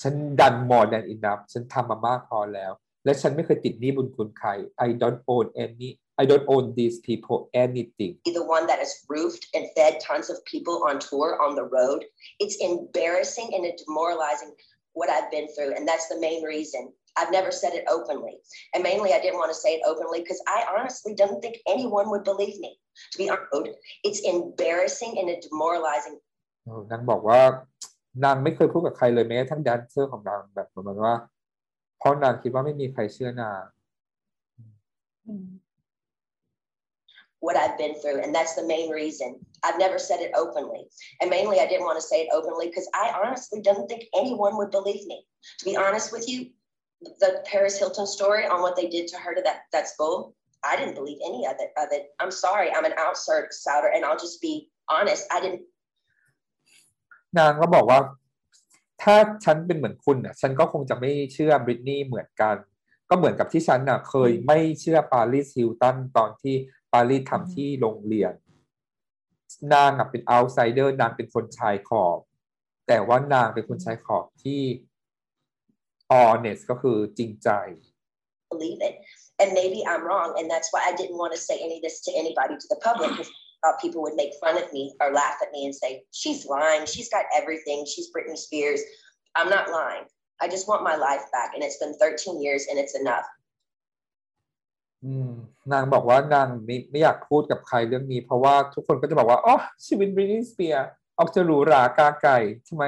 C: ฉันดัน more than enough ฉันทำมามากพอแล้ว และฉันไม่เคยติดหนี้บุญคุณใคร I don't own any I don't own these people anything
B: the one that has roofed and fed tons of people on tour on the road. It's embarrassing and it's demoralizing what I've been through. And that's the main reason. I've never said it openly. And mainly, I didn't want to say it openly because I honestly don't think anyone would believe me. To be honest, it's embarrassing and it's demoralizing
C: เออนางบอกว่า นางไม่เคยพูดกับใครเลยแม้กระทั่งแดนเซอร์ของนางแบบประมาณว่า เพราะนางคิดว่าไม่มีใครเชื่อนาง
D: อืม
B: what I've been through. And that's the main reason. I've never said it openly. And mainly, I didn't want to say it openly because I honestly don't think anyone would believe me. To be honest with you, the Paris Hilton story on what they did to her to that, that school, I didn't believe any of it, of it. I'm sorry, I'm an outsider, and I'll just be honest. I didn't
C: นางก็บอกว่า ถ้าฉันเป็นเหมือนคุณน่ะ ฉันก็คงจะไม่เชื่อบริตนี่เหมือนกัน ก็เหมือนกับที่ฉันน่ะ เคยไม่เชื่อปารีสฮิลตันตอนที่ ปารีสทำที่โรงเรียน นางอ่ะเป็นเอาไซเดอร์นางเป็นคนชายขอบ แต่ว่านางเป็นคนชายขอบที่ honest ก็คือจริงใจ
B: believe it. And maybe I'm wrong. And that's why I didn't want to say any of this to anybody, to the public, because I thought people would make fun of me or laugh at me and say, she's lying. She's got everything. She's Britney Spears. I'm not lying. I just want my life back. And it's been 13 years and it's enough.
C: อืมนางบอกว่านางไม่ไม่อยากพูดกับใครเรื่องนี้ เพราะว่าทุกคนก็จะบอกว่าอ๋อชีวิตบริ t นี y สเปียออกจะหรูหรากาไก่ทำไม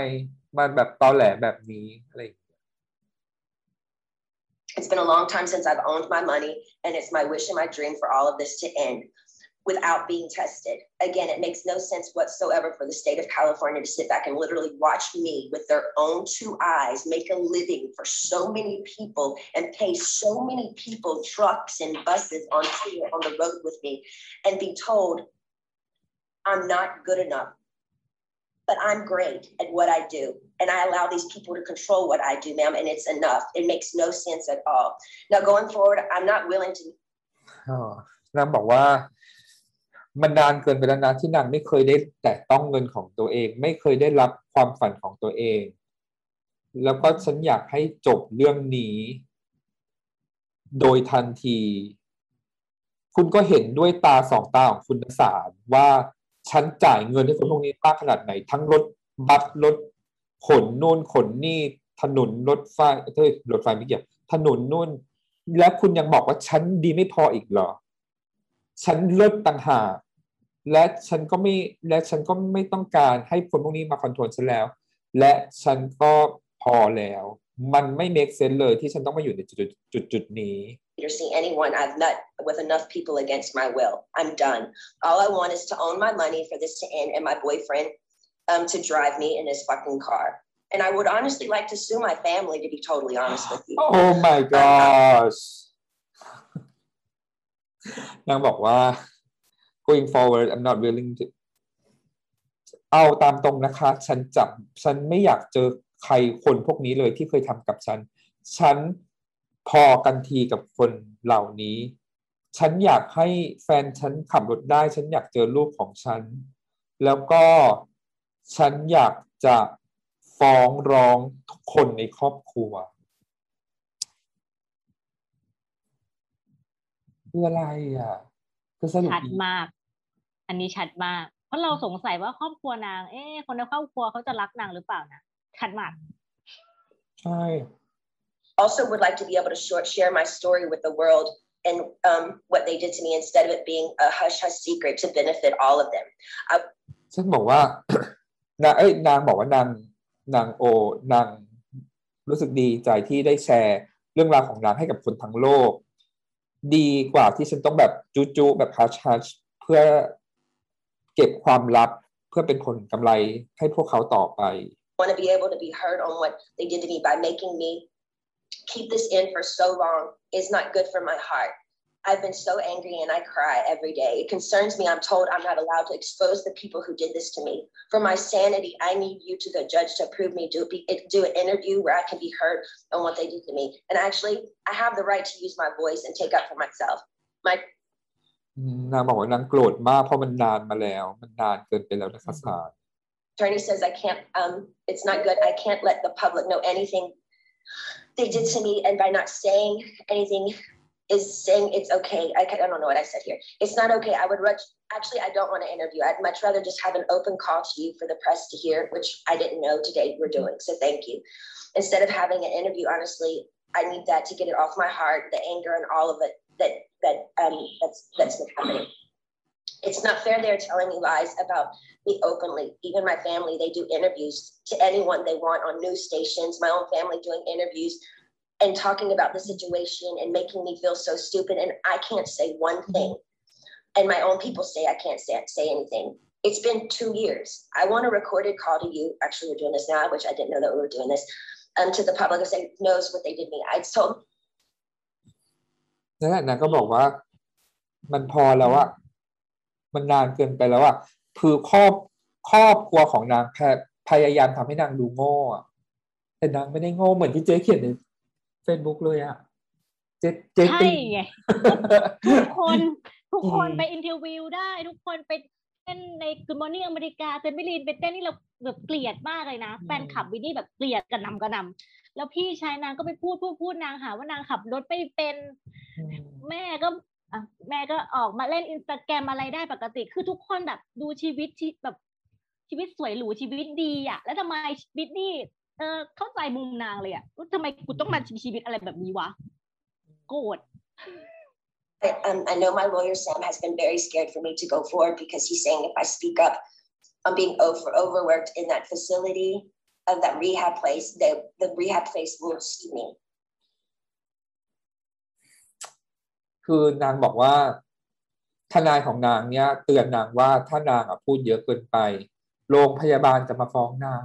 C: มันแบบตอแหลแบบนี้อะไร
B: It's been a long time since I've owned my money, and it's my wish and my dream for all of this to end without being tested. Again, it makes no sense whatsoever for the state of California to sit back and literally watch me with their own two eyes make a living for so many people and pay so many people trucks and buses on tour on the road with me and be told I'm not good enough. But I'm great at what I do. And I allow these people to control what I do, ma'am, and it's enough. It makes no sense at all. Now, going forward, I'm not willing to
C: อ๋อนางบอกว่า มันนานเกินไปแล้วนะที่นางไม่เคยได้แตะต้องเงินของตัวเอง ไม่เคยได้รับความฝันของตัวเอง แล้วก็ฉันอยากให้จบเรื่องนี้ โดยทันที คุณก็เห็นด้วยตาสองตาของคุณสารว่าฉันจ่ายเงินให้คนพวกนี้มากขนาดไหน ทั้งรถบัสรถขนนู่นขนนี่ถนนรถไฟเอ้ยรถไฟไม่เกี่ยวถนนนู่น แล้วคุณยังบอกว่าฉันดีไม่พออีกเหรอ ฉันเลิศต่างหาก และฉันก็ไม่และฉันก็ไม่ต้องการให้คนพวกนี้มาคอนโทรลฉันแล้ว และฉันก็พอแล้ว มันไม่ make sense เลยที่ฉันต้องมาอยู่ในจุดจุดจุดนี้
B: or see anyone I've met with enough people against my will. I'm done. All I want is to own my money for this to end and my boyfriend um, to drive me in his fucking car. And I would honestly like to sue my family, to be totally honest with you.
C: Oh my gosh นางบอกว่า going forward I'm not willing to เอาตามตรงนะคะ ฉันจับ ฉันไม่อยากเจอใครคนพวกนี้เลยที่เคยทำกับฉัน ฉันพอกันทีกับคนเหล่านี้ ฉันอยากให้แฟนฉันขับรถได้ ฉันอยากเจอลูกของฉัน แล้วก็ฉันอยากจะฟ้องร้องทุกคนในครอบครัวคืออะไรอะ
D: ชัดมาก อันนี้ชัดมาก เพราะเราสงสัยว่าครอบครัวนาง เอ๊ะคนในครอบครัวเขาจะรักนางหรือเปล่านะชัดมาก
C: ใช่
B: Also, would like to be able to short, share my story with the world and um, what they did to me instead of it being a hush hush secret to benefit all of them.
C: ฉันบอกว่านางเอ้ยนางบอกว่านางนางโอนางรู้สึกดีใจที่ได้แชร์เรื่องราวของนางให้กับคนทั้งโลก ดีกว่าที่ฉันต้องแบบจุจุแบบฮัชฮัชเพื่อเก็บความลับเพื่อเป็นผลกำไรให้พวกเขาต่อไป
B: want to be able to be heard on what they did to me by making me keep this in for so long is not good for my heart. I've been so angry and I cry every day. It concerns me. I'm told I'm not allowed to expose the people who did this to me. For my sanity, I need you to the judge to approve me do be, do an interview where I can be heard on what they did to me. And actually, I have the right to use my voice and take up for myself. My
C: นางบอกว่านางโกรธมากเพราะมันนานมาแล้ว มันนานเกินไปแล้วนะคะศาล
B: attorney says I can't, um, it's not good. I can't let the public know anything they did to me. And by not saying anything is saying it's okay. I, I don't know what I said here. It's not okay. I would much, actually, I don't want to interview. I'd much rather just have an open call to you for the press to hear, which I didn't know today we're doing. So thank you. Instead of having an interview, honestly, I need that to get it off my heart, the anger and all of it that, that, um, that's, that's been happening. It's not fair they're telling me lies about me openly. Even my family, they do interviews to anyone they want on news stations, my own family doing interviews and talking about the situation and making me feel so stupid. And I can't say one thing. And my own people say I can't say, say anything. It's been two years. I want a recorded call to you. Actually, we're doing this now, which I didn't know that we were doing this. Um, to the public who say knows what they did me. I told
C: นั่นแหละนางก็บอกว่า มันพอแล้วอะมันนานเกินไปแล้วอะคือครอบครอบครัวของนางแพพยายามทำให้นางดูโง่อะแต่นางไม่ได้โง่เหมือนที่เจ๊เขียนใน เฟซบุ๊กเลยอะเจ๊เจ๊
D: ใช่
C: ติ๊ง
D: ไงทุกคนทุกคน
C: อืม
D: ไปอินเทอร์วิวได้ ทุกคนไปเต้นใน Good Morning อเมริกาเจมิลีนไปเต้นนี่เราแบบเกลียดมากเลยนะแฟนคลับวินนี่แบบเกลียดกันนำกระหนำแล้วพี่ชายนางก็ไปพูดพูดพูดนางหาว่านางขับรถไม่เป็น แม่ก็อะแม่ก็ออกมาเล่นอินสตาแกรมอะไรได้ปกติ คือทุกคนแบบดูชีวิตที่แบบชีวิตสวยหรูชีวิตดีอะแล้วทำไมชีวิตนี่ เออเข้าใจมุมนางเลยอะว่าทำไมกูต้องมาชีวิตอะไรแบบนี้วะโกรธ
B: I, um, I know my lawyer Sam has been very scared for me to go forward because he's saying if I speak up on being over overworked in that facility of that rehab place, the the rehab place will sue me.
C: คือนางบอกว่าทนายของนางเนี่ยเตือนนางว่าถ้านางอะพูดเยอะเกินไป โรงพยาบาลจะมาฟ้องนาง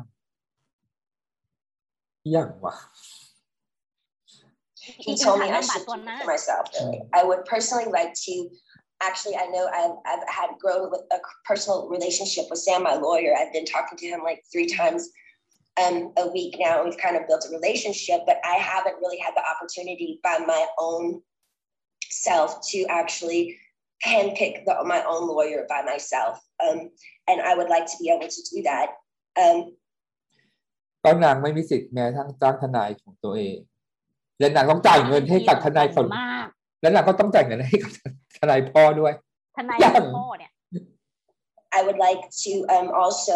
B: He told me I should keep it myself. I would personally like to. Actually, I know I've, I've had grown with a personal relationship with Sam, my lawyer. I've been talking to him like three times um, a week now. and We've kind of built a relationship, but I haven't really had the opportunity by my own self to actually handpick the, my own lawyer by myself. Um, and I would like to be able to do that. Um,
C: ก็นางไม่มีสิทธิ์แม้ทั้งจ้างทนายของตัวเอง และนางต้องจ่ายเงินให้กับทนายคน
D: มาก
C: และนางก็ต้องจ่ายเงินให้กับทนายพ่อด้วย
D: ทนาย
C: อย่าง
D: พ่อเนี่ย
B: I would like to um, also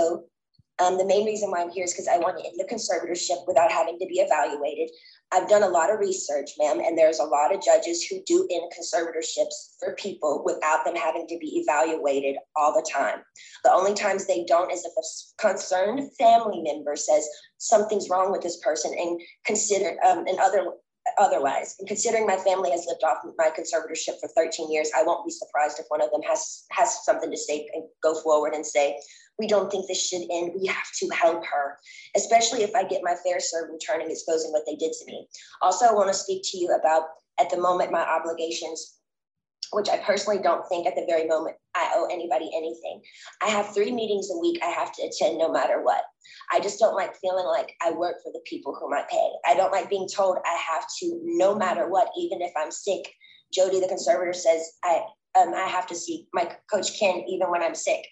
B: Um, the main reason why I'm here is because I want to end the conservatorship without having to be evaluated. I've done a lot of research, ma'am, and there's a lot of judges who do end conservatorships for people without them having to be evaluated all the time. The only times they don't is if a concerned family member says something's wrong with this person and consider um, and other otherwise. And considering my family has lived off my conservatorship for 13 years, I won't be surprised if one of them has has something to say and go forward and say, we don't think this should end. We have to help her, especially if I get my fair serve and exposing what they did to me. Also, I want to speak to you about at the moment my obligations which I personally don't think at the very moment I owe anybody anything. I have three meetings a week I have to attend no matter what. I just don't like feeling like I work for the people whom I pay. I don't like being told I have to, no matter what, even if I'm sick. Jody, the conservator, says I um, I have to see my coach Ken even when I'm sick.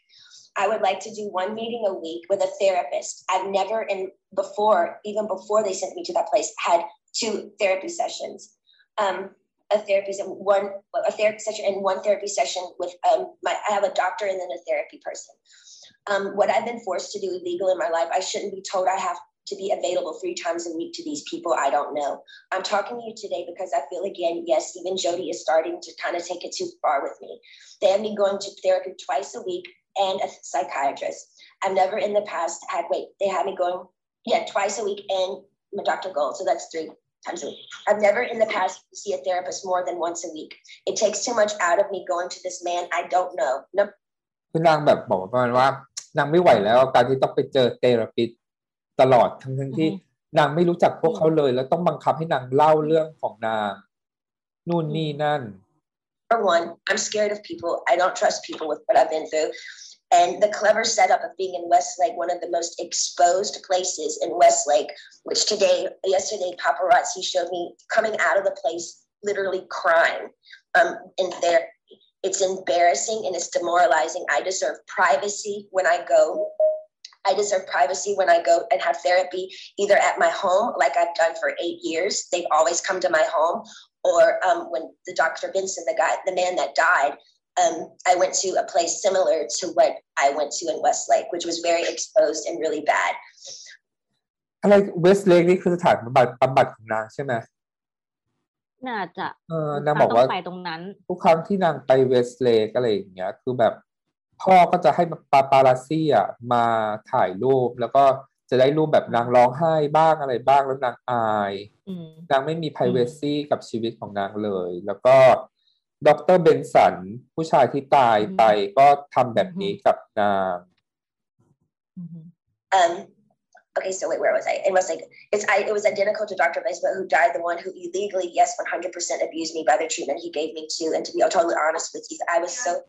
B: I would like to do one meeting a week with a therapist. I've never, in before, even before they sent me to that place, had two therapy sessions. Um, a therapy one a therapy session and one therapy session with um, my I have a doctor and then a therapy person. Um, what I've been forced to do illegal in my life, I shouldn't be told I have to be available three times a week to these people I don't know. I'm talking to you today because I feel again, yes, even Jody is starting to kind of take it too far with me. They have me going to therapy twice a week and a psychiatrist. I've never in the past had wait, they had me going, yeah, twice a week and my Dr. Gold. So that's three times a week. I've never in the past see a therapist more than once a week. It takes too much out of me going to this man I don't know. No.
C: คือนางแบบบอกประมาณว่านางไม่ไหวแล้วการที่ต้องไปเจอเทอราปิสตลอดทั้งทั้งที่นางไม่รู้จักพวกเขาเลย แล้วต้องบังคับให้นางเล่าเรื่องของนางนู่นนี่นั่น
B: Number one, I'm scared of people. I don't trust people with what I've been through. And the clever setup of being in Westlake, one of the most exposed places in Westlake, which today, yesterday, paparazzi showed me coming out of the place, literally crying um, in there. It's embarrassing and it's demoralizing. I deserve privacy when I go. I deserve privacy when I go and have therapy, either at my home, like I've done for eight years. They've always come to my home, or um, when the Dr. Benson, the guy, the man that died, um, I went to a place similar to what I went to in Westlake, which was very exposed and really bad.
C: อะไรเวสเลกนี่คือสถานบำบัดบำบัดของนางใช่ไหม
D: น่าจะ
C: เออนางบอกว่า
D: ไปตรงนั้น
C: ทุกครั้งที่นางไปเวสเลกอะไรอย่างเงี้ย คือแบบพ่อก็จะให้ปาปาราซี่อะมาถ่ายรูปแล้วก็ จะได้รูปแบบนางร้องไห้บ้างอะไรบ้างแล้วนางอาย
D: อืม
C: นางไม่มี p r i เวซีกับชีวิตของนางเลย แล้วก็ดรเบนสันผู้ชายที่ตายไปก็ทำแบบนี้กับนาง
D: อืม
B: Um, okay, so wait, where was I? It was like it's I it was identical to Dr. Baseball who died, the one who illegally, yes, 100% abused me by the treatment he gave me too. And to be totally honest with you, I was so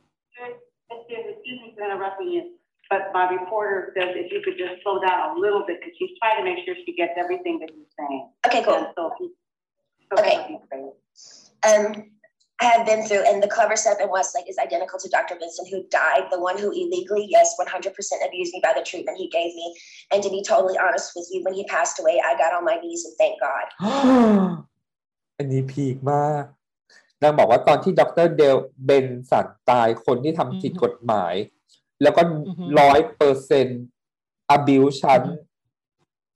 E: Excuse me for interrupting you, but my reporter says if you could just slow down a little bit, because she's trying to make sure she gets everything that he's saying.
B: okay, cool.
E: And so if you- so
B: Okay.
E: what he's saying.
B: Um, I have been through, and the clever setup in Westlake is identical to Dr. Vincent, who died, the one who illegally, yes, 100% abused me by the treatment he gave me. And to be totally honest with you, when he passed away, I got on my knees and thanked God. (gasps)
C: อันนี้พีคมาก นางบอกว่าตอนที่ดรเดลเบนสันตายคนที่ทำผิด
D: อือฮึ
C: กฎหมาย แล้วก็
D: อือฮึ
C: ร้อยเปอร์เซ็นต์อบิวฉัน
D: อือฮึ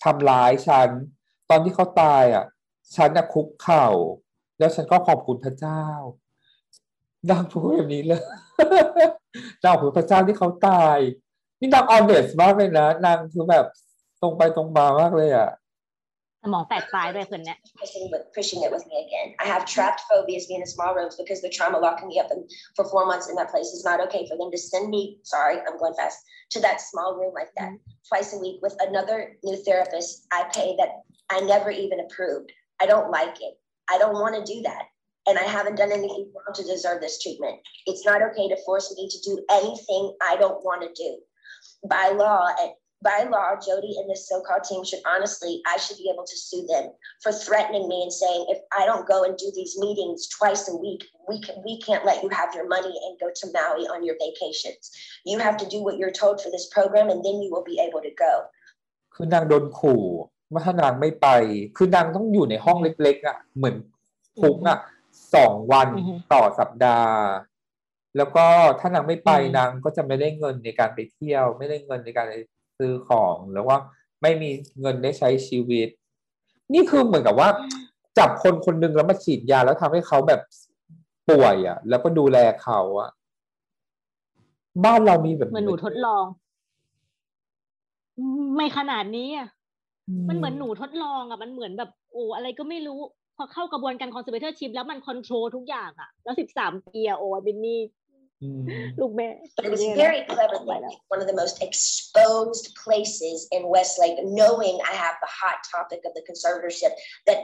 C: ทำร้ายฉัน ตอนที่เขาตายอะ ฉันน่ะคุกเข่า แล้วฉันก็ขอบคุณพระเจ้านางพูดแบบนี้เลยนางขอบคุณพระเจ้าที่เขาตาย นี่นางออนเนสมากเลยนะนางคือแบบตรงไปตรงมามากเลยอะ
D: ส มองแตกตายด้วยคนเนี้ย
B: pushing with pushing it with me again. I have trapped phobias being in small rooms because the trauma locking me up in, for four months in that place is not okay for them to send me. Sorry, I'm going fast to that small room like that twice a week with another new therapist. I pay that I never even approved. I don't like it. I don't want to do that. And I haven't done anything wrong to deserve this treatment. It's not okay to force me to do anything I don't want to do. By law, and by law, Jody and this so-called team should honestly, I should be able to sue them for threatening me and saying, if I don't go and do these meetings twice a week, we can we can't let you have your money and go to Maui on your vacations. You have to do what you're told for this program, and then you will be able to go.
C: คือนางโดนขู่ว่าถ้านางไม่ไป คือนางต้องอยู่ในห้องเล็กๆอ่ะ เหมือนคุกอ่ะสองวัน
D: อือฮึ
C: ต่อสัปดาห์ แล้วก็ถ้านางไม่ไป
D: อืม
C: นางก็จะไม่ได้เงินในการไปเที่ยว ไม่ได้เงินในการ ซื้อของแล้วว่าไม่มีเงินได้ใช้ชีวิต นี่คือเหมือนกับว่า จับคนคนหนึ่งแล้วมาฉีดยาแล้วทำให้เขาแบบป่วยอะ แล้วก็ดูแลเขาอะ บ้านเรามีแบบ
D: เหมือนหนูทดลอง ไม่ขนาดนี้อะมันเหมือนหนูทดลองอะ มันเหมือนแบบโอ้อะไรก็ไม่รู้ พอเข้ากระบวนการ conservatorship แล้วมัน control ทุกอย่างอะ แล้วสิบสามปีอะโอ้ Britney Mm.
B: But it was very
D: clever.
B: One of the most exposed places in Westlake, knowing I have the hot topic of the conservatorship, that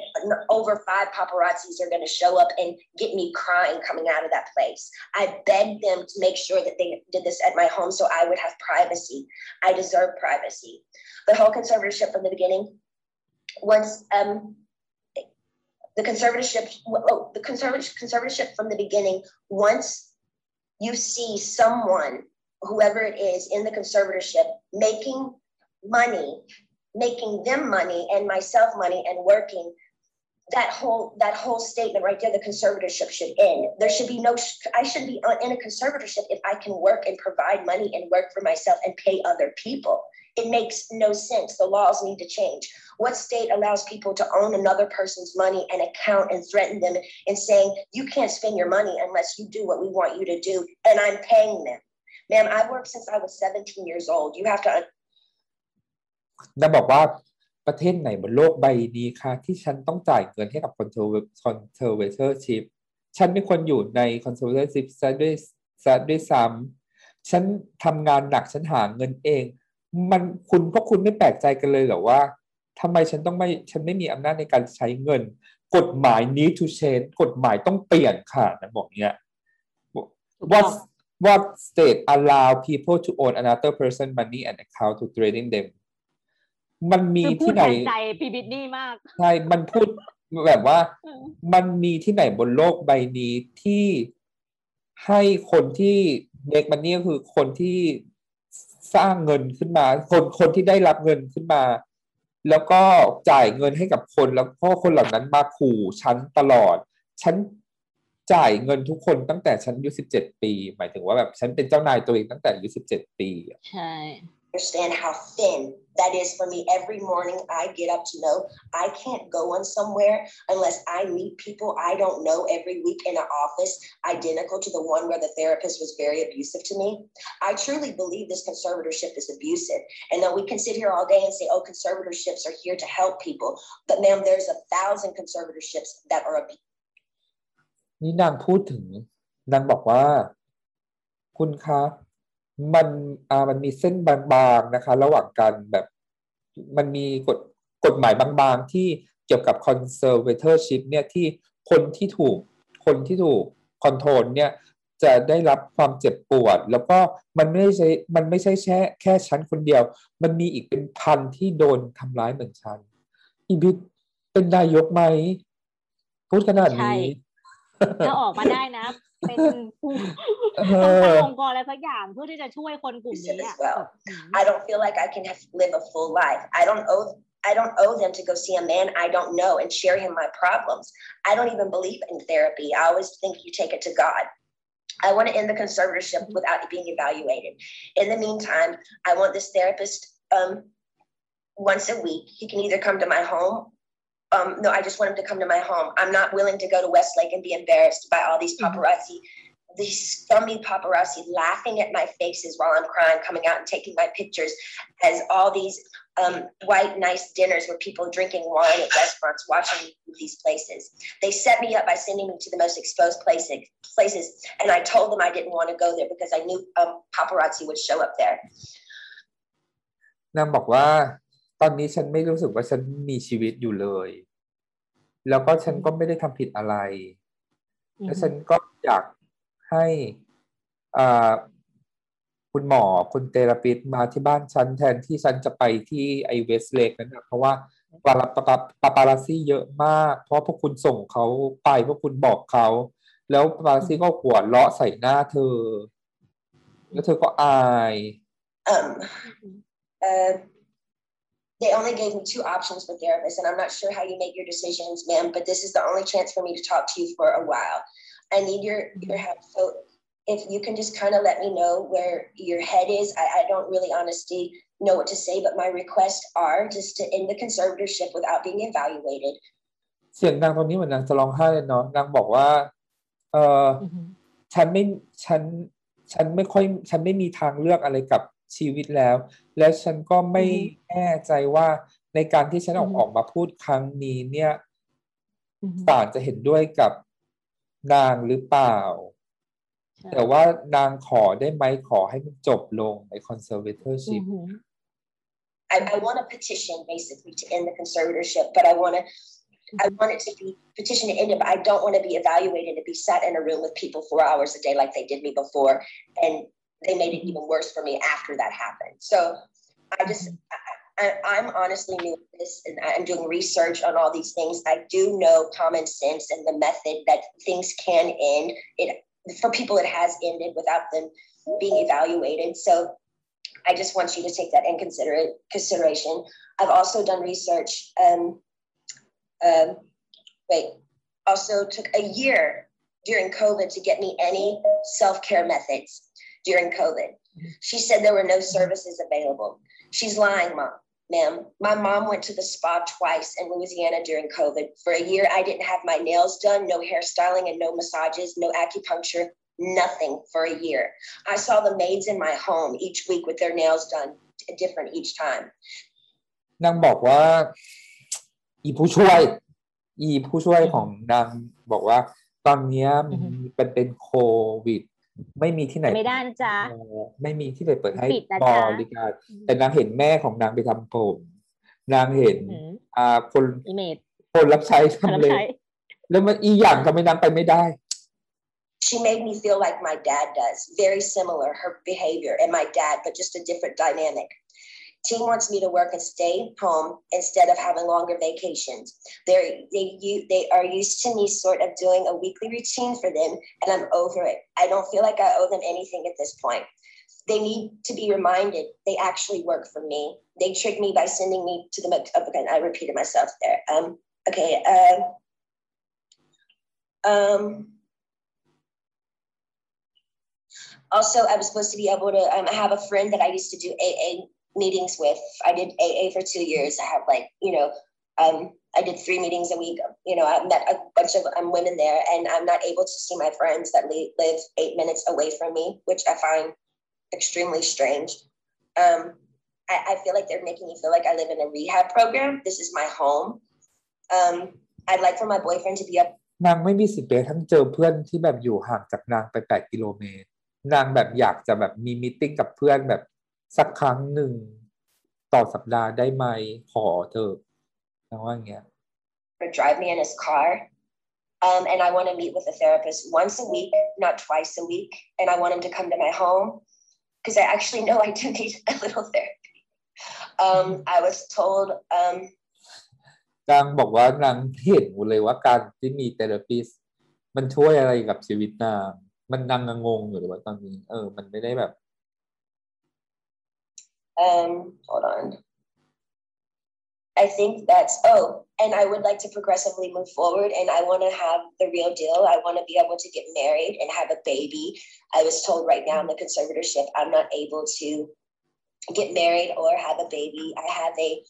B: over five paparazzis are going to show up and get me crying coming out of that place. I begged them to make sure that they did this at my home so I would have privacy. I deserve privacy. The whole conservatorship from the beginning, once um, the conservatorship, oh, the conservatorship from the beginning, once you see someone, whoever it is in the conservatorship, making money, making them money and myself money and working, that whole that whole statement right there, the conservatorship should end. There should be no. I should be in a conservatorship if I can work and provide money and work for myself and pay other people. It makes no sense. The laws need to change. What state allows people to own another person's money and account and threaten them and saying you can't spend your money unless you do what we want you to do, and I'm paying them. Ma'am, I've worked since I was 17 years old. You have to
C: นางบอกว่าประเทศไหนบนโลกใบนี้คะที่ฉันต้องจ่ายเงินให้กับ conservatorship ฉันเป็นคนอยู่ใน conservatorship ซะด้วยซะด้วยซ้ำฉันทำงานหนักฉันหาเงินเอง มันคุณพวกคุณไม่แปลกใจกันเลยเหรอว่าทำไมฉันต้องไม่ฉันไม่มีอำนาจในการใช้เงิน กฎหมาย need to change กฎหมายต้องเปลี่ยนค่ะนางบอกเนี้ย what what state allow people to own another person money and account to trading them มันมี
D: คือพู
C: ที่
D: ด
C: ไหน
D: แทนใจพี่บิดนี่มาก
C: ใช่มันพูดแบบว่ามันมีที่ไหนบนโลกใบนี้ที่ให้คนที่เด็กมันนี่ก็คือคนที่ สร้างเงินขึ้นมา คนคนที่ได้รับเงินขึ้นมา แล้วก็จ่ายเงินให้กับคนแล้วก็คนเหล่านั้นมาขู่ฉันตลอด ฉันจ่ายเงินทุกคนตั้งแต่ฉันอายุสิบเจ็ดปี หมายถึงว่าแบบฉันเป็นเจ้านายตัวเองตั้งแต่อายุสิบเจ็ดปีอะ
D: ใช่
B: understand how thin that is for me. Every morning I get up to know I can't go on somewhere unless I meet people I don't know every week in an office identical to the one where the therapist was very abusive to me. I truly believe this conservatorship is abusive. And then we can sit here all day and say, oh, conservatorships are here to help people. But ma'am, there's a thousand conservatorships that are abusive.
C: นี่นางพูดถึงนางบอกว่า คุณคะ มันอ่ามันมีเส้นบางๆนะคะ ระหว่างการแบบมันมีกฎกฎหมายบางๆ ที่เกี่ยวกับ conservatorship เนี่ยที่คนที่ถูกคนที่ถูกคอนโทรลเนี่ยจะได้รับความเจ็บปวด แล้วก็มันไม่ใช่มันไม่ใช่แค่แค่ฉันคนเดียว มันมีอีกเป็นพันที่โดนทำร้ายเหมือนฉันอีบิดเป็นนายกไหมพูดขนาดนี้
D: ถ้าออกมาได้นะ เป็นผู้
C: เอ
D: ต้องตั้ง
C: อ
D: องค์กรอะไรสักอย่างเพื่อที่จะช่วยคนกลุ่มนี้อ่ะ
B: As well.
D: แบบอื(laughs) ม
B: I don't feel like I can have live a full life. I don't owe I don't owe them to go see a man I don't know and share him my problems. I don't even believe in therapy. I always think you take it to God. I want to end the conservatorship without it being evaluated. In the meantime, I want this therapist um, once a week. He can either come to my home. Um, no, I just want him to come to my home. I'm not willing to go to Westlake and be embarrassed by all these
D: Mhm.
B: paparazzi these scummy paparazzi laughing at my faces while I'm crying, coming out and taking my pictures as all these um, white, nice dinners where people drinking wine at restaurants, watching these places. They set me up by sending me to the most exposed places, places, and I told them I didn't want to go there because I knew um, paparazzi would show up there.
C: นางบอกว่า ตอนนี้ฉันไม่รู้สึกว่าฉันมีชีวิตอยู่เลย แล้วก็ฉันก็ไม่ได้ทำผิดอะไร แล้วฉันก็อยากให้อ่าคุณหมอคุณเทราปิสมาที่บ้านฉันแทนที่ฉันจะไปที่ไอเวสเลกนั่นนะเพราะว่าปาราปาปาปาราซี่เยอะมาก เพราะพวกคุณส่งเขาไปพวกคุณบอกเขา แล้วปาปาราซี่ก็หัวเราะใส่หน้าเธอ แล้วเธอก็อาย
B: Um, uh, they only gave me two options for therapists, and I'm not sure how you make your decisions, ma'am, but this is the only chance for me to talk to you for a while. I need your your help. So if you can just kind of let me know where your head is, I, I don't really honestly know what to say, but my requests are just to end the conservatorship without being evaluated.
C: เสียงนางตรงนี้เหมือนนางจะร้องไห้เลยเนาะนางบอกว่า เออ
D: อือหือ
C: ฉันไม่ฉัน ฉันไม่ค่อย ฉันไม่มีทางเลือกอะไรกับ ชีวิตแล้ว และฉันก็ไม่แน่ใจว่าในการที่ฉันออก
D: อือฮึ
C: ออกมาพูดครั้งนี้เนี่ย
D: อือหือ
C: ศาลจะเห็นด้วยกับนางหรือเปล่า
D: ใช่
C: แต่ว่านางขอได้ไหมขอให้มันจบลงใน
D: อื
C: conservatorship
D: อหือ
B: I, I want a petition basically to end the conservatorship, but I want to. I want it to be petition to end it, but I don't want to be evaluated to be sat in a room with people four hours a day like they did me before, and they made it even worse for me after that happened. So I just, I, I'm honestly new at this, and I'm doing research on all these things. I do know common sense and the method that things can end. It for people, it has ended without them being evaluated. So I just want you to take that in consider consideration. I've also done research. Um, um, wait, also took a year during COVID to get me any self care methods during COVID. She said there were no services available. She's lying, mom, ma'am. My mom went to the spa twice in Louisiana during COVID. For a year, I didn't have my nails done, no hairstyling, and no massages, no acupuncture, nothing for a year. I saw the maids in my home each week with their nails done different each time.
C: นางบอกว่า อีผู้ช่วย อีผู้ช่วยของนางบอกว่า ตอนเนี้ย
D: อือฮึ
C: เป็นเป็นโควิด ไม่มีที่ไหน
D: ไม่ได้นะจ๊ะ
C: เอ่อไม่มีที่ไหนเปิดให้
D: ปิดนะ
C: บ
D: จ๊ะ
C: ริการแต่นางเห็นแม่ของนางไปทำผมนางเห็น
D: อืม
C: อ่าคน
D: อีเมด
C: คนรับใช้
D: รับ
C: ทำเลย
D: ใช้
C: แล้วมันอีอย่างทำไมนางไปไม่ได้
B: She made me feel like my dad does, very similar, her behavior and my dad, but just a different dynamic. Team wants me to work and stay home instead of having longer vacations. They're, they, you, they are used to me sort of doing a weekly routine for them, and I'm over it. I don't feel like I owe them anything at this point. They need to be reminded they actually work for me. They tricked me by sending me to the, oh, again, I repeated myself there. Um, okay. Uh, um, also, I was supposed to be able to. Um, I have a friend that I used to do AA meetings with. I did AA for two years. I have like you know, um, I did three meetings a week. You know, I met a bunch of um, women there, and I'm not able to see my friends that li- live eight minutes away from me, which I find extremely strange. Um, I, I feel like they're making me feel like I live in a rehab program. This is my home. Um, I'd like for my boyfriend to be up
C: นางไม่มีสิทธิ์ไปทั้งเจอเพื่อนที่แบบอยู่ห่างจากนางไปแปดกิโลเมตร นางแบบอยากจะแบบมีมิ팅กับเพื่อนแบบ สักครั้งหนึ่งต่อสัปดาห์ได้ไหมขอเธอะนางว่าอย่างเงี้ย
B: or drive me in his car. Um, and I want to meet with a therapist once a week, not twice a week. And I want him to come to my home because I actually know I do need a little therapy. Um, I was told, um,
C: นางบอกว่านางเห็นหมดเลยว่าการที่มีเทเลปิสมันช่วยอะไรกับชีวิตนางมันนางงงอยู่เลยว่าตอนนี้ เออ มันไม่ได้แบบ
B: um, hold on. I think that's, oh, and I would like to progressively move forward and I want to have the real deal. I want to be able to get married and have a baby. I was told right now in the conservatorship, I'm not able to get married or have a baby. I have a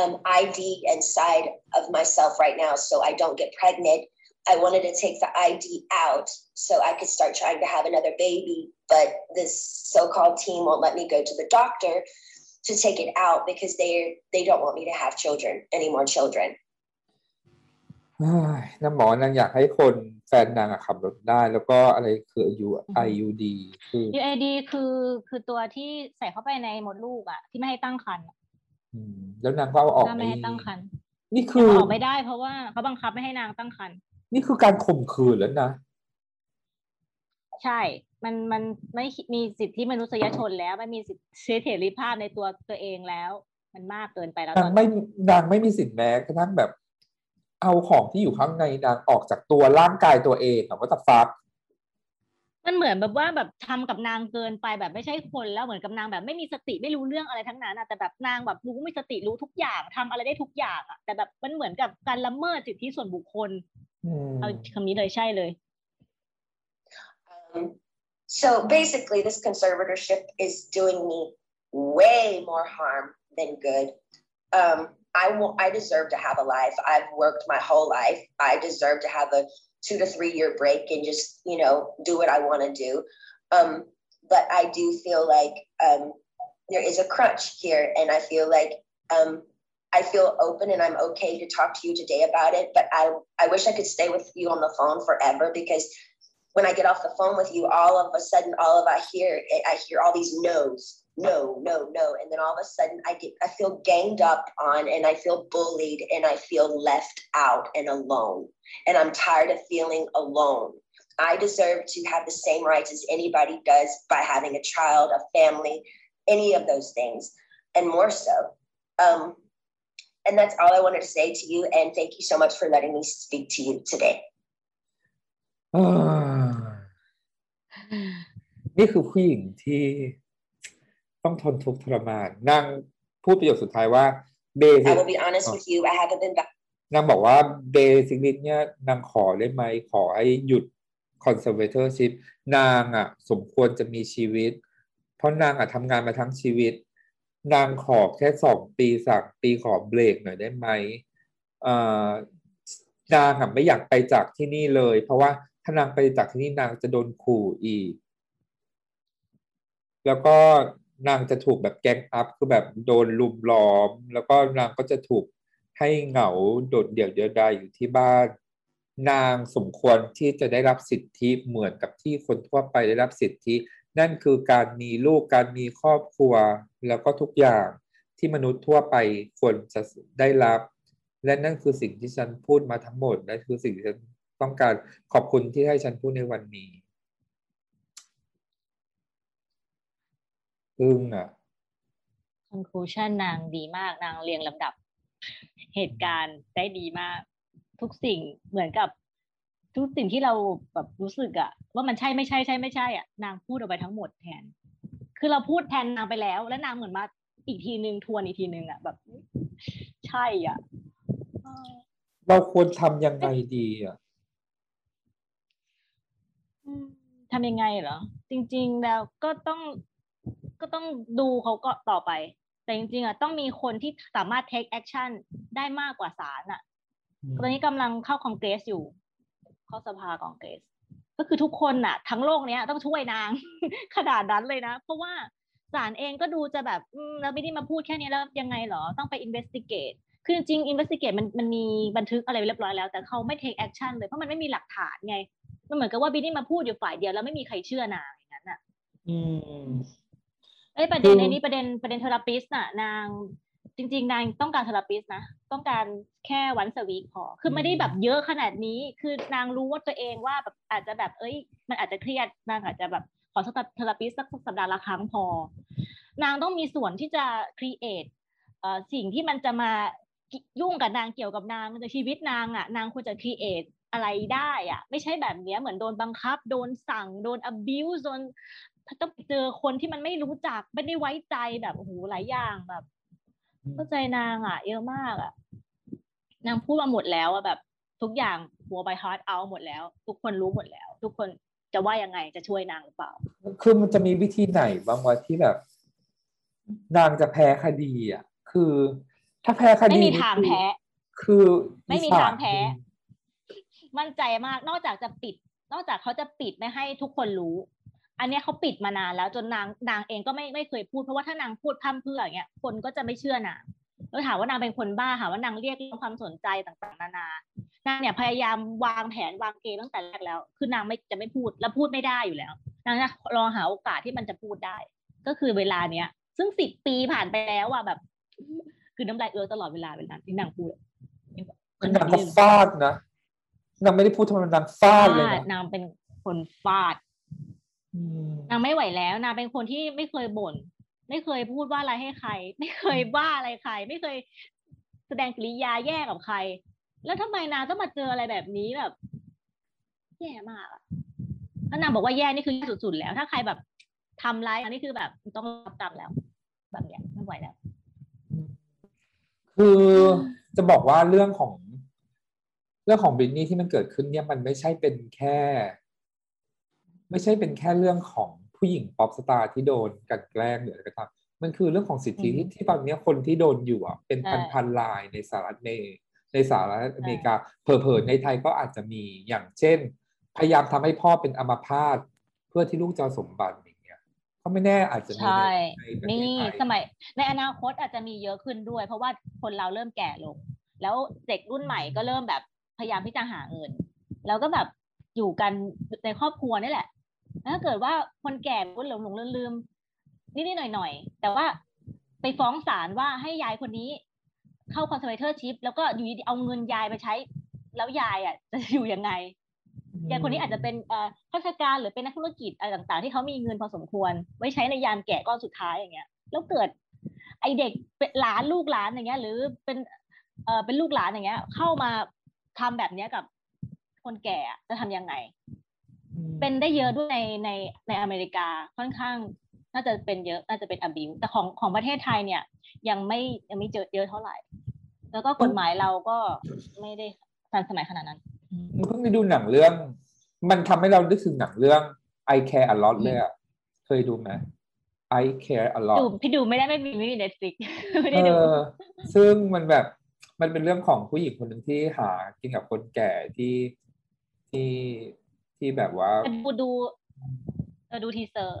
B: um, ID inside of myself right now, so I don't get pregnant. I wanted to take the ID out so I could start trying to have another baby, but this so-called team won't let me go to the doctor to take it out because they they don't want me to have children, any more children.
C: เ(sighs) ฮ้ยนางบอกว่านางอยากให้คนแฟนนางอะขับรถได้ แล้วก็อะไรคือ U IUD คือ
D: UAD คือคือตัวที่ใส่เข้าไปในมดลูกอะที่ไม่ให้ตั้งครรภ์อะ
C: อืมแล้วนางก็เอาออก
D: ถ้าไม่ให้ตั้งครรภ์
C: นี่คือ
D: เอาออกไม่ได้เพราะว่าเขาบังคับไม่ให้นางตั้งครรภ์
C: นี่คือการข่มขืนแล้วนะ
D: ใช่ มันมันไม่มีสิทธิมนุษยชนแล้วไม่มีสิทธิเสรีภาพในตัวตัวเองแล้ว มันมากเกินไปแล้วต
C: นาง
D: อน
C: ไม่
D: นี้
C: นางไม่มีสิทธิ์แม้กระทั่งแบบ เอาของที่อยู่ข้างในนางออกจากตัวร่างกายตัวเองอะว่าจะฟัก
D: มันเหมือนแบบว่าแบบทำกับนางเกินไปแบบไม่ใช่คนแล้วเหมือนกับนางแบบไม่มีสติไม่รู้เรื่องอะไรทั้งนั้นอะแต่แบบนางแบบรู้มีสติรู้ทุกอย่างทำอะไรได้ทุกอย่างอะแต่แบบมันเหมือนกับการละเมิดสิทธิส่วนบุคคลเอาคำนี้เลยใช่เลย
B: so basically, this conservatorship is doing me way more harm than good. Um, I want, I deserve to have a life. I've worked my whole life. I deserve to have a two to three year break and just, you know, do what I want to do. Um, but I do feel like um, there is a crunch here, and I feel like um, I feel open and I'm okay to talk to you today about it. But I, I wish I could stay with you on the phone forever because when I get off the phone with you, all of a sudden, all of I hear, I hear all these no's, no, no, no, and then all of a sudden, I get, I feel ganged up on, and I feel bullied, and I feel left out and alone, and I'm tired of feeling alone. I deserve to have the same rights as anybody does by having a child, a family, any of those things, and more so. Um, and that's all I wanted to say to you. And thank you so much for letting me speak to you today. (sighs)
C: อ่านี่คือผู้หญิงที่ ต้องทนทุกข์ทรมานนางพูดประโยคสุดท้ายว่าเบสิ
B: I will be honest with you. I haven't been back.
C: นางบอกว่าเบสิกนิดเนี่ยนางขอได้ไหมขอให้หยุด conservatorship นางอะ สมควรจะมีชีวิต เพราะนางอะทำงานมาทั้งชีวิต นางขอแค่สองปีสามปีขอเบรกหน่อยได้ไหมเอ่อนางอะไม่อยากไปจากที่นี่เลย เพราะว่าถ้านางไปจากที่นี่นางจะโดนขู่อีก แล้วก็ นางจะถูกแบบแกงอัพคือแบบโดนลุมล้อม แล้วก็นางก็จะถูกให้เหงาโดดเดี่ยวเดียวดายอยู่ที่บ้าน นางสมควรที่จะได้รับสิทธิเหมือนกับที่คนทั่วไปได้รับสิทธิ นั่นคือการมีลูกการมีครอบครัว แล้วก็ทุกอย่างที่มนุษย์ทั่วไปควรจะได้รับ และนั่นคือสิ่งที่ฉันพูดมาทั้งหมดนั่นคือสิ่งที่ฉันต้องการขอบคุณที่ให้ฉันพูดในวันนี้ อึ้งอะ
D: conclusion นางดีมากนางเรียงลำดับ เหตุการณ์ได้ดีมาก ทุกสิ่งเหมือนกับ ทุกสิ่งที่เราแบบรู้สึกอะว่ามันใช่ไม่ใช่ใช่ไม่ใช่อะนางพูดออกไปทั้งหมดแทน คือเราพูดแทนนางไปแล้ว แล้วนางเหมือนมาอีกทีนึงทวนอีกทีนึงอะแบบ ใช่อะเออ
C: เราควรทำยังไงดีอะ
D: อืมทำยังไงเหรอ จริง ๆ แล้วก็ต้อง ก็ต้องดูเขาก็ต่อไป แต่จริงๆอะต้องมีคนที่สามารถ take action ได้มากกว่าศาลอะตอนนี้กำลังเข้าคอนเกรสอยู่ เข้าสภาคอนเกรส ก็คือทุกคนน่ะ ทั้งโลกเนี้ยต้องช่วยนาง ขนาดนั้นเลยนะ เพราะว่าศาลเองก็ดูจะแบบอืมแล้วไม่ได้มาพูดแค่นี้แล้วยังไงเหรอ ต้องไป investigate คือจริงๆ investigate มันมันมีบันทึกอะไรไว้เรียบร้อยแล้ว แต่เขาไม่ take action เลย เพราะมันไม่มีหลักฐานไง มันเหมือนกับว่าบินนี่มาพูดอยู่ฝ่ายเดียวแล้วไม่มีใครเชื่อนางอย่างนั้นอะ
C: อืม
D: เอ้ยประเด็น
C: คือ
D: ในนี้ประเด็นประเด็นเทอราปิสน่ะ นางจริง ๆ นางต้องการเทอราปิสนะ ต้องการแค่วันสวีคพอ คือไม่ได้แบบเยอะขนาดนี้ คือนางรู้ว่าตัวเองว่าแบบอาจจะแบบเอ้ย มันอาจจะเครียดนางอาจจะแบบขอสเทอราปิสสักสัปดาห์ละครั้งพอ นางต้องมีส่วนที่จะ create เอ่อสิ่งที่มันจะมายุ่งกับนางเกี่ยวกับนางในชีวิตนางอะ นางควรจะ create อะไรได้อะ ไม่ใช่แบบเนี้ยเหมือนโดนบังคับ โดนสั่ง โดน abuse โดน ต้องไปเจอคนที่มันไม่รู้จักไม่ได้ไว้ใจแบบโอ้โหหลายอย่างแบบ เข้าใจนางอะเยอะมากอะ นางพูดมาหมดแล้วอะแบบ ทุกอย่างหัวไปฮาร์ดเอาหมดแล้ว ทุกคนรู้หมดแล้ว ทุกคนจะว่ายังไงจะช่วยนางหรือเปล่า
C: คือมันจะมีวิธีไหนบ้างวะที่แบบ นางจะแพ้คดีอะ คือ ถ้าแพ้คดี
D: ไม่มี
C: นี่
D: ทาง
C: คือ
D: แพ้
C: คือ
D: ไม่มี
C: อีสน
D: ทางแพ้ มั่นใจมากนอกจากจะปิด นอกจากเขาจะปิดไม่ให้ทุกคนรู้ อันเนี้ยเขาปิดมานานแล้วจนนางนางเองก็ไม่ไม่เคยพูดเพราะว่าถ้านางพูดพร่ำเพรื่ออย่างเงี้ยคนก็จะไม่เชื่อนางแล้วถามว่านางเป็นคนบ้าหาว่านางเรียกร้องความสนใจต่างๆ นานานางเนี่ยพยายามวางแผนวางเกมตั้งแต่แรกแล้ว คือนางไม่จะไม่พูดแล้วพูดไม่ได้อยู่แล้วนางจะรอหาโอกาสที่มันจะพูดได้ ก็คือเวลาเนี้ย ซึ่งสิบปีผ่านไปแล้วอะแบบ คือน้ำลายเอือตลอดเวลาเวลาที่นางพูดอะ
C: คือนางก็ฟาดนะนางไม่ได้พูดทำไมนางฟาดเลย
D: ฟาด
C: นะ
D: นางเป็นคนฟาด
C: อืม
D: นางไม่ไหวแล้วนางเป็นคนที่ไม่เคยบ่น ไม่เคยพูดว่าอะไรให้ใคร ไม่เคยว่าอะไรใคร ไม่เคยแสดงกิริยาแย่กับใคร แล้วทำไมนางต้องมาเจออะไรแบบนี้แบบ แย่มากอะถ้านางบอกว่าแย่นี่คือแย่สุดๆแล้ว ถ้าใครแบบทำร้ายอันนี้คือแบบต้องรับกรรมแล้ว แบบเนี้ยไม่ไหวแล้ว
C: คือจะบอกว่าเรื่องของ เรื่องของบริตนี่ที่มันเกิดขึ้นเนี่ยมันไม่ใช่เป็นแค่ ไม่ใช่เป็นแค่เรื่องของผู้หญิง pop star ที่โดนกลันแกล้งหรืออะไรก็ตามมันคือเรื่องของสิทธิ
D: อืม
C: ที่ที่ตอนเนี้ยคนที่โดนอยู่อะเป็น
D: ใช่
C: พันพันๆรายในสหรัฐอเมริกในสหรัฐอเมริกาเผลอๆในไทยก็อาจจะมีอย่างเช่น พยายามทำให้พ่อเป็นอัมพาตเพื่อที่ลูกจะเอาสมบัติอย่างเงี้ยก็ไม่แน่อาจจะมี
D: ใช่
C: ในในประเทศ
D: นี่
C: ไทย
D: สมัย ในอนาคตอาจจะมีเยอะขึ้นด้วย เพราะว่าคนเราเริ่มแก่ลง แล้วเด็กรุ่นใหม่ก็เริ่มแบบพยายามที่จะหาเงิน แล้วก็แบบอยู่กันในครอบครัวนี่แหละแล้ว ถ้าเกิดว่าคนแก่ก็หลงหลงลืมลืมนิดนิดหน่อยหน่อยๆ แต่ว่าไปฟ้องศาลว่าให้ยายคนนี้ เข้า conservatorship แล้วก็อยู่ดีๆเอาเงินยายไปใช้ แล้วยายอะ จะอยู่ยังไงยายคนนี้อาจจะเป็นเอ่อข้าราชการหรือเป็นนักธุรกิจอะไรต่าง ๆ ที่เขามีเงินพอสมควร ไว้ใช้ในยามแก่ก้อนสุดท้ายอย่างเงี้ย แล้วเกิด ไอเด็กเป็นหลานลูกหลานอย่างเงี้ย หรือเป็นเอ่อเป็นลูกหลานอย่างเงี้ย เข้ามาทำแบบเนี้ยกับคนแก่อะจะทำยังไง
C: อืม
D: เป็นได้เยอะด้วยในในในอเมริกาค่อนข้าง น่าจะเป็นเยอะน่าจะเป็นอบิวแต่ของของประเทศไทยเนี่ย ยังไม่ยังไม่เจอเยอะเท่าไหร่ แล้วก็กฎหมายเราก็ไม่ได้ทันสมัยขนาดนั้น
C: เพิ่งไปดูหนังเรื่อง มันทำให้เรานึกถึงหนังเรื่อง I Care a Lot เลยอะเคยดูไหม I Care a Lot
D: ดูพี่ดูไม่ได้ไม่มีไม่มี Netflix ไม่
C: เอ
D: ได้ดู
C: อซึ่งมันแบบมันเป็นเรื่องของผู้หญิงคนหนึ่งที่หากินกับคนแก่ที่ที่ ที่แบบว่า
D: ดูดูเออดู teaser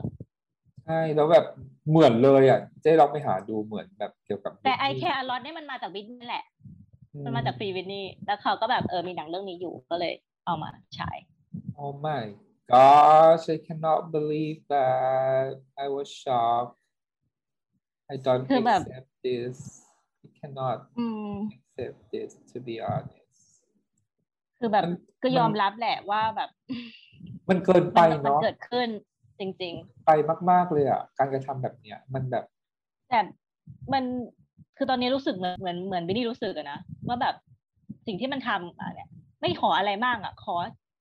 C: ใช่แล้วแบบเหมือนเลยอะเจ๊ลองไปหาดูเหมือนแบบเกี่ยวกับ
D: แต่ I
C: Britney
D: Care a Lot เนี่ยมันมาจากวินนี่แหละ
C: อื
D: มันมาจากฟรีวินนี่ แล้วเขาก็แบบเออมีหนังเรื่องนี้อยู่ก็เลยเอามาฉาย
C: Oh my gosh I cannot believe that I was shocked I don't
D: คือแบบ
C: accept this I cannot
D: อืม
C: accept this to be honest
D: คือแบบ
C: มัน
D: ก็ยอม
C: มัน
D: รับแหละว่าแบบ
C: มันเกินไป
D: มันมัน
C: เนาะ
D: เกิดขึ้นจริง ๆ
C: ไปมาก ๆเลยอะการกระทำแบบเนี้ย มันแบบ
D: แต่มันคือตอนนี้รู้สึกเหมือนเหมือนเหมือนบินนี่รู้สึกอะนะว่าแบบสิ่งที่มันทำอะเนี่ย ไม่ขออะไรมากอะ ขอ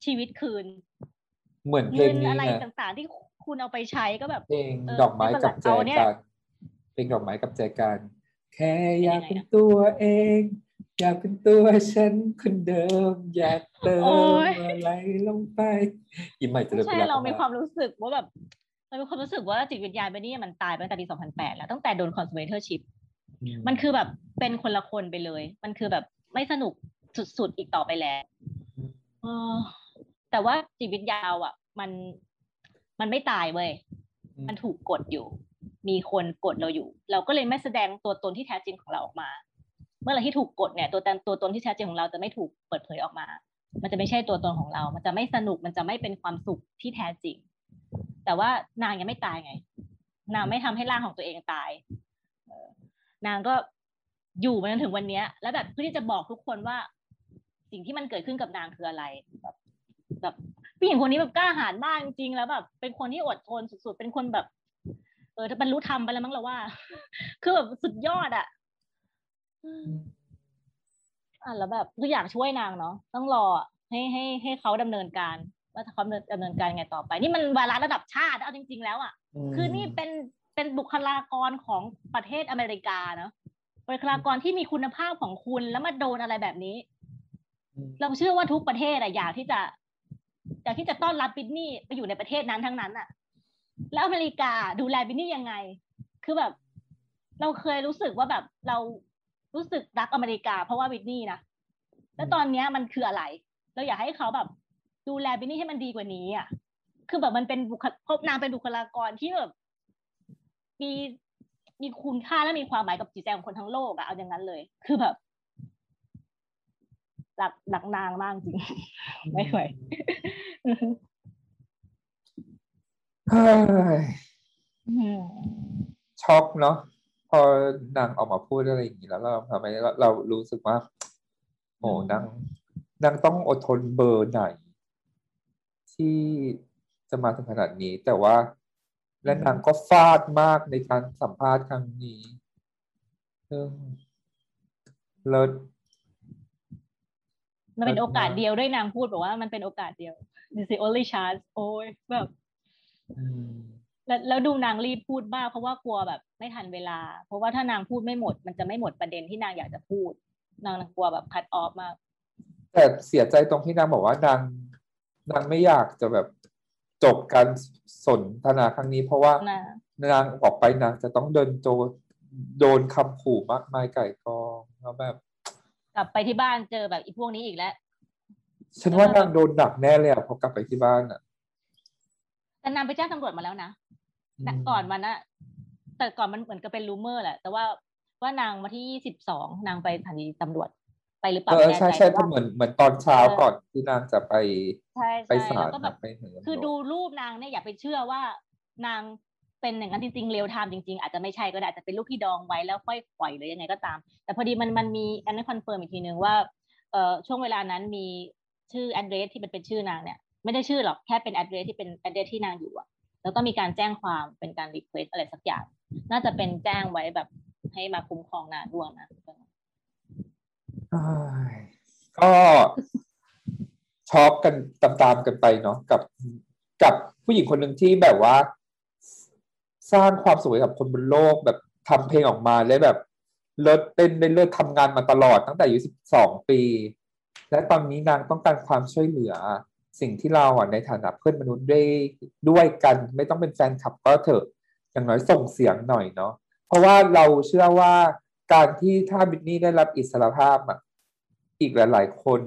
D: ชีวิตคืน
C: เหมือนเพล
D: เงิ
C: ง
D: น
C: นี้
D: อะไร
C: ไง
D: ต่างๆที่คุณเอาไปใช้ก็แบบ
C: เพลง
D: เออ
C: ดอกไม้
D: ไม่เป็นไร
C: กับแจ
D: เอาเนี่ย
C: กันเพลงดอกไม้กับแจกันแค่อยาก
D: เป็นยังไง
C: เป็นตัวเอง อยากเป็นตัวฉันคนเดิม อยากเติม
D: โอ๊ย
C: อะไรลงไปยิ้มใหม่จะ
D: ไม่
C: เริ่ม
D: ใช่
C: ไปแล้ว
D: เรามีความรู้สึกว่าแบบเรามีความรู้สึกว่าจิตวิญญาณเบนนี่มันตายไปตั้งแต่ปี 2008 แล้วตั้งแต่โดน conservatorship
C: อื
D: มันคือแบบเป็นคนละคนไปเลย มันคือแบบไม่สนุกสุดๆอีกต่อไปแล้วเออแต่ว่าจิตวิญญาณเราอะ มันมันไม่ตายเว้ย
C: ม
D: มันถูกกดอยู่ มีคนกดเราอยู่ เราก็เลยไม่แสดงตัวตนที่แท้จริงของเราออกมา เมื่อไรที่ถูกกดเนี่ยตัวตนตัวตนที่แท้จริงของเราจะไม่ถูกเปิดเผยออกมา มันจะไม่ใช่ตัวตนของเรา มันจะไม่สนุก มันจะไม่เป็นความสุขที่แท้จริง แต่ว่านางยังไม่ตายไง นางไม่ทำให้ร่างของตัวเองตาย นางก็อยู่มาจนถึงวันเนี้ยแล้วแบบเพื่อที่จะบอกทุกคนว่า สิ่งที่มันเกิดขึ้นกับนางคืออะไรแบบแบบผู้หญิงคนนี้แบบกล้าหาญมากจริงๆแล้วแบบเป็นคนที่อดทนสุดๆ เป็นคนแบบ เออถ้าบรรลุธรรมไปแล้วมั้งเราว่า คือแบบสุดยอดอะ อะแล้วแบบคืออยากช่วยนางเนาะต้องรออะให้ให้ให้เขาดำเนินการ ว่าเขาดำเนินดำเนินการยังไงต่อไป นี่มันวาระระดับชาติเอาจริง ๆ แล้วอะ
C: ม
D: คือนี่เป็นเป็นบุคลากรของประเทศอเมริกาเนาะบุคลากรที่มีคุณภาพของคุณแล้วมาโดนอะไรแบบนี้
C: อืม
D: เราเชื่อว่าทุกประเทศอะอยากที่จะอยากที่จะต้อนรับบินนี่ไปอยู่ในประเทศนั้นทั้งนั้นอะแล้วอเมริกาดูแลบินนี่ยังไง คือแบบ เราเคยรู้สึกว่าแบบเรา รู้สึกรักอเมริกา เพราะว่าบินนี่นะแล้วตอนเนี้ยมันคืออะไร เราอยากให้เขาแบบดูแลบินนี่ให้มันดีกว่านี้อะคือแบบมันเป็นบุคลพบนางเป็นบุคลากรที่แบบมีมีคุณค่าและมีความหมายกับจิตใจของคนทั้งโลกอะเอาอย่างนั้นเลย คือแบบหลักหลักนางมากจริง ไม่ไหว
C: เฮ้ย
D: อืม
C: ช็อกเนาะพ อนางออกมาพูดอะไรอย่างนี้แล้วเราทำไมเราเรารู้สึกว่า โอ้นางนางต้องอดทนเบอร์ไหน ที่จะมาถึงขนาดนี้ แต่ว่าและนางก็ฟาดมากในการสัมภาษณ์ครั้งนี้ซึ่งเลิศ
D: มันเป็น
C: เลิศ
D: โอกาส
C: มาก
D: เดียวด้วยนางพูดบอกว่ามันเป็นโอกาสเดียว this is the only chance โอ้ยแบบ
C: อืม
D: แล้วแล้วดูนางรีบพูดมากเพราะว่ากลัวแบบไม่ทันเวลา เพราะว่าถ้านางพูดไม่หมด มันจะไม่หมดประเด็นที่นางอยากจะพูด นางกลัวแบบคัดออฟมาก
C: แต่เสียใจตรงที่นางบอกว่านางนางไม่อยากจะแบบจบการสนทนาครั้งนี้ เพราะว่า
D: นะ
C: นางออกไปนางจะต้องเดินโจโดนคำขู่มากมายไก่กองแล้วแบบ
D: กลับไปที่บ้านเจอแบบอีพวกนี้อีกแล้ว
C: ฉันว่านางโดนหนักแน่เลยอะพอกลับไปที่บ้านอะ
D: แต่นางไปแจ้งตำรวจมาแล้วนะ
C: อืม
D: แต่ ก่อนมันนะแต่ก่อนมันเหมือนกับเป็น rumor แหละแต่ว่าว่านางมาที่ยี่สิบสองนางไปสถานีตำรวจไปหรือเป
C: เอ
D: ล่า
C: อ
D: ไม่แน่
C: ใช่
D: ใจ
C: ใช่
D: แต่ว่า
C: เหมือนเหมือนตอนเช้า
D: เออ
C: ก่อนที่นางจะไป
D: ใช่
C: ไป
D: ใช่
C: ศา
D: แล้
C: ล
D: วก็แบ
C: นะ
D: บ
C: ไปถึงตำรวจ
D: คือดูรูปนางเนี่ยอย่าไปเชื่อว่านางเป็นอย่างนั้นจริงๆ real time จริงๆ อาจจะไม่ใช่ก็ได้อาจจะเป็นรูปที่ดองไว้แล้วค่อยปล่อยหรือยังไงก็ตาม แต่พอดีมันมันมีอันนั้น confirm อีกทีนึงว่าเอ่อช่วงเวลานั้นมีชื่อ address ที่มันเป็นชื่อนางเนี่ย ไม่ได้ชื่อหรอกแค่เป็น address ที่เป็น address ที่นางอยู่อะ แล้วก็มีการแจ้งความเป็นการ request อะไรสักอย่าง น่าจะเป็นแจ้งไว้แบบให้มาคุ้มครองนางด้วยนะ
C: ก็ช็อกกันตามๆกันไปเนาะกับกับผู้หญิงคนหนึ่งที่แบบว่า สร้างความสุขให้กับคนบนโลกแบบทำเพลงออกมาได้แบบเลิศเต้นได้เลิศทำงานมาตลอดตั้งแต่อายุสิบสองปี และตอนนี้นางต้องการความช่วยเหลือ สิ่งที่เราอะในฐานะเพื่อนมนุษย์ได้ด้วยกัน ไม่ต้องเป็นแฟนคลับก็เถอะอย่างน้อยส่งเสียงหน่อยเนาะเพราะว่าเราเชื่อว่าการที่ถ้าบิทนี่ได้รับอิสรภาพอะอีกหลาย ๆ คน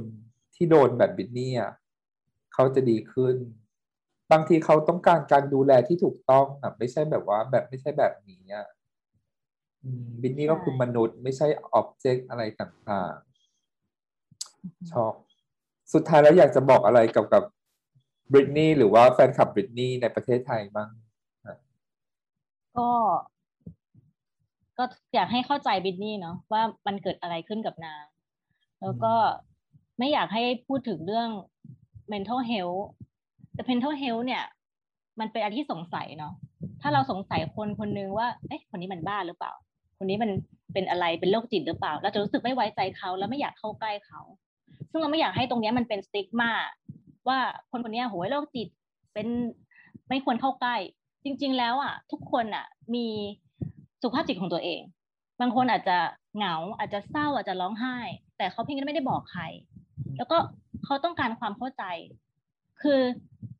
C: ที่โดนแบบบิทนี่อะเขาจะดีขึ้น บางทีเขาต้องการการดูแลที่ถูกต้องอะไม่ใช่แบบว่าแบบไม่ใช่แบบนี้อะบิทนี่ก็คือมนุษย์ไม่ใช่อ็อบเจกต์อะไรต่างๆชอบ สุดท้ายแล้วอยากจะบอกอะไรเกี่ยวกับบริตนี่หรือว่าแฟนคลับบริตนี่ในประเทศไทยบ้าง
D: ก็ก็อยากให้เข้าใจบิทนี่เนาะว่ามันเกิดอะไรขึ้นกับนาง แล้วก็ไม่อยากให้พูดถึงเรื่อง mental health แต่ mental health เนี่ย มันเป็นอะไรที่สงสัยเนาะถ้าเราสงสัยคนคนนึงว่าเอ๊ะคนนี้มันบ้าหรือเปล่า คนนี้มันเป็นอะไรเป็นโรคจิตหรือเปล่า เราจะรู้สึกไม่ไว้ใจเขาแล้วไม่อยากเข้าใกล้เขา ซึ่งเราไม่อยากให้ตรงนี้มันเป็นสติ๊กมาว่าคนคนนี้ยโหยโรคจิตเป็นไม่ควรเข้าใกล้ จริง ๆ แล้วอะ ทุกคนอะ มีสุขภาพจิตของตัวเอง บางคนอาจจะเหงาอาจจะเศร้าอาจจะร้องไห้ แต่เขาเพียงแค่ไม่ได้บอกใคร แล้วก็เขาต้องการความเข้าใจ คือ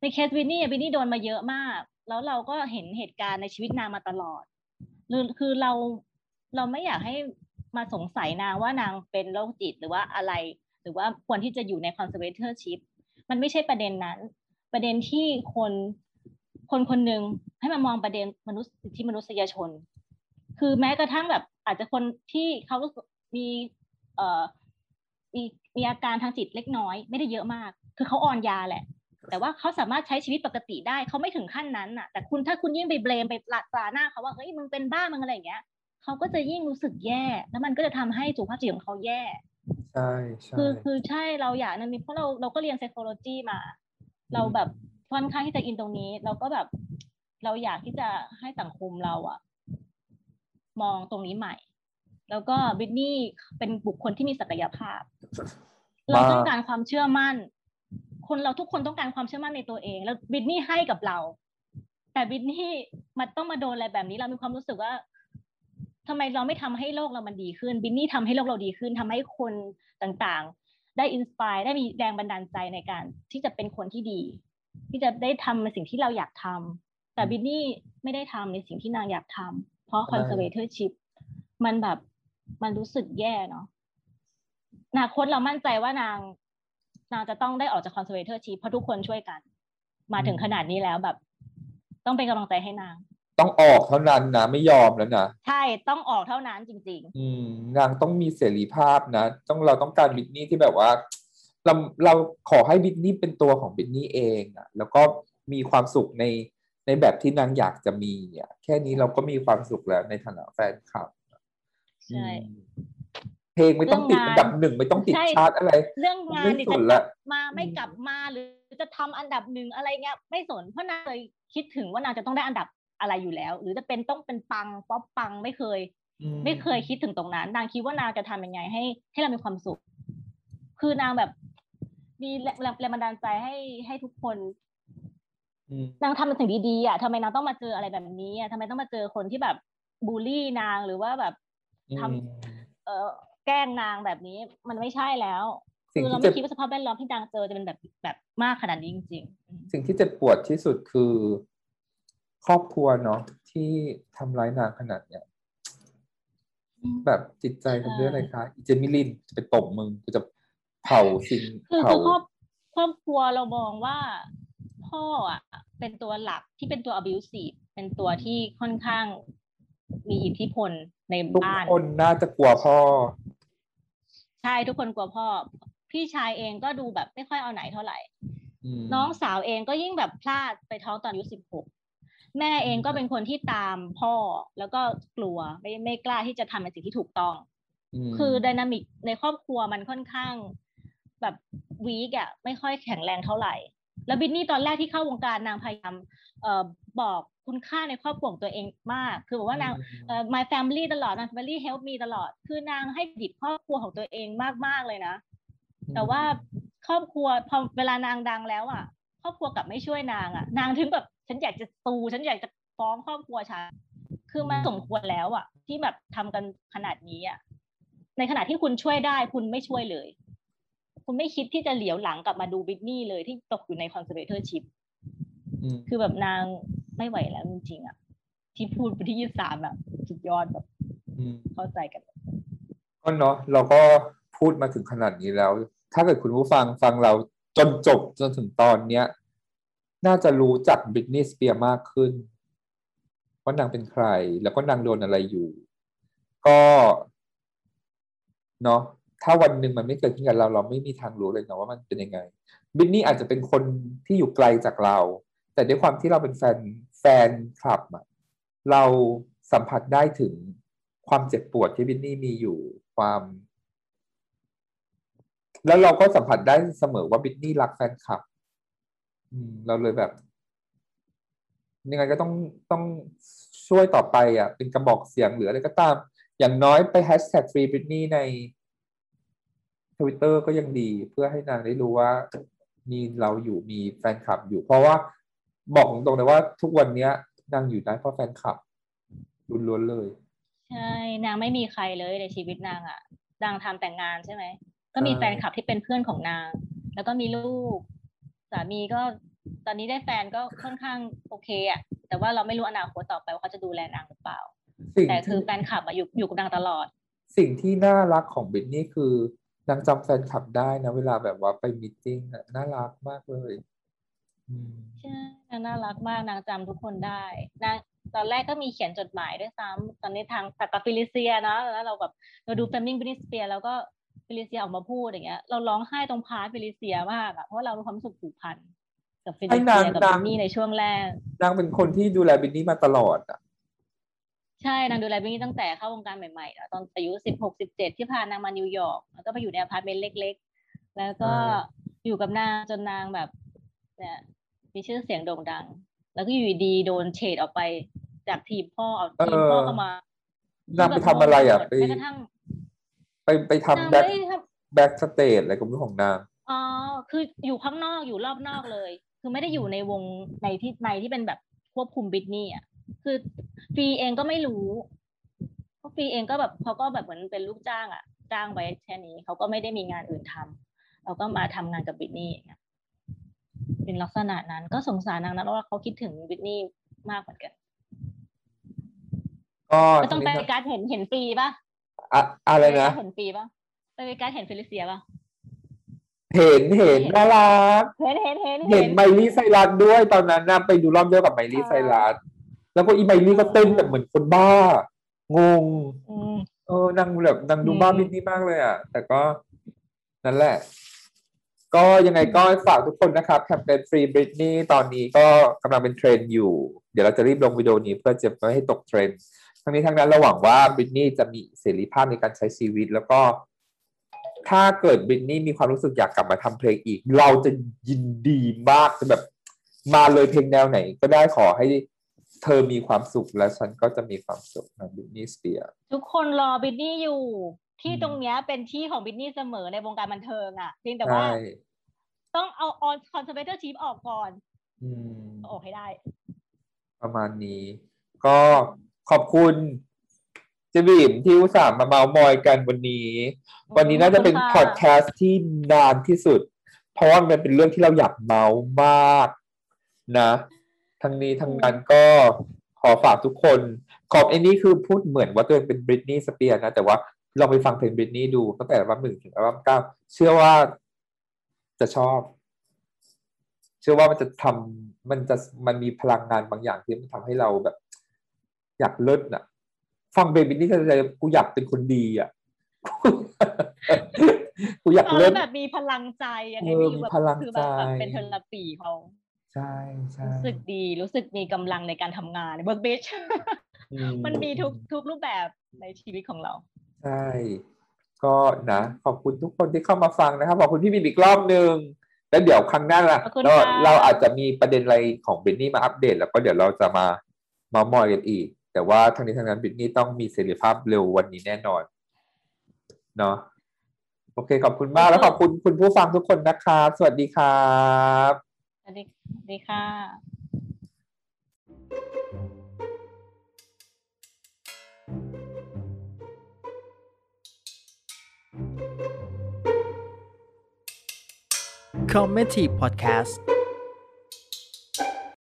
D: ในเคสวินนี่วินนี่โดนมาเยอะมาก แล้วเราก็เห็นเหตุการณ์ในชีวิตนางมาตลอดคือเราเราไม่อยากให้มาสงสัยนางว่านางเป็นโรคจิตหรือว่าอะไร หรือว่าควรที่จะอยู่ใน conservatorship มันไม่ใช่ประเด็นนั้น ประเด็นที่คนคนคนหนึ่งให้มามองประเด็นมนุษย์สิทธิมนุษยชน คือแม้กระทั่งแบบอาจจะคนที่เขามีเอ่อมีมีอาการทางจิตเล็กน้อย ไม่ได้เยอะมาก คือเขาอ่อนยาแหละ แต่ว่าเขาสามารถใช้ชีวิตปกติได้เขาไม่ถึงขั้นนั้นน่ะ แต่คุณถ้าคุณยิ่งไปเบลมไปปลาปลาหน้าเขาว่าเฮ้ยมึงเป็นบ้ามึงอะไรอย่างเงี้ยเขาก็จะยิ่งรู้สึกแย่ แล้วมันก็จะทำให้สุขภาพจิตของเขาแย่
C: ใช่ใช่
D: คือคือใช่เราอยากนั่นนี่เพราะเราเราก็เรียน psychology มา เราแบบค่อนข้างที่จะอินตรงนี้ เราก็แบบเราอยากที่จะให้สังคมเราอะมองตรงนี้ใหม่ แล้วก็บิทนี่เป็นบุคคลที่มีศักยภาพ เราต้องการความเชื่อมั่น คนเราทุกคนต้องการความเชื่อมั่นในตัวเอง แล้วบิทนี่ให้กับเรา แต่บิทนี่มันต้องมาโดนอะไรแบบนี้ เรามีความรู้สึกว่า ทำไมเราไม่ทำให้โลกเรามันดีขึ้น บิทนี่ทำให้โลกเราดีขึ้นทำให้คนต่างๆ ได้อินสปายได้มีแรงบันดาลใจในการ ที่จะเป็นคนที่ดี ที่จะได้ทำในสิ่งที่เราอยากทำแต่บิทนี่ไม่ได้ทำในสิ่งที่นางอยากทำเพราะ conservatorship มันแบบมันรู้สึกแย่เนาะอนาคตเรามั่นใจว่านาง นางจะต้องได้ออกจาก conservatorship เพราะทุกคนช่วยกัน มาถึงขนาดนี้แล้วแบบ ต้องเป็นกำลังใจให้นาง
C: ต้องออกเท่านั้นนะไม่ยอมแล้วนะ
D: ใช่ต้องออกเท่านั้นจริง
C: อืมนางต้องมีเสรีภาพนะ ต้องเราต้องการบิทนี่ที่แบบว่า เราเราขอให้บิทนี่เป็นตัวของบิทนี่เองอะแล้วก็มีความสุขในในแบบที่นางอยากจะมีอะแค่นี้เราก็มีความสุขแล้วในฐานะแฟนคลับ
D: ๆใช่
C: อืมเพลงไม่ต้องติด
D: เรื่อง
C: อั
D: งาน
C: นดับหนึ่งไม่ต้องติด
D: ใช่
C: ชาร์ตอะไร
D: เรื่องงาน
C: ไม่
D: เนี่ย
C: ส
D: จะ
C: น
D: กลั
C: ละ
D: บมาไม่กลับมาหรือจะทำอันดับหนึ่งอะไรเงี้ยไม่สนเพราะนางเคยคิดถึงว่านางจะต้องได้อันดับ อะไรอยู่แล้ว หรือจะเป็นต้องเป็นปังป๊อปปังไม่เคย
C: อืม
D: ไม่เคยคิดถึงตรงนั้น นางคิดว่านางจะทำยังไงให้ ให้เรามีความสุข คือนางแบบมีแรงแรงบันดาลใจให้ให้ทุกคน
C: อืม
D: นางทำในสิ่งดีๆอะทำไมนางต้องมาเจออะไรแบบนี้อะทำไมต้องมาเจอคนที่แบบบูลลี่นางหรือว่าแบบทำ
C: อืม
D: เออแกล้งนางแบบนี้มันไม่ใช่แล้ว
C: สิ่ง
D: คือเรา
C: ที่
D: ไม่
C: จะ
D: คิดว่าสภาพแวดล้อมที่นางเจอจะเป็นแบบแบบมากขนาดนี้จริงๆอืม
C: สิ่งที่เจ็บปวดที่สุดคือ ครอบครัวเนาะที่ที่ทำร้ายนางขนาดเนี้ยแบบจิตใจทำด้วยอะไรคะอีเจมิลินจะไปตบมึงกูจะเผาสิ่ง
D: คือ
C: เผา
D: คือครอบครอบครัวเรามองว่าพ่ออะ เป็นตัวหลักที่เป็นตัว abusive เป็นตัวที่ค่อนข้างมีอิทธิพลใน
C: ทุก
D: บ้าน
C: คนน่าจะกลัวพ่อ
D: ใช่ทุกคนกลัวพ่อ พี่ชายเองก็ดูแบบไม่ค่อยเอาไหนเท่าไหร่
C: อืม
D: น้องสาวเองก็ยิ่งแบบพลาดไปท้องตอนอายุสิบหก แม่เองก็เป็นคนที่ตามพ่อแล้วก็กลัวไม่ไม่กล้าที่จะทำในสิ่งที่ถูกต้อง
C: ม
D: คือไดนามิกในครอบครัวมันค่อนข้างแบบวีกอะไม่ค่อยแข็งแรงเท่าไหร่ แล้วบินนี่ตอนแรกที่เข้าวงการนางพยายามเอ่อบอกคุณค่าในครอบครัวของตัวเองมาก คือบอกว่านางเอ่อ my family ตลอด my family help me ตลอด คือนางให้เครดิตครอบครัวของตัวเองมากๆเลยนะ แต่ว่าครอบครัวพอเวลานางดังแล้วอะ ครอบครัวกลับไม่ช่วยนางอะ นางถึงแบบ ฉันอยากจะตูฉันอยากจะฟ้องครอบครัวฉันคือมันสมควรแล้วอะที่แบบทำกันขนาดนี้อะในขณะที่คุณช่วยได้ คุณไม่ช่วยเลย คุณไม่คิดที่จะเหลียวหลังกลับมาดู Britney เลยที่ตกอยู่ใน conservatorship
C: ม
D: คือแบบนางไม่ไหวแล้วจริงๆอะที่พูดไปที่ยี่สามอะสุดยอดแบบ
C: อืม
D: เข้าใจกัน
C: ก็เนาะเราก็พูดมาถึงขนาดนี้แล้ว ถ้าเกิดคุณผู้ฟังฟังเราจนจบจนถึงตอนเนี้ย น่าจะรู้จักบริตนีย์สเปียร์มากขึ้นว่านางเป็นใคร แล้วก็นางโดนอะไรอยู่ ก็เนาะถ้าวันหนึ่งมันไม่เกิดขึ้นกับเรา เราไม่มีทางรู้เลยเนาะว่ามันเป็นยังไงบริตนีย์อาจจะเป็นคนที่อยู่ไกลจากเรา แต่ด้วยความที่เราเป็นแฟนแฟนคลับอะเราสัมผัสได้ถึงความเจ็บปวดที่บินนี่มีอยู่ความ แล้วเราก็สัมผัสได้เสมอว่าบินนี่รักแฟนคลับ เราเลยแบบยังไงก็ต้องต้องช่วยต่อไปอะ เป็นกระบอกเสียงหรืออะไรก็ตาม อย่างน้อยไปแฮชแท็กฟรีบินนี่ในทวิตเตอร์ก็ยังดีเพื่อให้นางได้รู้ว่า มีเราอยู่มีแฟนคลับอยู่ เพราะว่าบอกตรงๆเลยว่าทุกวันเนี้ยนางอยู่ได้เพราะแฟนคลับล้วนๆเลย
D: ใช่นางไม่มีใครเลยในชีวิตนางอะนางทำแต่งงานใช่ไหมก็มี
C: ใช่
D: แฟนคลับที่เป็นเพื่อนของนาง แล้วก็มีลูก สามีก็ตอนนี้ได้แฟนก็ค่อนข้างโอเคอะแต่ว่าเราไม่รู้อนาคตต่อไปว่าเขาจะดูแลนางหรือเปล่า
C: สิ่ง
D: แต่คื
C: ที่
D: อแฟนคลับอะอยู่อยู่กับนางตลอด
C: สิ่งที่น่ารักของ Britney คือนางจำแฟนคลับได้นะ เวลาแบบว่าไป meeting อะน่ารักมากเลยอืม
D: ใช่นางน่ารักมากนางจำทุกคนได้นางตอนแรกก็มีเขียนจดหมายด้วยซ้ำตอนนี้ทางแต่กับ Felicia นะแล้วเราแบบเราดู Framing Britney Spears แล้วก็ Felicia ออกมาพูดอย่างเงี้ย เราร้องไห้ตรง part Felicia มากอะเพราะว่าเรามีความรู้สึกผูกพันกับฟิลิ
C: ไอ้
D: เซี
C: นาง
D: ยกับ
C: ดั
D: บิ
C: ง
D: นนี่ในช่วงแรก
C: นางเป็นคนที่ดูแล Britney มาตลอดอะ
D: ใช่นางดูแลบริตนี่ตั้งแต่เข้าวงการใหม่ๆอะตอนอายุสิบหกสิบเจ็ดที่พานางมานิวยอร์กแล้วก็ไปอยู่ในอพาร์ตเมนต์เล็ก ๆ แล้วก็
C: อ่า
D: อยู่กับนางจนนางแบบเนี่ยมีชื่อเสียงโด่งดัง แล้วก็อยู่ดีๆโดนเฉดออกไปจากทีมพอเอาทีมพ่อเข้ามานา
C: งไปทำอะไรอะไป
D: แม้กระทั่ง
C: ไปไป
D: นาง
C: ทำ back
D: ไม่ได้ทำ
C: backstage อะไรก็ไม่รู้ของนาง
D: อ๋อคืออยู่ข้างนอกอยู่รอบนอกเลย คือไม่ได้อยู่ในวงในที่ในที่เป็นแบบควบคุมบิทนี่อะคือฟรีเองก็ไม่รู้เพราะฟรีเองก็แบบเขาก็แบบเหมือนเป็นลูกจ้างอะ จ้างไว้แค่นี้เขาก็ไม่ได้มีงานอื่นทำเราก็มาทำงานกับบิทนี่อย่างเงี้ยเป็นลักษณะนั้นก็สงสารนางนะเพราะว่าเขาคิดถึงบิทนี่มากเหมือนกัน
C: ก็
D: ไม่ต้องไป
C: ทีนี้
D: การดเห็นเห็นฟรีป่ะ
C: อะอะไรนะ
D: ปการดเห็นฟรีป่ะไปการดเห็นฟิลิเซียป่ะ
C: เห็นเห็นน่ารัก
D: เห็นเห็นเห็น
C: เห็นไมลี่ไซรัสด้วยตอนนั้นนะไปดูรอบเดียวกับไมลี่ไซรัสแล้วก็อีไมลี่ก็เต้นแบบเหมือนคนบ้างง
D: อืม
C: เออนางแบบนางดู
D: อืม
C: บ้าบริตนี่มากเลยอะ แต่ก็นั่นแหละ ก็ยังไงก็ฝากทุกคนนะครับแคมเปญ Free Britney ตอนนี้ก็กำลังเป็นเทรนด์อยู่ เดี๋ยวเราจะรีบลงวิดีโอนี้เพื่อจะไม่ให้ตกเทรนด์ ทั้งนี้ทั้งนั้นเราหวังว่าบริตนี่จะมีเสรีภาพในการใช้ชีวิต แล้วก็ถ้าเกิดบริตนี่มีความรู้สึกอยากกลับมาทำเพลงอีก เราจะยินดีมากจะแบบมาเลยเพลงแนวไหน ก็ได้ขอให้เธอมีความสุขและฉันก็จะมีความสุขนะบริตนี่สเปียร์
D: ทุกคนรอบริตนี่อยู่ ที่
C: อืม
D: ตรงเนี้ยเป็นที่ของบริตนี่เสมอในวงการบันเทิงอะเพียงแต่ว่า
C: ใช่
D: ต้องเอาเอ่อ conservatorship ออกก่อน
C: อืม
D: เอาออกให้ได้
C: ประมาณนี้ ก็ ขอบคุณเจบีมที่อุตส่าห์มาเมาส์มอยกันวันนี้ วันนี้น่าจะเป็น
D: ขอบคุณ
C: พ
D: ค่ะพ
C: อดแคสต์ที่นานที่สุด เพราะว่ามันเป็นเรื่องที่เราอยากเมาส์มากนะทั้งนี้ทั้งนั้นก็ขอฝากทุกคนขอบไอ้นี่คือพูดเหมือนว่าตัวเองเป็นบริตนีย์สเปียร์นะ แต่ว่าลองไปฟังเพลงบริตนีย์ดูตั้งแต่อัลบั้มหนึ่งถึงอัลบั้มเก้าเชื่อว่าจะชอบ เชื่อว่ามันจะทำมันจะมันมีพลังงานบางอย่างที่มันทำให้เราแบบ อยากเลิศน่ะ ฟังเพลงบริตนีย์ก็เลยกูอยากเป็นคนดีอะกูอยาก
D: ฟัง
C: เลิ
D: แล้
C: ศ
D: วแบบมีพลังใจอัน
C: เอ
D: นี้
C: อ
D: ไม่
C: มี
D: รู้แบบ
C: พลัง
D: คือแบบแบบ
C: ใจ
D: เป็นเทอราปีเขา
C: ใช่ใช่
D: รู้สึกดีรู้สึกมีกำลังในการทำงานเบิร์กบิช
C: อื
D: มันมีทุกทุกรูปแบบในชีวิตของเรา
C: ใช่ ก็นะขอบคุณทุกคนที่เข้ามาฟังนะครับขอบคุณพี่บินอีกรอบหนึ่งแล้วเดี๋ยวครั้งหน้าล่ะ
D: ขอบคุณ
C: เรา
D: ค่ะ
C: เราอาจจะมีประเด็นอะไรของบินนี่มาอัปเดต แล้วก็เดี๋ยวเราจะมาเมา มอยกันอีก แต่ว่าทั้งนี้ทั้งนั้นบินนี่ต้องมีเสรีภาพเร็ววันนี้แน่นอนเนาะโอเค ขอบคุณมากแล้วขอบคุณคุณผู้ฟังทุกคนนะครับสวัสดีครับ
D: สวัสดีสวัสดีค่ะ
A: Comedy Podcast